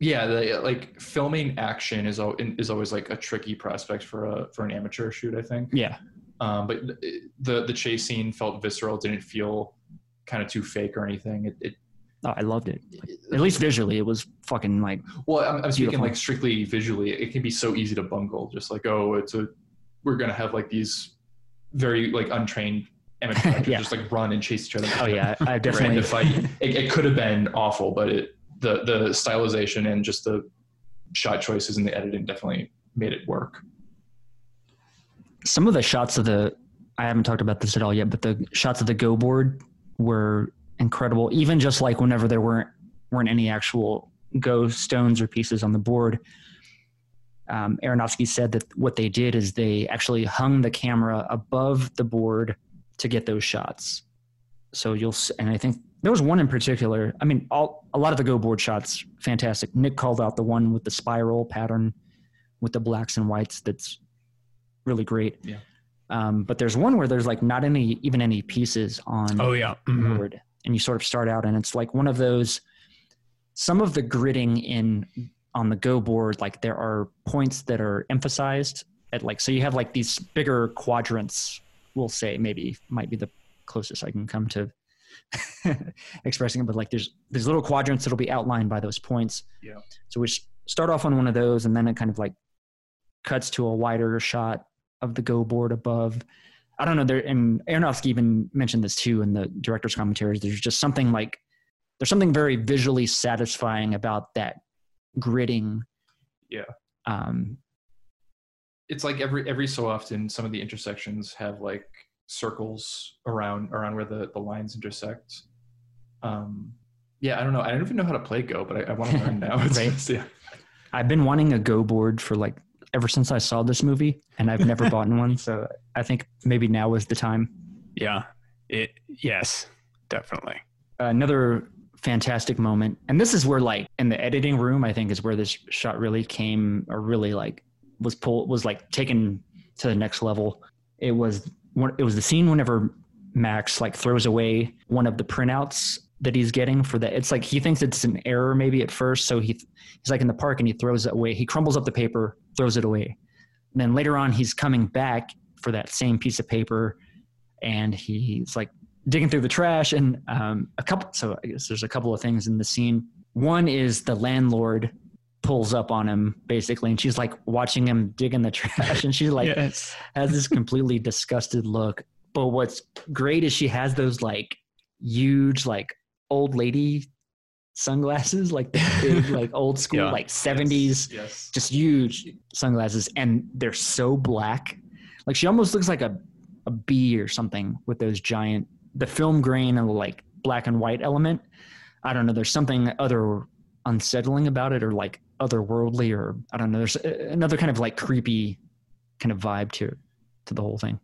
yeah, the like filming action is al- is always like a tricky prospect for a for an amateur shoot. I think.
yeah,
um, but the the chase scene felt visceral didn't feel kind of too fake or anything it, it
oh, I loved it. At least visually, it was fucking like
well i'm, I'm speaking like strictly visually it can be so easy to bungle just like oh it's a we're gonna have like these very like untrained amateur actors
Yeah.
just like run and chase each other
oh yeah, I definitely
the fight it, it could have been awful but it the the stylization and just the shot choices and the editing definitely made it work
some of the shots of the I haven't talked about this at all yet, but the shots of the go board were incredible. Even just like whenever there weren't weren't any actual go stones or pieces on the board. Um, Aronofsky said that what they did is they actually hung the camera above the board to get those shots. So you'll and I think there was one in particular. I mean, all a lot of the go board shots fantastic. Nick called out the one with the spiral pattern with the blacks and whites. That's really great.
Yeah.
Um, but there's one where there's like not any even any pieces on
Oh yeah.
the
Mhm.
board, and you sort of start out, and it's like one of those. Some of the gridding in on the Go board, like there are points that are emphasized at like so you have like these bigger quadrants. We'll say maybe might be the closest I can come to expressing it, but like there's there's little quadrants that'll be outlined by those points.
Yeah.
So we start off on one of those, and then it kind of like cuts to a wider shot of the Go board above. I don't know. There and Aronofsky even mentioned this too in the director's commentaries. There's just something like there's something very visually satisfying about that gridding.
Yeah.
Um,
it's like every every so often some of the intersections have like circles around around where the the lines intersect um yeah i don't know i don't even know how to play go but i, I want to learn now It's
Right.
just- yeah
I've been wanting a Go board for like ever since I saw this movie, and I've never bought one. So I think maybe now is the time.
Yeah. It. Yes. Definitely.
another fantastic moment and this is where like in the editing room i think is where this shot really came or really like was pulled was like taken to the next level it was one it was the scene whenever max like throws away one of the printouts that he's getting for that it's like he thinks it's an error maybe at first. So he he's like in the park and he throws it away. He crumbles up the paper throws it away. And then later on he's coming back for that same piece of paper and he's like digging through the trash. And um, a couple so i guess there's a couple of things in the scene. One is the landlord pulls up on him basically and she's like watching him dig in the trash and she's like
yes.
has this completely disgusted look. But what's great is she has those like huge like old lady sunglasses like the big like old school
Yeah.
like 70s
yes.
just huge sunglasses and they're so black. Like she almost looks like a, a bee or something with those giant the film grain and the like black and white element. I don't know there's something other unsettling about it or like otherworldly or i don't know there's another kind of like creepy kind of vibe to to the whole thing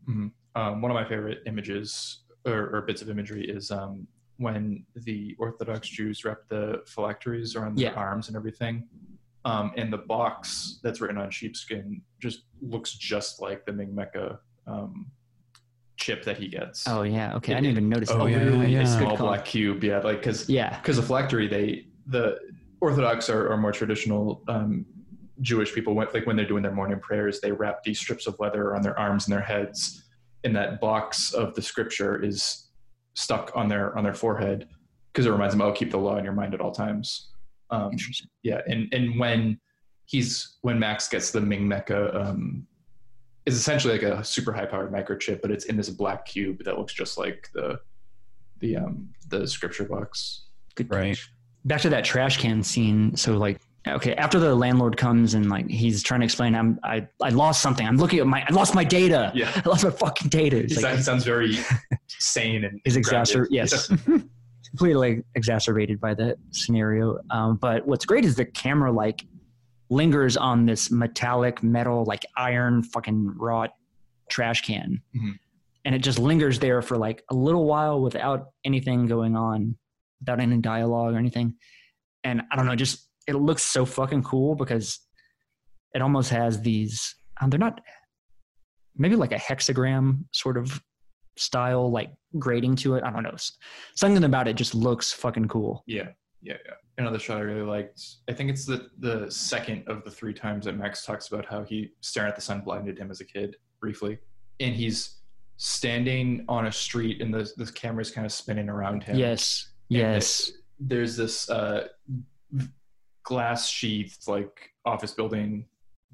um, one of my favorite images or, or bits of imagery is um, when the Orthodox Jews wrap the phylacteries around their
Yeah.
arms and everything. Um, and the box that's written on sheepskin just looks just like the Ming Mecca um, chip that he gets.
oh yeah okay i didn't even notice
oh,
that
yeah,
Literally
yeah.
a small black cube. Yeah, like because
yeah
because the phylactery they the Orthodox are, are more traditional um, Jewish people. When, like when they're doing their morning prayers, they wrap these strips of leather around their arms and their heads, and that box of the scripture is stuck on their on their forehead because it reminds them, "Oh, keep the law in your mind at all times." Um, yeah, and and when he's when Max gets the Ming Mecca, um, is essentially like a super high powered microchip, but it's in this black cube that looks just like the the um the scripture box.
good
Right.
Back to that trash can scene. So like, okay, after the landlord comes and like he's trying to explain, I'm I I lost something. I'm looking at my I lost my data.
Yeah,
I lost my fucking data. It's
sounds,
like,
he sounds very sane and
Is
grounded.
exacer- yes. completely exacerbated by the scenario. Um, but what's great is the camera like lingers on this metallic metal like iron fucking wrought trash can,
Mhm.
and it just lingers there for like a little while without anything going on, without any dialogue or anything. And I don't know, just it looks so fucking cool because it almost has these. Um, they're not maybe like a hexagram sort of style like grading to it. I don't know. Something about it just looks fucking cool.
Yeah, yeah, yeah. Another shot I really liked. I think it's the the second of the three times that Max talks about how he staring at the sun blinded him as a kid briefly, and he's standing on a street and the the camera's kind of spinning around him.
Yes. Yes.
there's this uh, glass sheathed like office building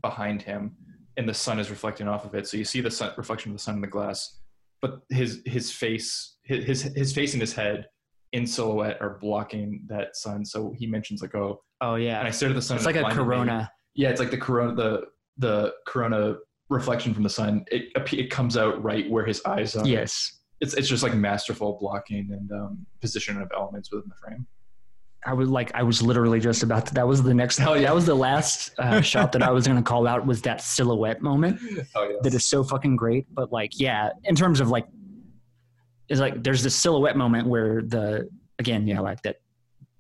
behind him, and the sun is reflecting off of it. So you see the sun, reflection of the sun in the glass, but his his face, his his, his face and his head in silhouette are blocking that sun. So he mentions like, "Oh,"
Oh yeah.
and I
yeah.
stared at the sun.
It's like
it
a
blinded me.
corona.
Yeah, it's like the corona, the the corona reflection from the sun. It it comes out right where his eyes are.
Yes.
It's it's just like masterful blocking and um, position of elements within the frame.
I was like, I was literally just about to. That was the next.
Hell yeah.
That was the last uh, shot that I was going to call out. Was that silhouette moment
Oh yeah.
that is so fucking great? But like, yeah, in terms of like, is like there's this silhouette moment where the again, yeah, like that.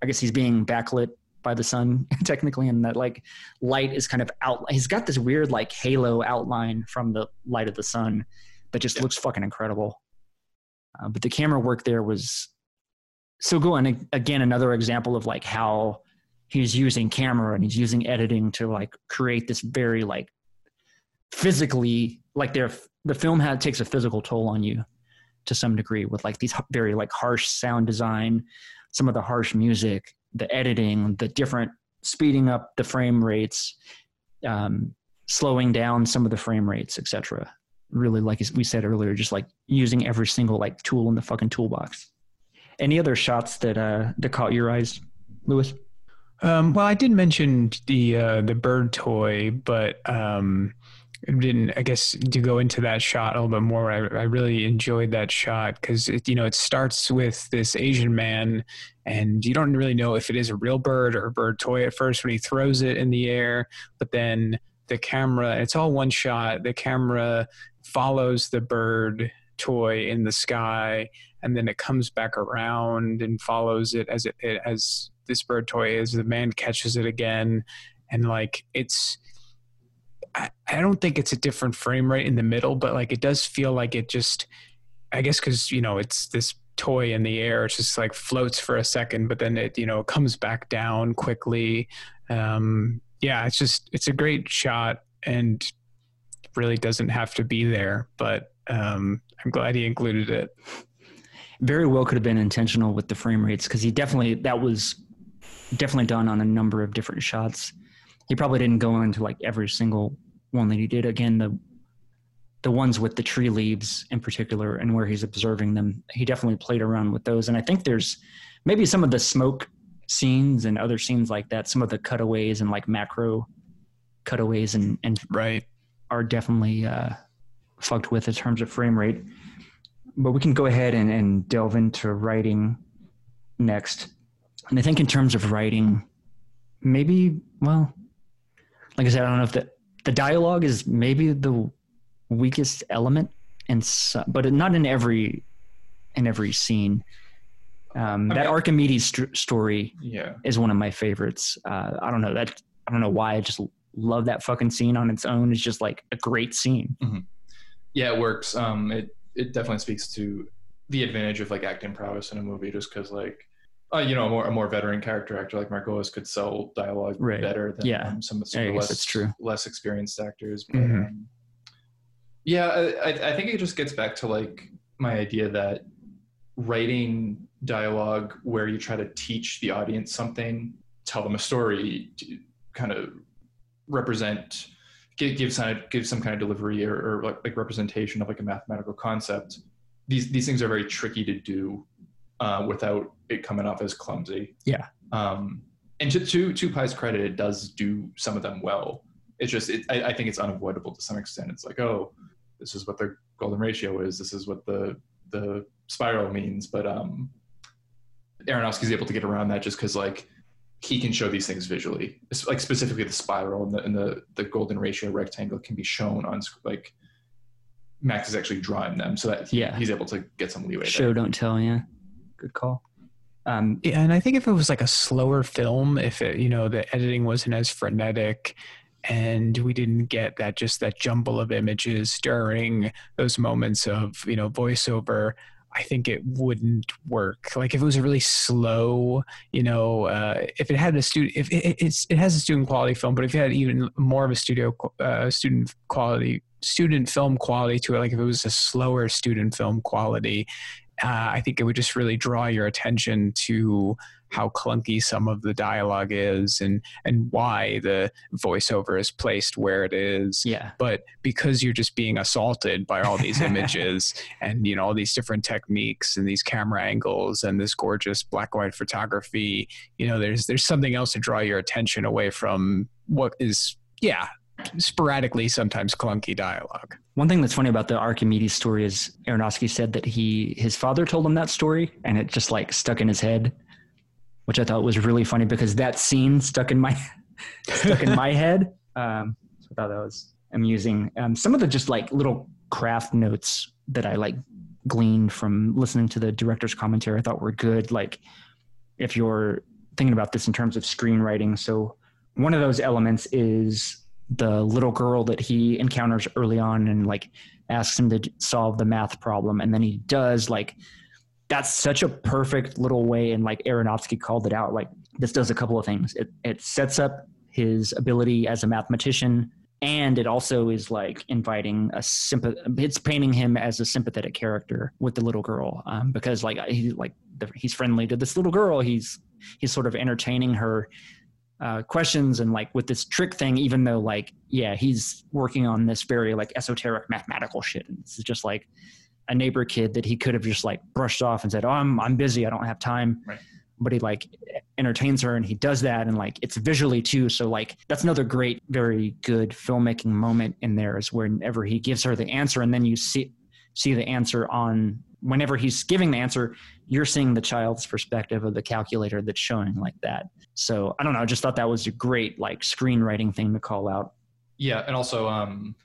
I guess he's being backlit by the sun technically and that like light is kind of out he's got this weird like halo outline from the light of the sun that just looks fucking incredible uh, but the camera work there was so good and again another example of like how he's using camera and he's using editing to like create this very like physically like there the film had takes a physical toll on you to some degree with like these very like harsh sound design some of the harsh music the editing the different speeding up the frame rates um, slowing down some of the frame rates etc really like we said earlier just like using every single like tool in the fucking toolbox any other shots that uh that caught your eyes lewis
um, well, I did mention the uh, the bird toy, but um, didn't I guess to go into that shot a little bit more. I, I really enjoyed that shot because you know it starts with this Asian man, and you don't really know if it is a real bird or a bird toy at first when he throws it in the air, but then the camera it's all one shot. The camera follows the bird toy in the sky, and then it comes back around and follows it as it, it as this bird toy is. The man catches it again, and like it's. I, I don't think it's a different frame rate in the middle, but like it does feel like it just. I guess because you know it's this toy in the air. It just like floats for a second, but then it you know comes back down quickly. Um, yeah, it's just it's a great shot and really doesn't have to be there, but um, I'm glad he included it.
Very well could have been intentional with the frame rates because he definitely that was definitely done on a number of different shots. He probably didn't go into like every single one that he did. Again, the the ones with the tree leaves in particular and where he's observing them, he definitely played around with those. And I think there's maybe some of the smoke scenes and other scenes like that, some of the cutaways and like macro cutaways and and
right
are definitely uh, fucked with in terms of frame rate. But we can go ahead and, and delve into writing next. And I think in terms of writing, maybe well, like I said, I don't know if the the dialogue is maybe the weakest element, and so, but not in every in every scene. Um, that Archimedes st- story
Yeah.
is one of my favorites. Uh, I don't know that I don't know why I just love that fucking scene on its own. It's just like a great scene.
Yeah, it works. Um, it it definitely speaks to the advantage of like acting prowess in a movie, just because like, uh, you know, a more a more veteran character actor like Margolis could sell dialogue
Right.
better than
Yeah.
um, some, some of the less
true.
less experienced actors. But,
Mhm.
um, yeah, I, I I think it just gets back to like my idea that writing dialogue where you try to teach the audience something, tell them a story, to kind of represent, give give some give some kind of delivery or, or like, like representation of like a mathematical concept. These these things are very tricky to do uh, without it coming off as clumsy.
Yeah.
Um, and to, to to Pi's credit, it does do some of them well. It's just it, I, I think it's unavoidable to some extent. It's like oh, this is what the golden ratio is. This is what the the spiral means. But um, Aronofsky's able to get around that just because like he can show these things visually. It's like specifically the spiral and the and the, the golden ratio rectangle can be shown on like Max is actually drawing them, so that he,
Yeah.
he's able to get some leeway.
Show
there.
don't tell. Yeah, good call. Um,
Yeah, and I think if it was like a slower film, if it you know the editing wasn't as frenetic, and we didn't get that just that jumble of images during those moments of you know voiceover, I think it wouldn't work. Like if it was a really slow, you know, uh, if it had a student, if it, it's it has a student quality film, but if it had even more of a studio uh, student quality student film quality to it, like if it was a slower student film quality, uh, I think it would just really draw your attention to how clunky some of the dialogue is and and why the voiceover is placed where it is.
Yeah,
but because you're just being assaulted by all these images and you know all these different techniques and these camera angles and this gorgeous black and white photography you know there's there's something else to draw your attention away from what is yeah sporadically sometimes clunky dialogue.
One thing that's funny about the Archimedes story is Aronofsky said that he his father told him that story and it just like stuck in his head, which I thought was really funny because that scene stuck in my stuck in my head. Um, so I thought that was amusing. Um, some of the just like little craft notes that I like gleaned from listening to the director's commentary, I thought were good. Like if you're thinking about this in terms of screenwriting. So one of those elements is the little girl that he encounters early on and like asks him to solve the math problem, and then he does like that's such a perfect little way and like Aronofsky called it out like this does a couple of things. It it sets up his ability as a mathematician and it also is like inviting a sympath it's painting him as a sympathetic character with the little girl um, because like he like the, he's friendly to this little girl. He's he's sort of entertaining her uh, questions and like with this trick thing even though like yeah he's working on this very like esoteric mathematical shit. And this is just like a neighbor kid that he could have just like brushed off and said oh i'm, I'm busy. I don't have time.
Right.
but he like entertains her and he does that and like it's visually too so like that's another great very good filmmaking moment in there is whenever he gives her the answer and then you see see the answer on whenever he's giving the answer you're seeing the child's perspective of the calculator that's showing like that. So i don't know i just thought that was a great like screenwriting thing to call out.
Yeah, and also um,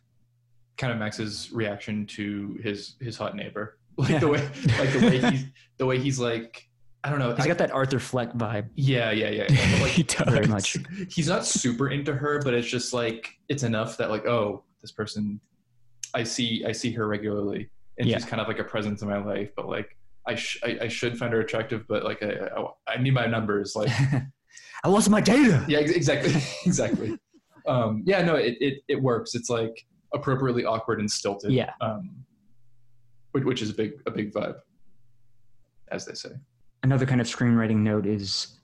kind of Max's reaction to his his hot neighbor, like the way like the way he's the way he's like I don't know.
he's
I-
got that arthur fleck vibe
yeah, yeah, yeah. yeah. Like,
he does.
very much
he's not super into her, but it's just like it's enough that like oh this person, I see I see her regularly, and
Yeah.
she's kind of like a presence in my life. But like I sh- I, I should find her attractive, but like I, I I need my numbers. Like
i lost my data
yeah, exactly, exactly. Um, yeah, no, it, it it works. It's like appropriately awkward and stilted.
Yeah.
Um, which, which is a big a big vibe, as they say.
another kind of screenwriting note is,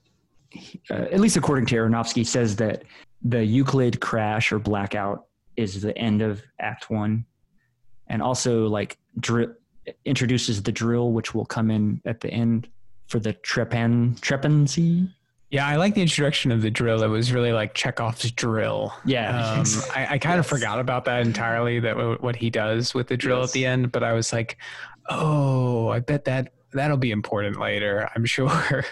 uh, at least according to Aronofsky, says that the Euclid crash or blackout is the end of Act One, and also like dri- introduces the drill, which will come in at the end for the trepan trepancy.
Yeah, I like the introduction of the drill. It was really like Chekhov's drill.
Yeah,
Um, I, I kind of forgot about that entirely. That w- what he does with the drill
Yes.
at the end, but I was like, oh, I bet that that'll be important later. I'm sure.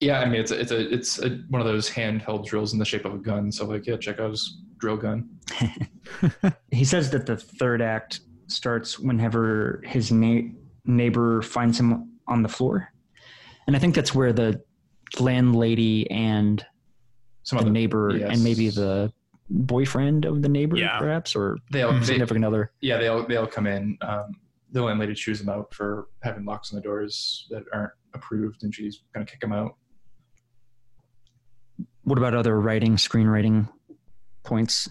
Yeah, I mean it's a, it's a it's a, one of those handheld drills in the shape of a gun. So like yeah, Chekhov's drill gun.
he says that the third act starts whenever his na- neighbor finds him on the floor, and I think that's where the landlady and
Some
the
other
neighbor
yes.
and maybe the boyfriend of the neighbor
Yeah.
perhaps or
they all they,
significant other
yeah they'll they all come in. Um, the landlady chews them out for having locks on the doors that aren't approved, and she's gonna kick them out.
what about other writing screenwriting points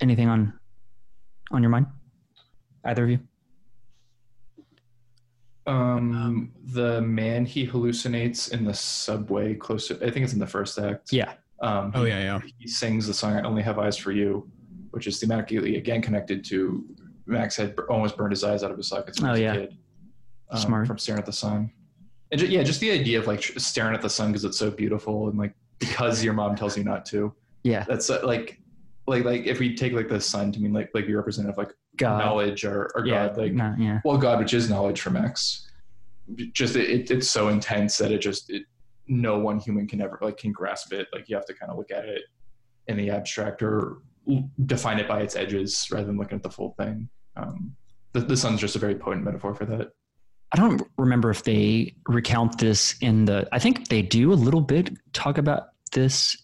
anything on on your mind either of you
Um, the man he hallucinates in the subway close to I think it's in the first act.
yeah
Um,
Oh yeah, yeah.
he sings the song "I Only Have Eyes for You," which is thematically again connected to Max had almost burned his eyes out of his sockets when
Oh,
he was
yeah.
a kid. um,
Smart.
from staring at the sun. And ju- yeah, just the idea of like staring at the sun because it's so beautiful and like because your mom tells you not to.
yeah
That's uh, like like like if we take like the sun to mean like like your representative like
god
knowledge or, or
yeah
God like
no, yeah
well God which is knowledge from X. Just it, it, it's so intense that it just it, no one human can ever like can grasp it. Like you have to kind of look at it in the abstract or define it by its edges rather than looking at the full thing. Um, the, the sun's just a very potent metaphor for that.
i don't remember if they recount this in the i think they do a little bit talk about this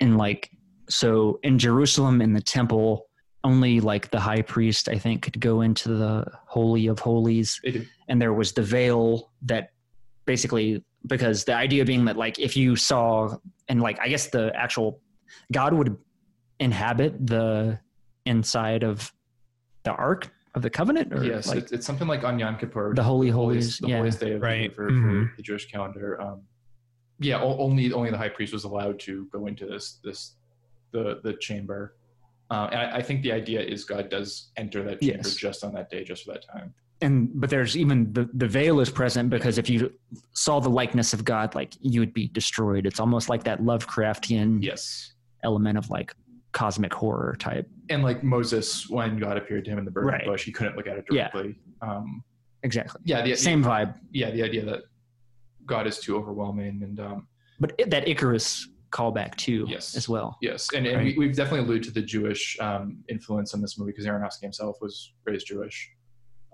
in like so in jerusalem in the temple only like the high priest i think could go into the holy of holies and there was the veil that basically because the idea being that like if you saw and like i guess the actual god would inhabit the inside of the ark of the covenant or
yes,
like
it's, it's something like on Yom Kippur,
the holy
holiest,
holies
the
yeah
holiest day of the
Right.
year for,
Mhm.
for the Jewish calendar. Um, yeah, o- only only the high priest was allowed to go into this this the the chamber, uh, and I, I think the idea is God does enter that chamber
Yes.
just on that day, just for that time.
and but there's even the the veil is present because if you saw the likeness of god like you would be destroyed it's almost like that lovecraftian
Yes,
element of like cosmic horror type
and like Moses, when God appeared to him in the burning
Right.
bush, he couldn't look at it
Yeah.
directly. Um,
exactly
yeah, the,
same vibe
yeah, the idea that God is too overwhelming, and um,
but it, that icarus callback too
Yes.
as well
Yes, and, and
Right.
we, we've definitely alluded to the Jewish um, influence on this movie because Aronofsky himself was raised Jewish,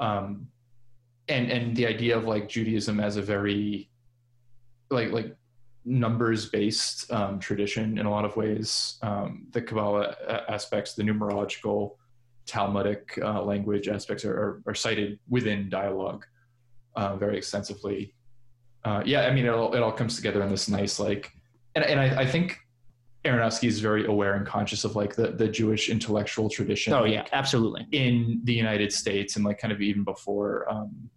um, and and the idea of like Judaism as a very like like numbers based um, tradition in a lot of ways. Um, the Kabbalah aspects, the numerological, Talmudic uh, language aspects are, are, are, cited within dialogue uh, very extensively. Uh, yeah, I mean, it all, it all comes together in this nice, like, and, and I, I think Aronofsky is very aware and conscious of like the, the Jewish intellectual tradition.
Oh
like,
yeah, absolutely.
In the United States and like kind of even before um,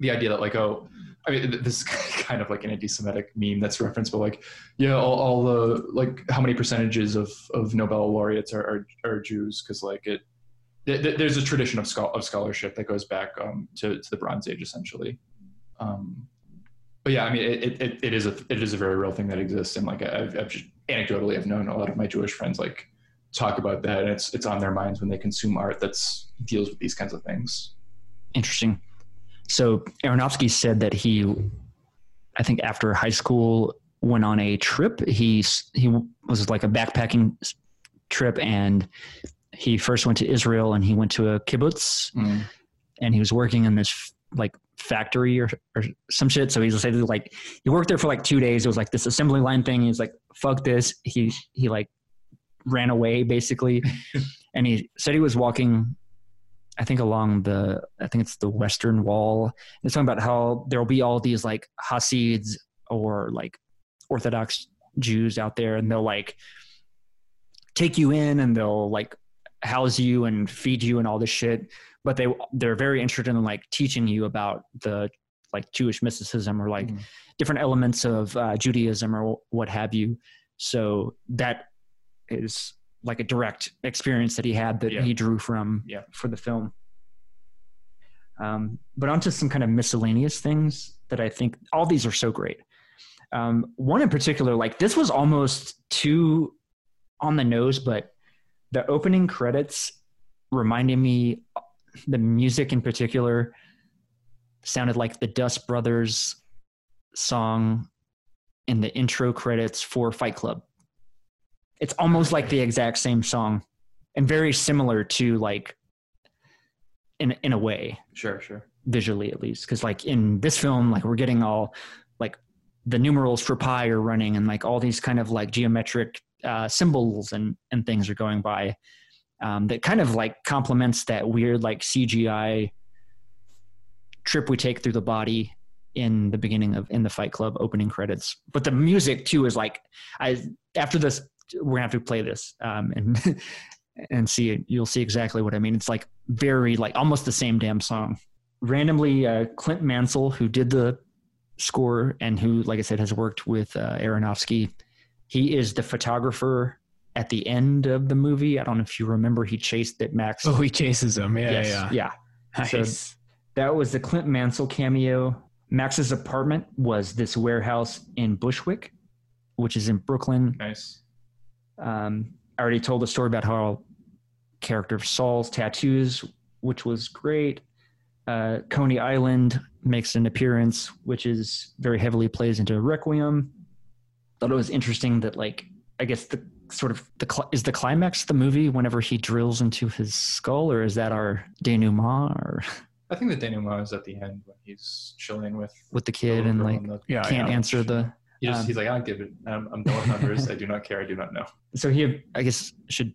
the idea that like, oh, I mean, this is kind of like an anti-Semitic meme that's referenced, but like, yeah, all, all the like, how many percentages of, of Nobel laureates are are, are Jews? Because like it, th- there's a tradition of, schol- of scholarship that goes back um, to to the Bronze Age, essentially. Um, but yeah, I mean, it, it, it is a it is a very real thing that exists, and like I've, I've just, anecdotally, I've known a lot of my Jewish friends like talk about that, and it's it's on their minds when they consume art that's deals with these kinds of things.
Interesting. So Aronofsky said that he, I think after high school, went on a trip. He he was like a backpacking trip, and he first went to Israel, and he went to a kibbutz,
Mm.
and he was working in this like factory or, or some shit. So he's like he worked there for like two days. It was like this assembly line thing. He's like, "Fuck this." He he like ran away basically, and he said he was walking I think along the I think it's the Western Wall. It's talking about how there will be all these like Hasids or like Orthodox Jews out there, and they'll like take you in and they'll like house you and feed you and all this shit. But they they're very interested in like teaching you about the like Jewish mysticism or like
Mm.
different elements of uh, Judaism or what have you. So that is like a direct experience that he had that
Yeah.
he drew from
Yeah.
for the film. Um, but onto some kind of miscellaneous things that I think all these are so great. Um, one in particular, like this was almost too on the nose, but the opening credits reminded me, the music in particular sounded like the Dust Brothers song in the intro credits for Fight Club. It's almost like the exact same song and very similar to like in in a way
Sure, sure.
visually at least because like in this film like we're getting all like the numerals for pi are running and like all these kind of like geometric uh, symbols and and things are going by um, that kind of like complements that weird like cgi trip we take through the body in the beginning of in the fight club opening credits. But the music too is like i after this we're gonna have to play this um, and and see it you'll see exactly what i mean. It's like very like almost the same damn song. Randomly uh, clint mansell who did the score and who like i said has worked with uh, aronofsky he is the photographer at the end of the movie i don't know if you remember he chased it max
Oh, he chases him. Yeah,
Yes,
yeah.
yeah
Nice.
that was the clint mansell cameo max's apartment was this warehouse in bushwick which is in brooklyn
Nice.
um, I already told the story about how character of Sol's tattoos, which was great. Uh, Coney Island makes an appearance, which is very heavily plays into Requiem. Thought it was interesting that, like, I guess the sort of the cl- is the climax of the movie whenever he drills into his skull, or is that our denouement, or
I think the denouement is at the end when he's chilling with
with the
the
kid
little
and like
on the-
Yeah,
can't
yeah.
answer the
He just,
um,
he's like, I don't give it. I'm, I'm done with numbers. I do not care. I do not know.
so he i guess should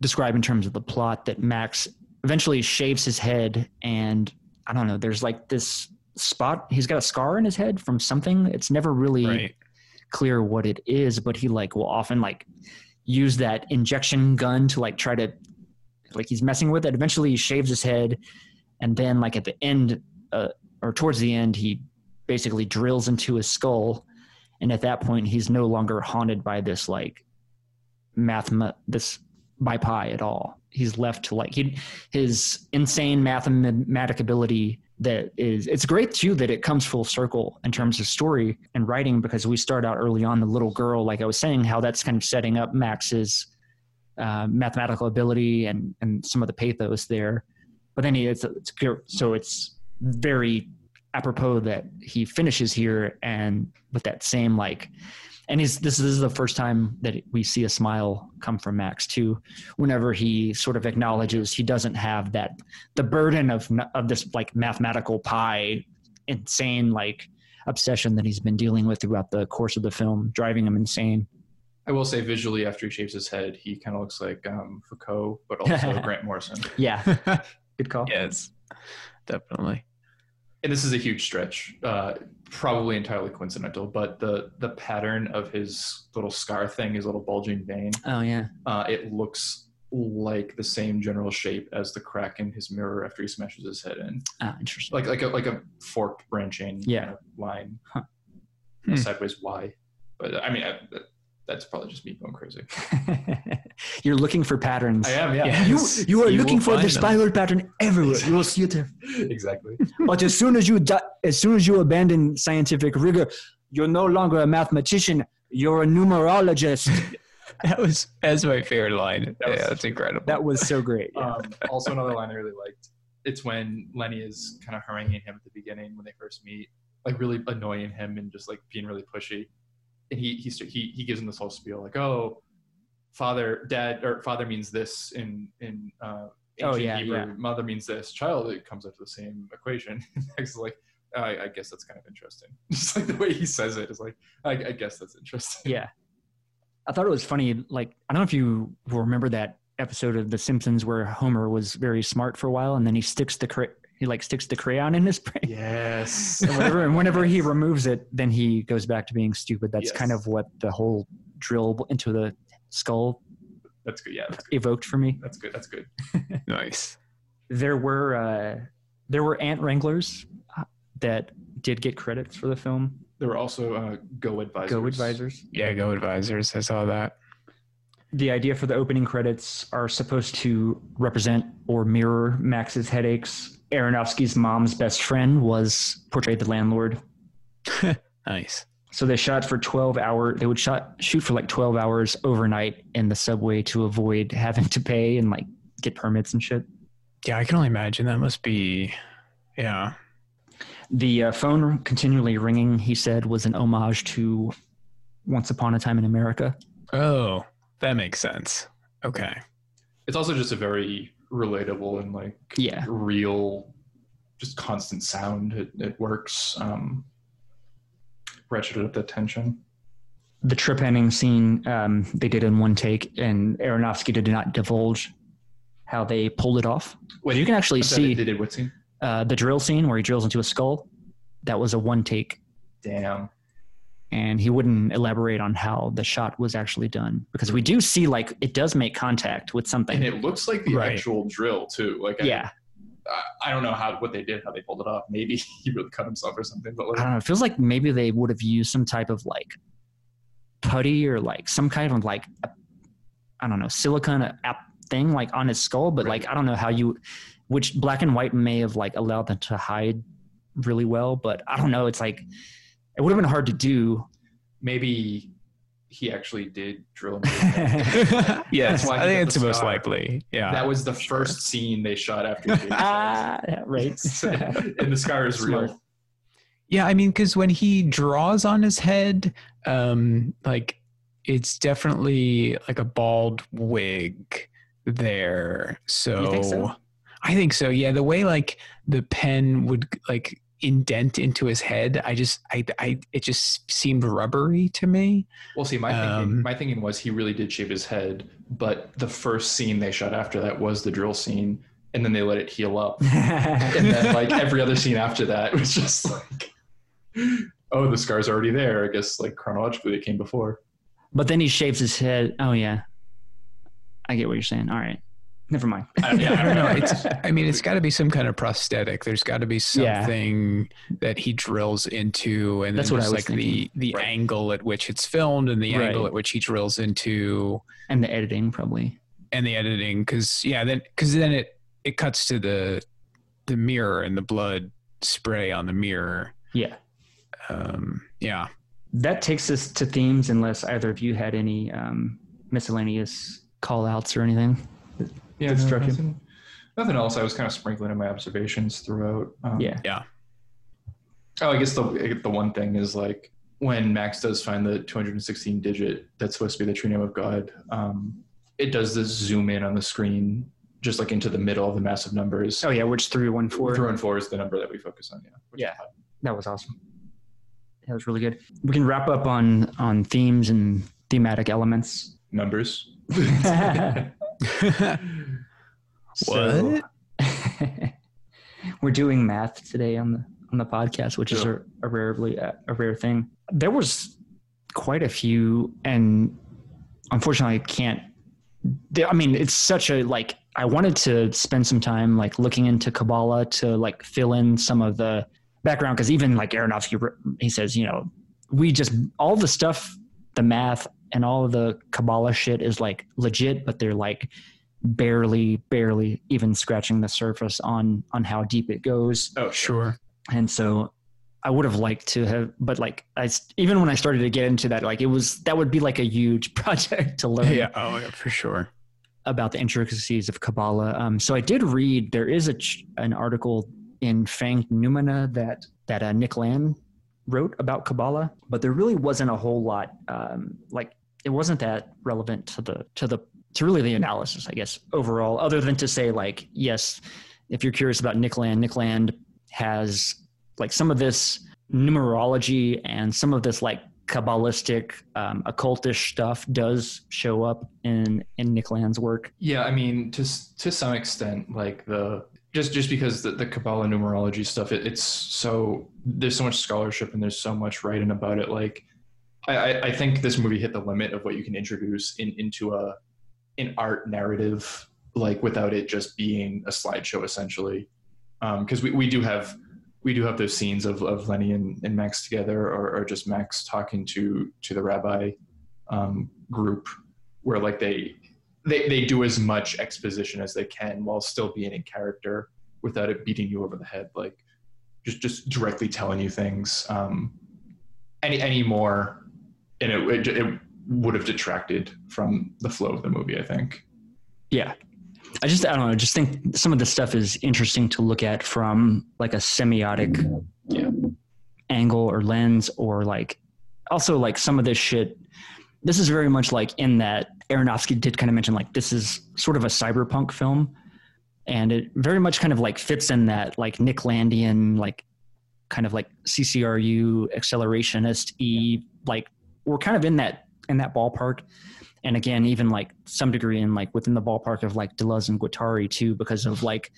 describe in terms of the plot that max eventually shaves his head and i don't know there's like this spot he's got a scar in his head from something it's never really
Right.
Clear what it is but he like will often like use that injection gun to like try to like he's messing with it. Eventually he shaves his head and then like at the end uh, or towards the end he basically drills into his skull and at that point he's no longer haunted by this like math this by pi at all. He's left to like he his insane mathematic ability that is it's great too that it comes full circle in terms of story and writing because we start out early on the little girl like i was saying how that's kind of setting up max's uh, mathematical ability and and some of the pathos there. But then he it's, it's so it's very apropos that he finishes here and with that same like and he's this is the first time that we see a smile come from max too whenever he sort of acknowledges he doesn't have that the burden of of this like mathematical pi, insane like obsession that he's been dealing with throughout the course of the film, driving him insane.
I will say visually, after he shaves his head, he kind of looks like um, Foucault, but also Grant Morrison.
Yeah, good call.
yes, definitely.
And this is a huge stretch, uh, probably entirely coincidental, but the the pattern of his little scar thing, his little bulging vein,
Oh yeah,
uh, it looks like the same general shape as the crack in his mirror after he smashes his head in,
ah, interesting.
like like a like a forked branching
Yeah.
kind of line,
Huh.
a
Hmm.
sideways Y. But I mean, I, that's probably just me going crazy.
You're looking for patterns.
I am, yeah.
Yes.
You you are
You
looking for the
find them.
spiral pattern everywhere. You will see it there.
exactly.
But as soon as you di- as soon as you abandon scientific rigor, you're no longer a mathematician. You're a numerologist.
That was that's my favorite line.
That was-
yeah, that's incredible.
that was so great. Yeah.
Um, also, another line I really liked. It's when Lenny is kind of haranguing him at the beginning when they first meet, like really annoying him and just like being really pushy. And he he he he gives him this whole spiel like, "Oh, father, dad, or father means this in in uh,
Oh,
ancient
yeah,
Hebrew.
yeah.
Mother means this. Child, it comes up to the same equation." Is like, I, "I guess that's kind of interesting." Just like the way he says it is like, "I, I guess that's interesting."
Yeah. I thought it was funny. Like, I don't know if you remember that episode of The Simpsons where Homer was very smart for a while, and then he sticks the cra- he like sticks the crayon in his brain.
Yes.
And whenever, and whenever he removes it, then he goes back to being stupid. That's kind of what the whole drill into the skull
That's good. Yeah, that's good.
evoked for me.
That's good. That's good.
nice.
There were uh, there were ant wranglers uh, that did get credits for the film.
There were also uh, Go advisors.
Go advisors.
Yeah, go advisors. I saw that.
the idea for the opening credits are supposed to represent or mirror Max's headaches. Aronofsky's mom's best friend was portrayed the landlord.
Nice.
So they shot for 12 hours. They would shot shoot for like 12 hours overnight in the subway to avoid having to pay and like get permits and shit.
Yeah, I can only imagine that must be. Yeah.
The uh, phone continually ringing, he said, was an homage to Once Upon a Time in America.
Oh, that makes sense. Okay.
It's also just a very relatable and like
Yeah.
real, just constant sound. It, it works. Um, ratcheted up the tension.
The trip ending scene um, they did in one take, and Aronofsky did not divulge how they pulled it off.
Wait,
you can actually see
they did what scene?
uh, the drill scene where he drills into a skull. That was a one take,
Damn.
and he wouldn't elaborate on how the shot was actually done because we do see like it does make contact with something.
And it looks like the
Right.
actual drill too. Like
yeah,
I, I don't know how what they did, how they pulled it off. Maybe he really cut himself or something. But
I don't know. It feels like maybe they would have used some type of like putty or like some kind of like I don't know silicone app thing like on his skull, but like I don't know how you, which black and white may have like allowed them to hide really well, but I don't know. It's like it would have been hard to do.
maybe he actually did drill head.
yes,
why
I think it's
the
the most likely. Yeah.
that was the first scene they shot after.
Ah, right.
and the scar is real.
Yeah, I mean, because when he draws on his head, um, like it's definitely like a bald wig there. So,
so?
I think so. Yeah, the way like the pen would like indent into his head, I just, I, I, it just seemed rubbery to me.
Well, see, my thinking,
Um,
my thinking was he really did shave his head, but the first scene they shot after that was the drill scene, and then they let it heal up, and then like every other scene after that was just like, oh, the scar's already there. I guess like chronologically it came before.
but then he shaves his head. Oh yeah, I get what you're saying. All right, never mind.
I, yeah,
I don't know. It's, I mean, it's got to be some kind of prosthetic. There's got to be
Yeah.
something that he drills into, and
That's what I was
like the the
Right.
angle at which it's filmed, and the
Right.
angle at which he drills into,
and the editing probably.
and the editing. Because yeah, then because then it it cuts to the the mirror and the blood spray on the mirror.
Yeah.
Um, yeah.
that takes us to themes unless either of you had any um, miscellaneous call outs or anything
Yeah,
That struck you?
nothing, nothing else. I was kind of sprinkling in my observations throughout. Um,
yeah
Oh, I guess the the one thing is like when Max does find the 216 digit that's supposed to be the true name of God. Um, it does this zoom in on the screen, just like into the middle of the massive numbers.
oh yeah which 314
Three and four is the number that we focus on. Yeah. which
Yeah. that was awesome that was really good. We can wrap up on on themes and thematic elements.
Numbers.
So- we're doing math today on the on the podcast, which is a, a rarely a, a rare thing. There was quite a few, and unfortunately, I can't. I mean, it's such a like. I wanted to spend some time like looking into Kabbalah to like fill in some of the background because even like Aronofsky, he says, you know, we just all the stuff, the math and all of the Kabbalah shit is like legit, but they're like barely, barely even scratching the surface on on how deep it goes.
Oh,
Sure.
And so I would have liked to have, but like I s- even when I started to get into that, like it was that would be like a huge project to learn
Yeah. Oh, yeah, for sure.
about the intricacies of Kabbalah. Um, so I did read there is a an article in Fanged Noumena that that uh, Nick Land wrote about Kabbalah, but there really wasn't a whole lot. Um, like it wasn't that relevant to the to the to really the analysis, I guess overall. Other than to say like yes, if you're curious about Nick Land, Nick Land has like some of this numerology and some of this like kabbalistic um, occultish stuff does show up in in Nick Land's work.
Yeah, I mean, to to some extent, like the just just because the, the Kabbalah numerology stuff, it, it's so there's so much scholarship and there's so much writing about it. Like, I, I I think this movie hit the limit of what you can introduce in into a an art narrative, like without it just being a slideshow, essentially. Because we, we do have we do have those scenes of, of Lenny and, and Max together, or, or just Max talking to to the rabbi um, group, where like they they they do as much exposition as they can while still being in character without it beating you over the head like just just directly telling you things um any any more and it, it, it would have detracted from the flow of the movie i think
Yeah. I just I don't know, I just think some of the stuff is interesting to look at from like a semiotic
Yeah.
angle or lens or like also like some of this shit this is very much like in that Aronofsky did kind of mention like this is sort of a cyberpunk film and it very much kind of like fits in that like Nick Landian like kind of like CCRU accelerationist e like we're kind of in that in that ballpark and again even like some degree in like within the ballpark of like Deleuze and Guattari too because of like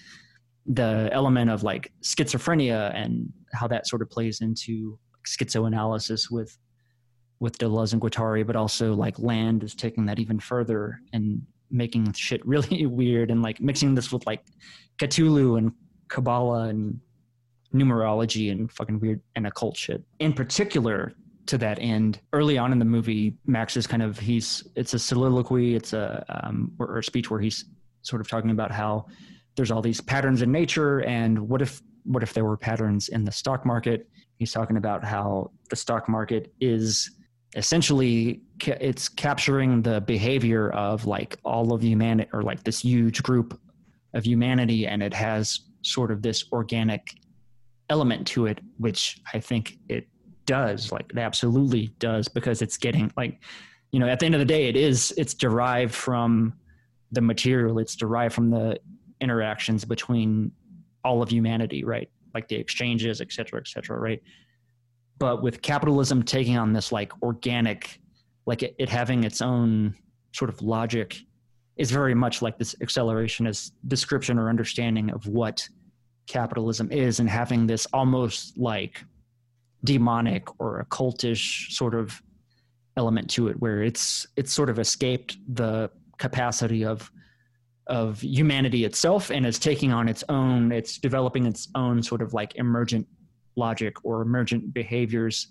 the element of like schizophrenia and how that sort of plays into schizoanalysis with with Deleuze and Guattari, but also like Land is taking that even further and making shit really weird and like mixing this with like Cthulhu and Kabbalah and numerology and fucking weird and occult shit. In particular, to that end, early on in the movie, Max is kind of he's it's a soliloquy, it's a um, or, or a speech where he's sort of talking about how there's all these patterns in nature and what if what if there were patterns in the stock market? He's talking about how the stock market is essentially ca- it's capturing the behavior of like all of humanity or like this huge group of humanity and it has sort of this organic element to it which i think it does like it absolutely does because it's getting like you know at the end of the day it is it's derived from the material it's derived from the interactions between all of humanity right? Like the exchanges et cetera et cetera right? But with capitalism taking on this like organic like it, it having its own sort of logic is very much like this accelerationist description or understanding of what capitalism is and having this almost like demonic or occultish sort of element to it where it's it's sort of escaped the capacity of of humanity itself and is taking on its own it's developing its own sort of like emergent logic or emergent behaviors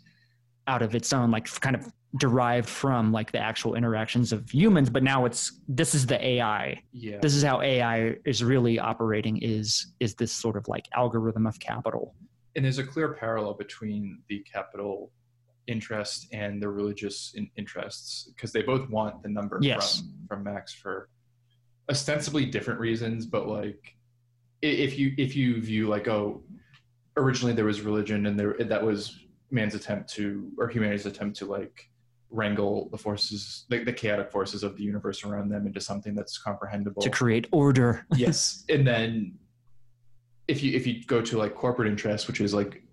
out of its own like kind of derived from like the actual interactions of humans. But now it's this is the ai
yeah.
This is how ai is really operating is is this sort of like algorithm of capital
and there's a clear parallel between the capital interest and the religious in- interests because they both want the number
Yes.
from from Max for ostensibly different reasons, but like if you if you view like oh originally there was religion and there that was man's attempt to or humanity's attempt to like wrangle the forces like the chaotic forces of the universe around them into something that's comprehensible.
To create order.
Yes. And then if you if you go to like corporate interest which is like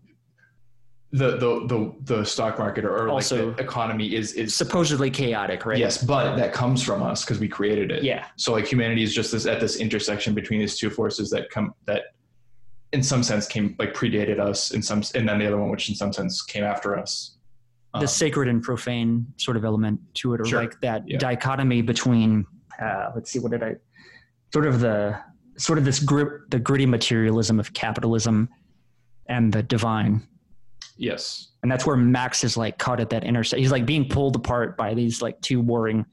the the the, the stock market or,
Also-
like the economy is is
Supposedly chaotic, right?
yes, but that comes from us because we created it.
Yeah.
So like humanity is just this at this intersection between these two forces that come that in some sense came like predated us in some and then the other one which in some sense came after us.
the
Um,
sacred and profane sort of element to it, or
Sure.
like that
Yeah.
dichotomy between, uh, let's see, what did I, sort of the, sort of this grip, the gritty materialism of capitalism and the divine.
yes.
And that's where Max is like caught at that intersection. He's like being pulled apart by these like two warring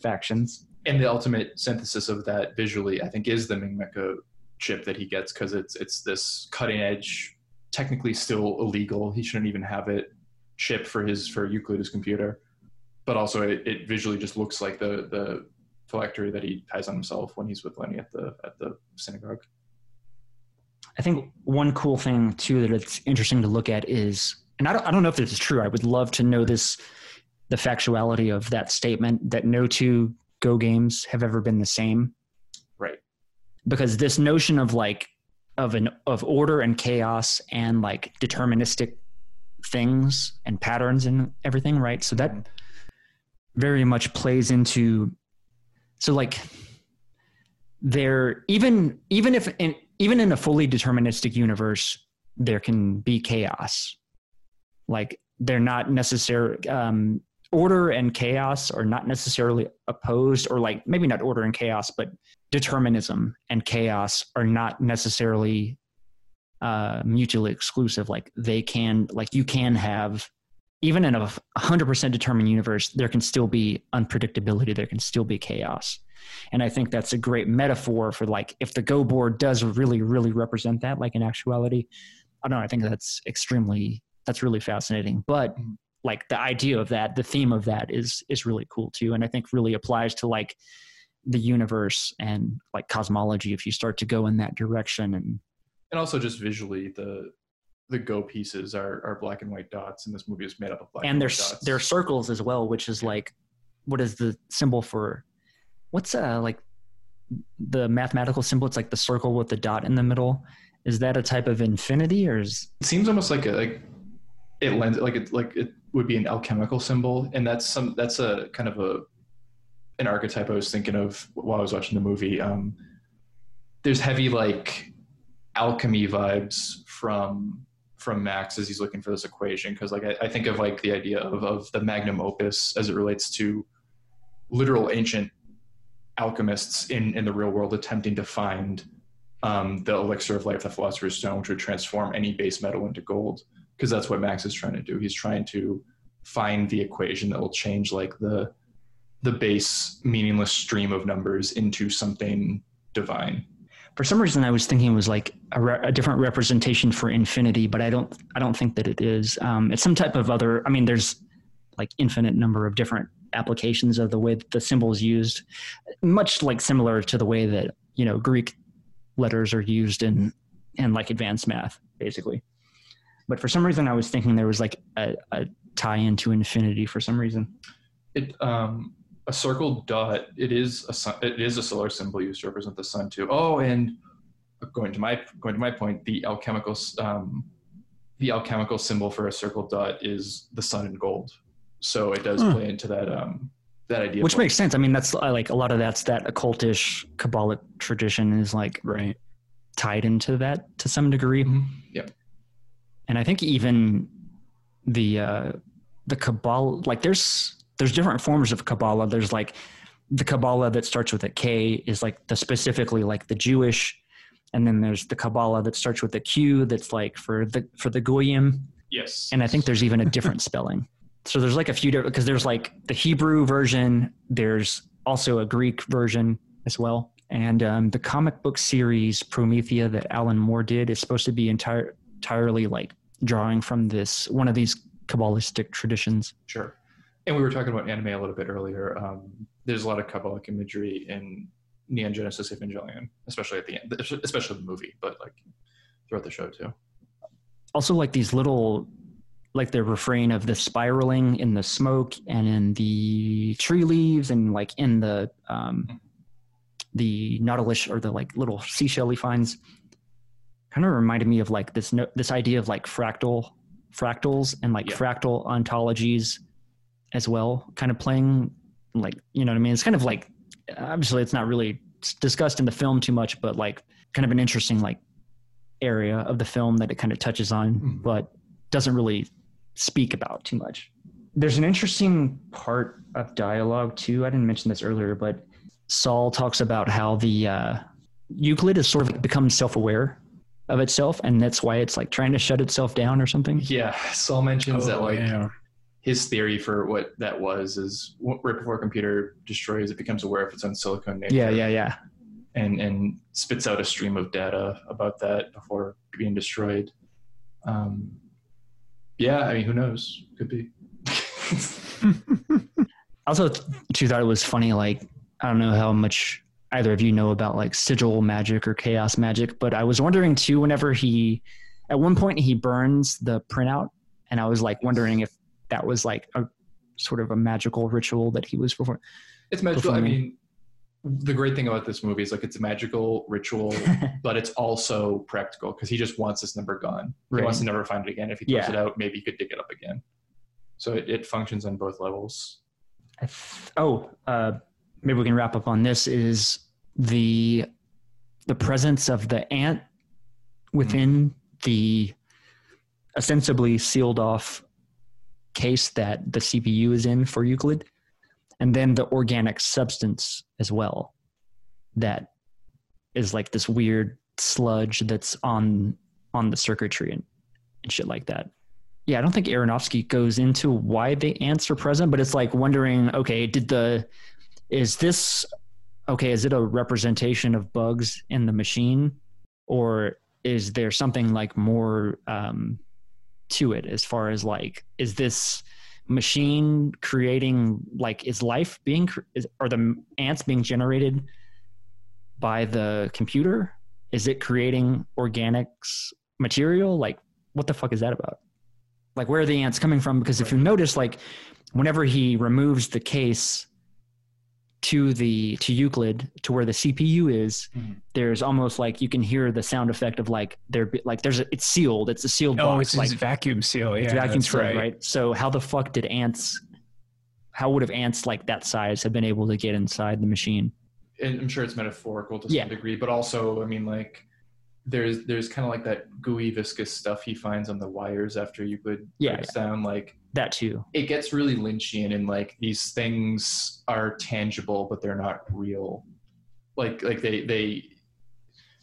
factions.
And the ultimate synthesis of that visually, I think, is the Ming Mecca chip that he gets because it's it's this cutting edge, technically still illegal. He shouldn't even have it chip for his for Euclid's computer, but also it, it visually just looks like the the phylactery that he ties on himself when he's with Lenny at the at the synagogue.
I think one cool thing too that it's interesting to look at is, and I don't, I don't know if this is true. I would love to know this, the factuality of that statement that no two Go games have ever been the same.
Right.
Because this notion of like, of an of order and chaos and like deterministic things and patterns and everything, right? So that mm-hmm. very much plays into, so like there even even if in even in a fully deterministic universe there can be chaos. Like they're not necessary um order and chaos are not necessarily opposed or like maybe not order and chaos but determinism and chaos are not necessarily uh mutually exclusive. Like they can like you can have even in a 100% determined universe there can still be unpredictability there can still be chaos and I think that's a great metaphor for like if the Go board does really, really represent that, like in actuality. I don't know. I think that's extremely that's really fascinating. But
Mhm.
like the idea of that, the theme of that is is really cool too, and I think really applies to like the universe and like cosmology if you start to go in that direction. And
And also just visually the the go pieces are, are black and white dots and this movie is made up of black and,
and there's
dots.
there's circles as well, which is like what is the symbol for what's uh like the mathematical symbol? It's like the circle with the dot in the middle. Is that a type of infinity or is
it seems almost like a like it lends like it like it would be an alchemical symbol and that's some that's a kind of a an archetype i was thinking of while i was watching the movie um there's heavy like alchemy vibes from from max as he's looking for this equation because like I, I think of like the idea of, of the magnum opus as it relates to literal ancient alchemists in in the real world attempting to find um, the elixir of life, the philosopher's stone, which would transform any base metal into gold. Because that's what Max is trying to do. He's trying to find the equation that will change like the the base meaningless stream of numbers into something divine.
For some reason I was thinking it was like a, re- a different representation for infinity, but I don't I don't think that it is. Um, it's some type of other. I mean, there's like infinite number of different applications of the way that the symbol is used, much like similar to the way that you know Greek letters are used in in like advanced math, basically. But for some reason, I was thinking there was like a, a tie into infinity for some reason.
It um, a circle dot. It is a sun, it is a solar symbol used to represent the sun too. Oh, and going to my going to my point, the alchemical um, the alchemical symbol for a circle dot is the sun in gold. So it does
Huh.
play into that um, that idea.
Which makes sense. I mean, that's like a lot of that's that occultish Kabbalic tradition is like
Right.
tied into that to some degree.
Mhm. Yep.
And I think even the uh, the Kabbalah, like there's there's different forms of Kabbalah. There's like the Kabbalah that starts with a K is like the specifically like the Jewish, and then there's the Kabbalah that starts with a Q that's like for the for the Goyim,
Yes.
and I think there's even a different spelling. So there's like a few different because there's like the Hebrew version. There's also a Greek version as well. And um, the comic book series Promethea that Alan Moore did is supposed to be entire, entirely like drawing from this one of these Kabbalistic traditions.
Sure. And we were talking about anime a little bit earlier. Um, there's a lot of Kabbalic imagery in Neon Genesis Evangelion, especially at the end, especially the movie, but like throughout the show too.
Also, like these little, like the refrain of the spiraling in the smoke and in the tree leaves and like in the um, the nautilus or the like little seashell he finds. Kind of reminded me of like this no, this idea of like fractal fractals and like
Yeah.
fractal ontologies as well, kind of playing like you know what I mean. It's kind of like obviously it's not really discussed in the film too much, but like kind of an interesting like area of the film that it kind of touches on,
Mhm.
but doesn't really speak about too much. There's an interesting part of dialogue too. I didn't mention this earlier, but Sol talks about how the uh, Euclid has sort of become self-aware of itself, and that's why it's like trying to shut itself down or something.
Yeah, Sol mentions that
Oh,
like
yeah.
His theory for what that was is right before a computer destroys, it becomes aware of its own silicon nature.
Yeah, yeah, yeah.
and and spits out a stream of data about that before being destroyed. Um, yeah, I mean, who knows? Could be.
also too thought it was funny like i don't know how much either of you know about like sigil magic or chaos magic but i was wondering too whenever he at one point he burns the printout and i was like wondering if that was like a sort of a magical ritual that he was performing
it's magical. I mean, the great thing about this movie is like it's a magical ritual, but it's also practical because he just wants this number gone. He
Right.
wants to never find it again. If he throws
Yeah.
it out, maybe he could dig it up again. So it, it functions on both levels.
I th- oh, uh, maybe we can wrap up on this. Is the the presence of the ant within the ostensibly sealed off case that the CPU is in for Euclid, and then the organic substance as well, that is like this weird sludge that's on on the circuitry and, and shit like that yeah, I don't think Aronofsky goes into why the ants are present, but it's like wondering, okay, did the is this okay, is it a representation of bugs in the machine? Or is there something like more um to it as far as like is this machine creating like is life being is, are the ants being generated by the computer? Is it creating organics material? Like what the fuck is that about? Like where are the ants coming from? Because if you notice like whenever he removes the case to the to euclid to where the cpu is
Mhm.
there's almost like you can hear the sound effect of like there be- like there's a, it's sealed it's a sealed
Oh,
box
it's
like
vacuum seal. Yeah,
vacuum
that's
sealed,
right.
right. so how the fuck did ants how would have ants like that size have been able to get inside the machine
and I'm sure it's metaphorical to some
Yeah.
degree, but also, I mean, like there's there's kind of like that gooey, viscous stuff he finds on the wires after Euclid
Yeah,
breaks down. Like
that too
it gets really Lynchian, and like these things are tangible, but they're not real. Like like they they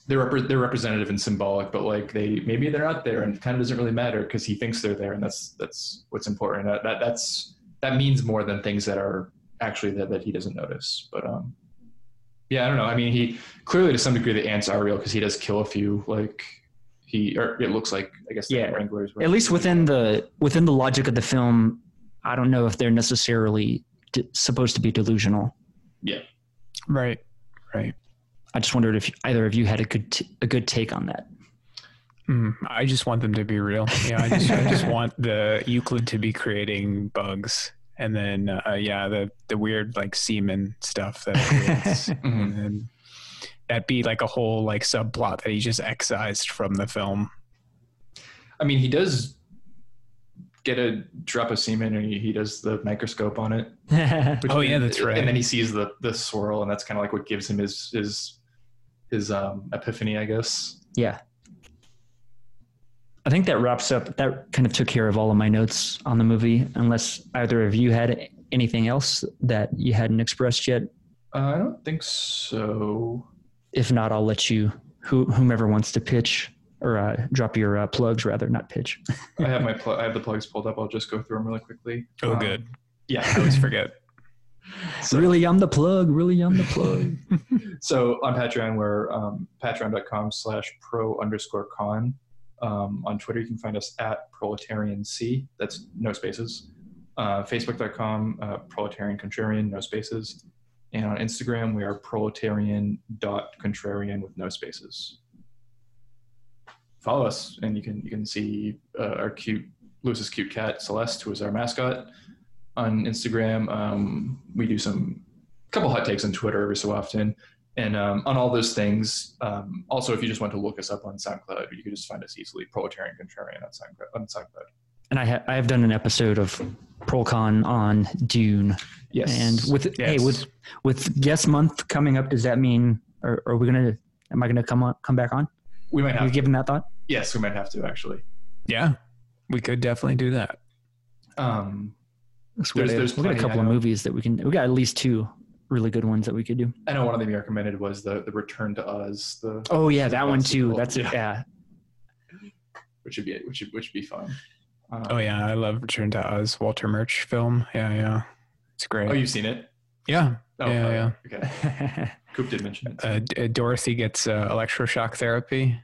they're repre- they're representative and symbolic, but like they maybe they're not there, and it kind of doesn't really matter because he thinks they're there, and that's that's what's important. That, that that's that means more than things that are actually that that he doesn't notice. But um, yeah, I don't know. I mean, he clearly to some degree the ants are real because he does kill a few. Like he or it looks like I guess the
Yeah.
wranglers. were-
at least within the within the logic of the film i don't know if they're necessarily d- supposed to be delusional Yeah.
Right. Right.
i just wondered if either of you had a good t- a good take on that
Mm, I just want them to be real. Yeah, I just, I just want the Euclid to be creating bugs, and then uh, yeah, the the weird like semen stuff that it creates,
Mhm.
and then that be like a whole like subplot that he just excised from the film.
I mean, he does get a drop of semen, and he, he does the microscope on it. which-
Oh, yeah, that's right.
And then he sees the the swirl, and that's kind of like what gives him his his his um, epiphany, I guess.
yeah i think that wraps up that kind of took care of all of my notes on the movie unless either of you had anything else that you hadn't expressed yet
Uh, I don't think so.
if not i'll let you who, whomever wants to pitch or uh, drop your uh, plugs rather not pitch
I have my pl- I have the plugs pulled up. I'll just go through them really quickly.
Oh,
Um,
good.
Yeah.
I always forget.
So-
really i'm the plug really i'm the plug
So on Patreon, we're um, patreon.com slash pro underscore con. Um, on Twitter, you can find us at proletarian c. That's no spaces. Uh, Facebook.com, uh, proletarian contrarian, no spaces. And on Instagram, we are proletarian dot contrarian with no spaces. Follow us, and you can you can see uh, our cute Lewis's cute cat Celeste, who is our mascot. On Instagram, um, we do some couple hot takes on Twitter every so often. And um, on all those things, um, also, if you just want to look us up on SoundCloud, you can just find us easily, Proletarian Contrarian on SoundCloud. On SoundCloud.
and I ha- I have done an episode of ProCon on Dune.
Yes.
And with hey with with guest month coming up, does that mean are, are we gonna am I gonna come on come back on?
we might
Have you
have. To.
given that thought?
Yes, we might have to actually.
Yeah, we could definitely do that.
Um,
So we
There's-
got,
there's
we got a couple of movies that we can. We got at least two really good ones that we could do.
I know one of them you recommended was the the Return to Oz. The
Oh yeah,
the
that one too. That's
yeah,
yeah.
which would be which would, which would be fun. Um,
Oh yeah, I love Return to Oz, Walter Murch film. Yeah, yeah, it's great.
Oh, you've seen it?
yeah,
Oh,
Yeah,
oh,
yeah.
Okay. Coop did mention it.
uh, D- Dorothy gets uh, electroshock therapy.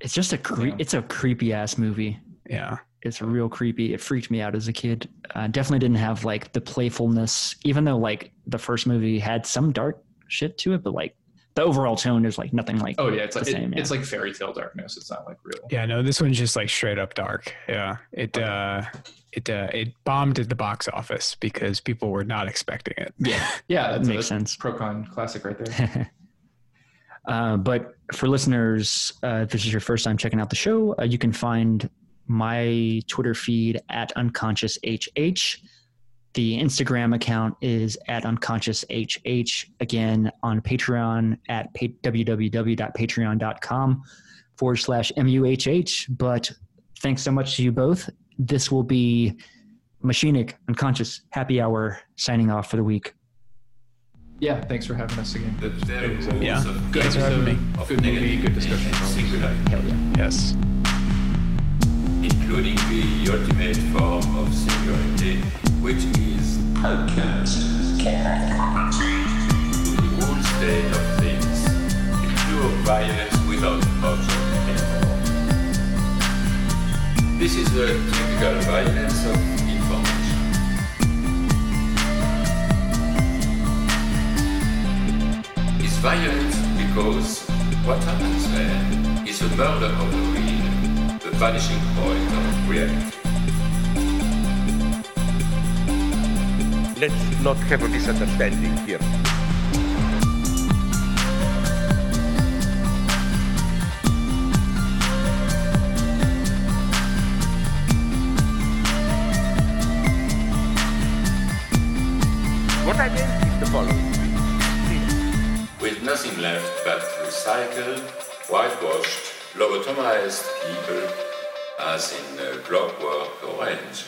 it's just a cre-
Yeah.
it's a creepy ass movie.
Yeah,
It's real creepy. It freaked me out as a kid. Uh, definitely didn't have like the playfulness, even though like the first movie had some dark shit to it, but like the overall tone is like nothing like.
Oh yeah, it's like
the same,
it-
yeah.
it's like fairy tale darkness. It's not like real.
yeah. No, this one's just like straight up dark. Yeah, it uh, it uh, it bombed at the box office because people were not expecting it.
Yeah,
Yeah,
that makes
a
sense.
Procon classic right there.
uh, but for listeners, uh, if this is your first time checking out the show, uh, you can find my Twitter feed at unconscious hh. The Instagram account is at unconscious hh. Again, on Patreon at pa- www.patreon.com forward slash muhh. But thanks so much to you both. This will be Machinic Unconscious Happy Hour signing off for the week.
yeah, thanks for having us again.
The very rules
Yeah.
Good
Thanks for having me.
good movie, good discussion.
and
Hell yeah.
Yes.
Including the ultimate form of singularity, which is the whole state of things, the pure violence without object anymore. This is the typical violence of information. It's violent because what happens there is a murder of the real, vanishing point of reality.
Let's not have a misunderstanding here. What I meant is the following.
with nothing left but recycled, whitewashed, lobotomized people as in uh, Clockwork Orange.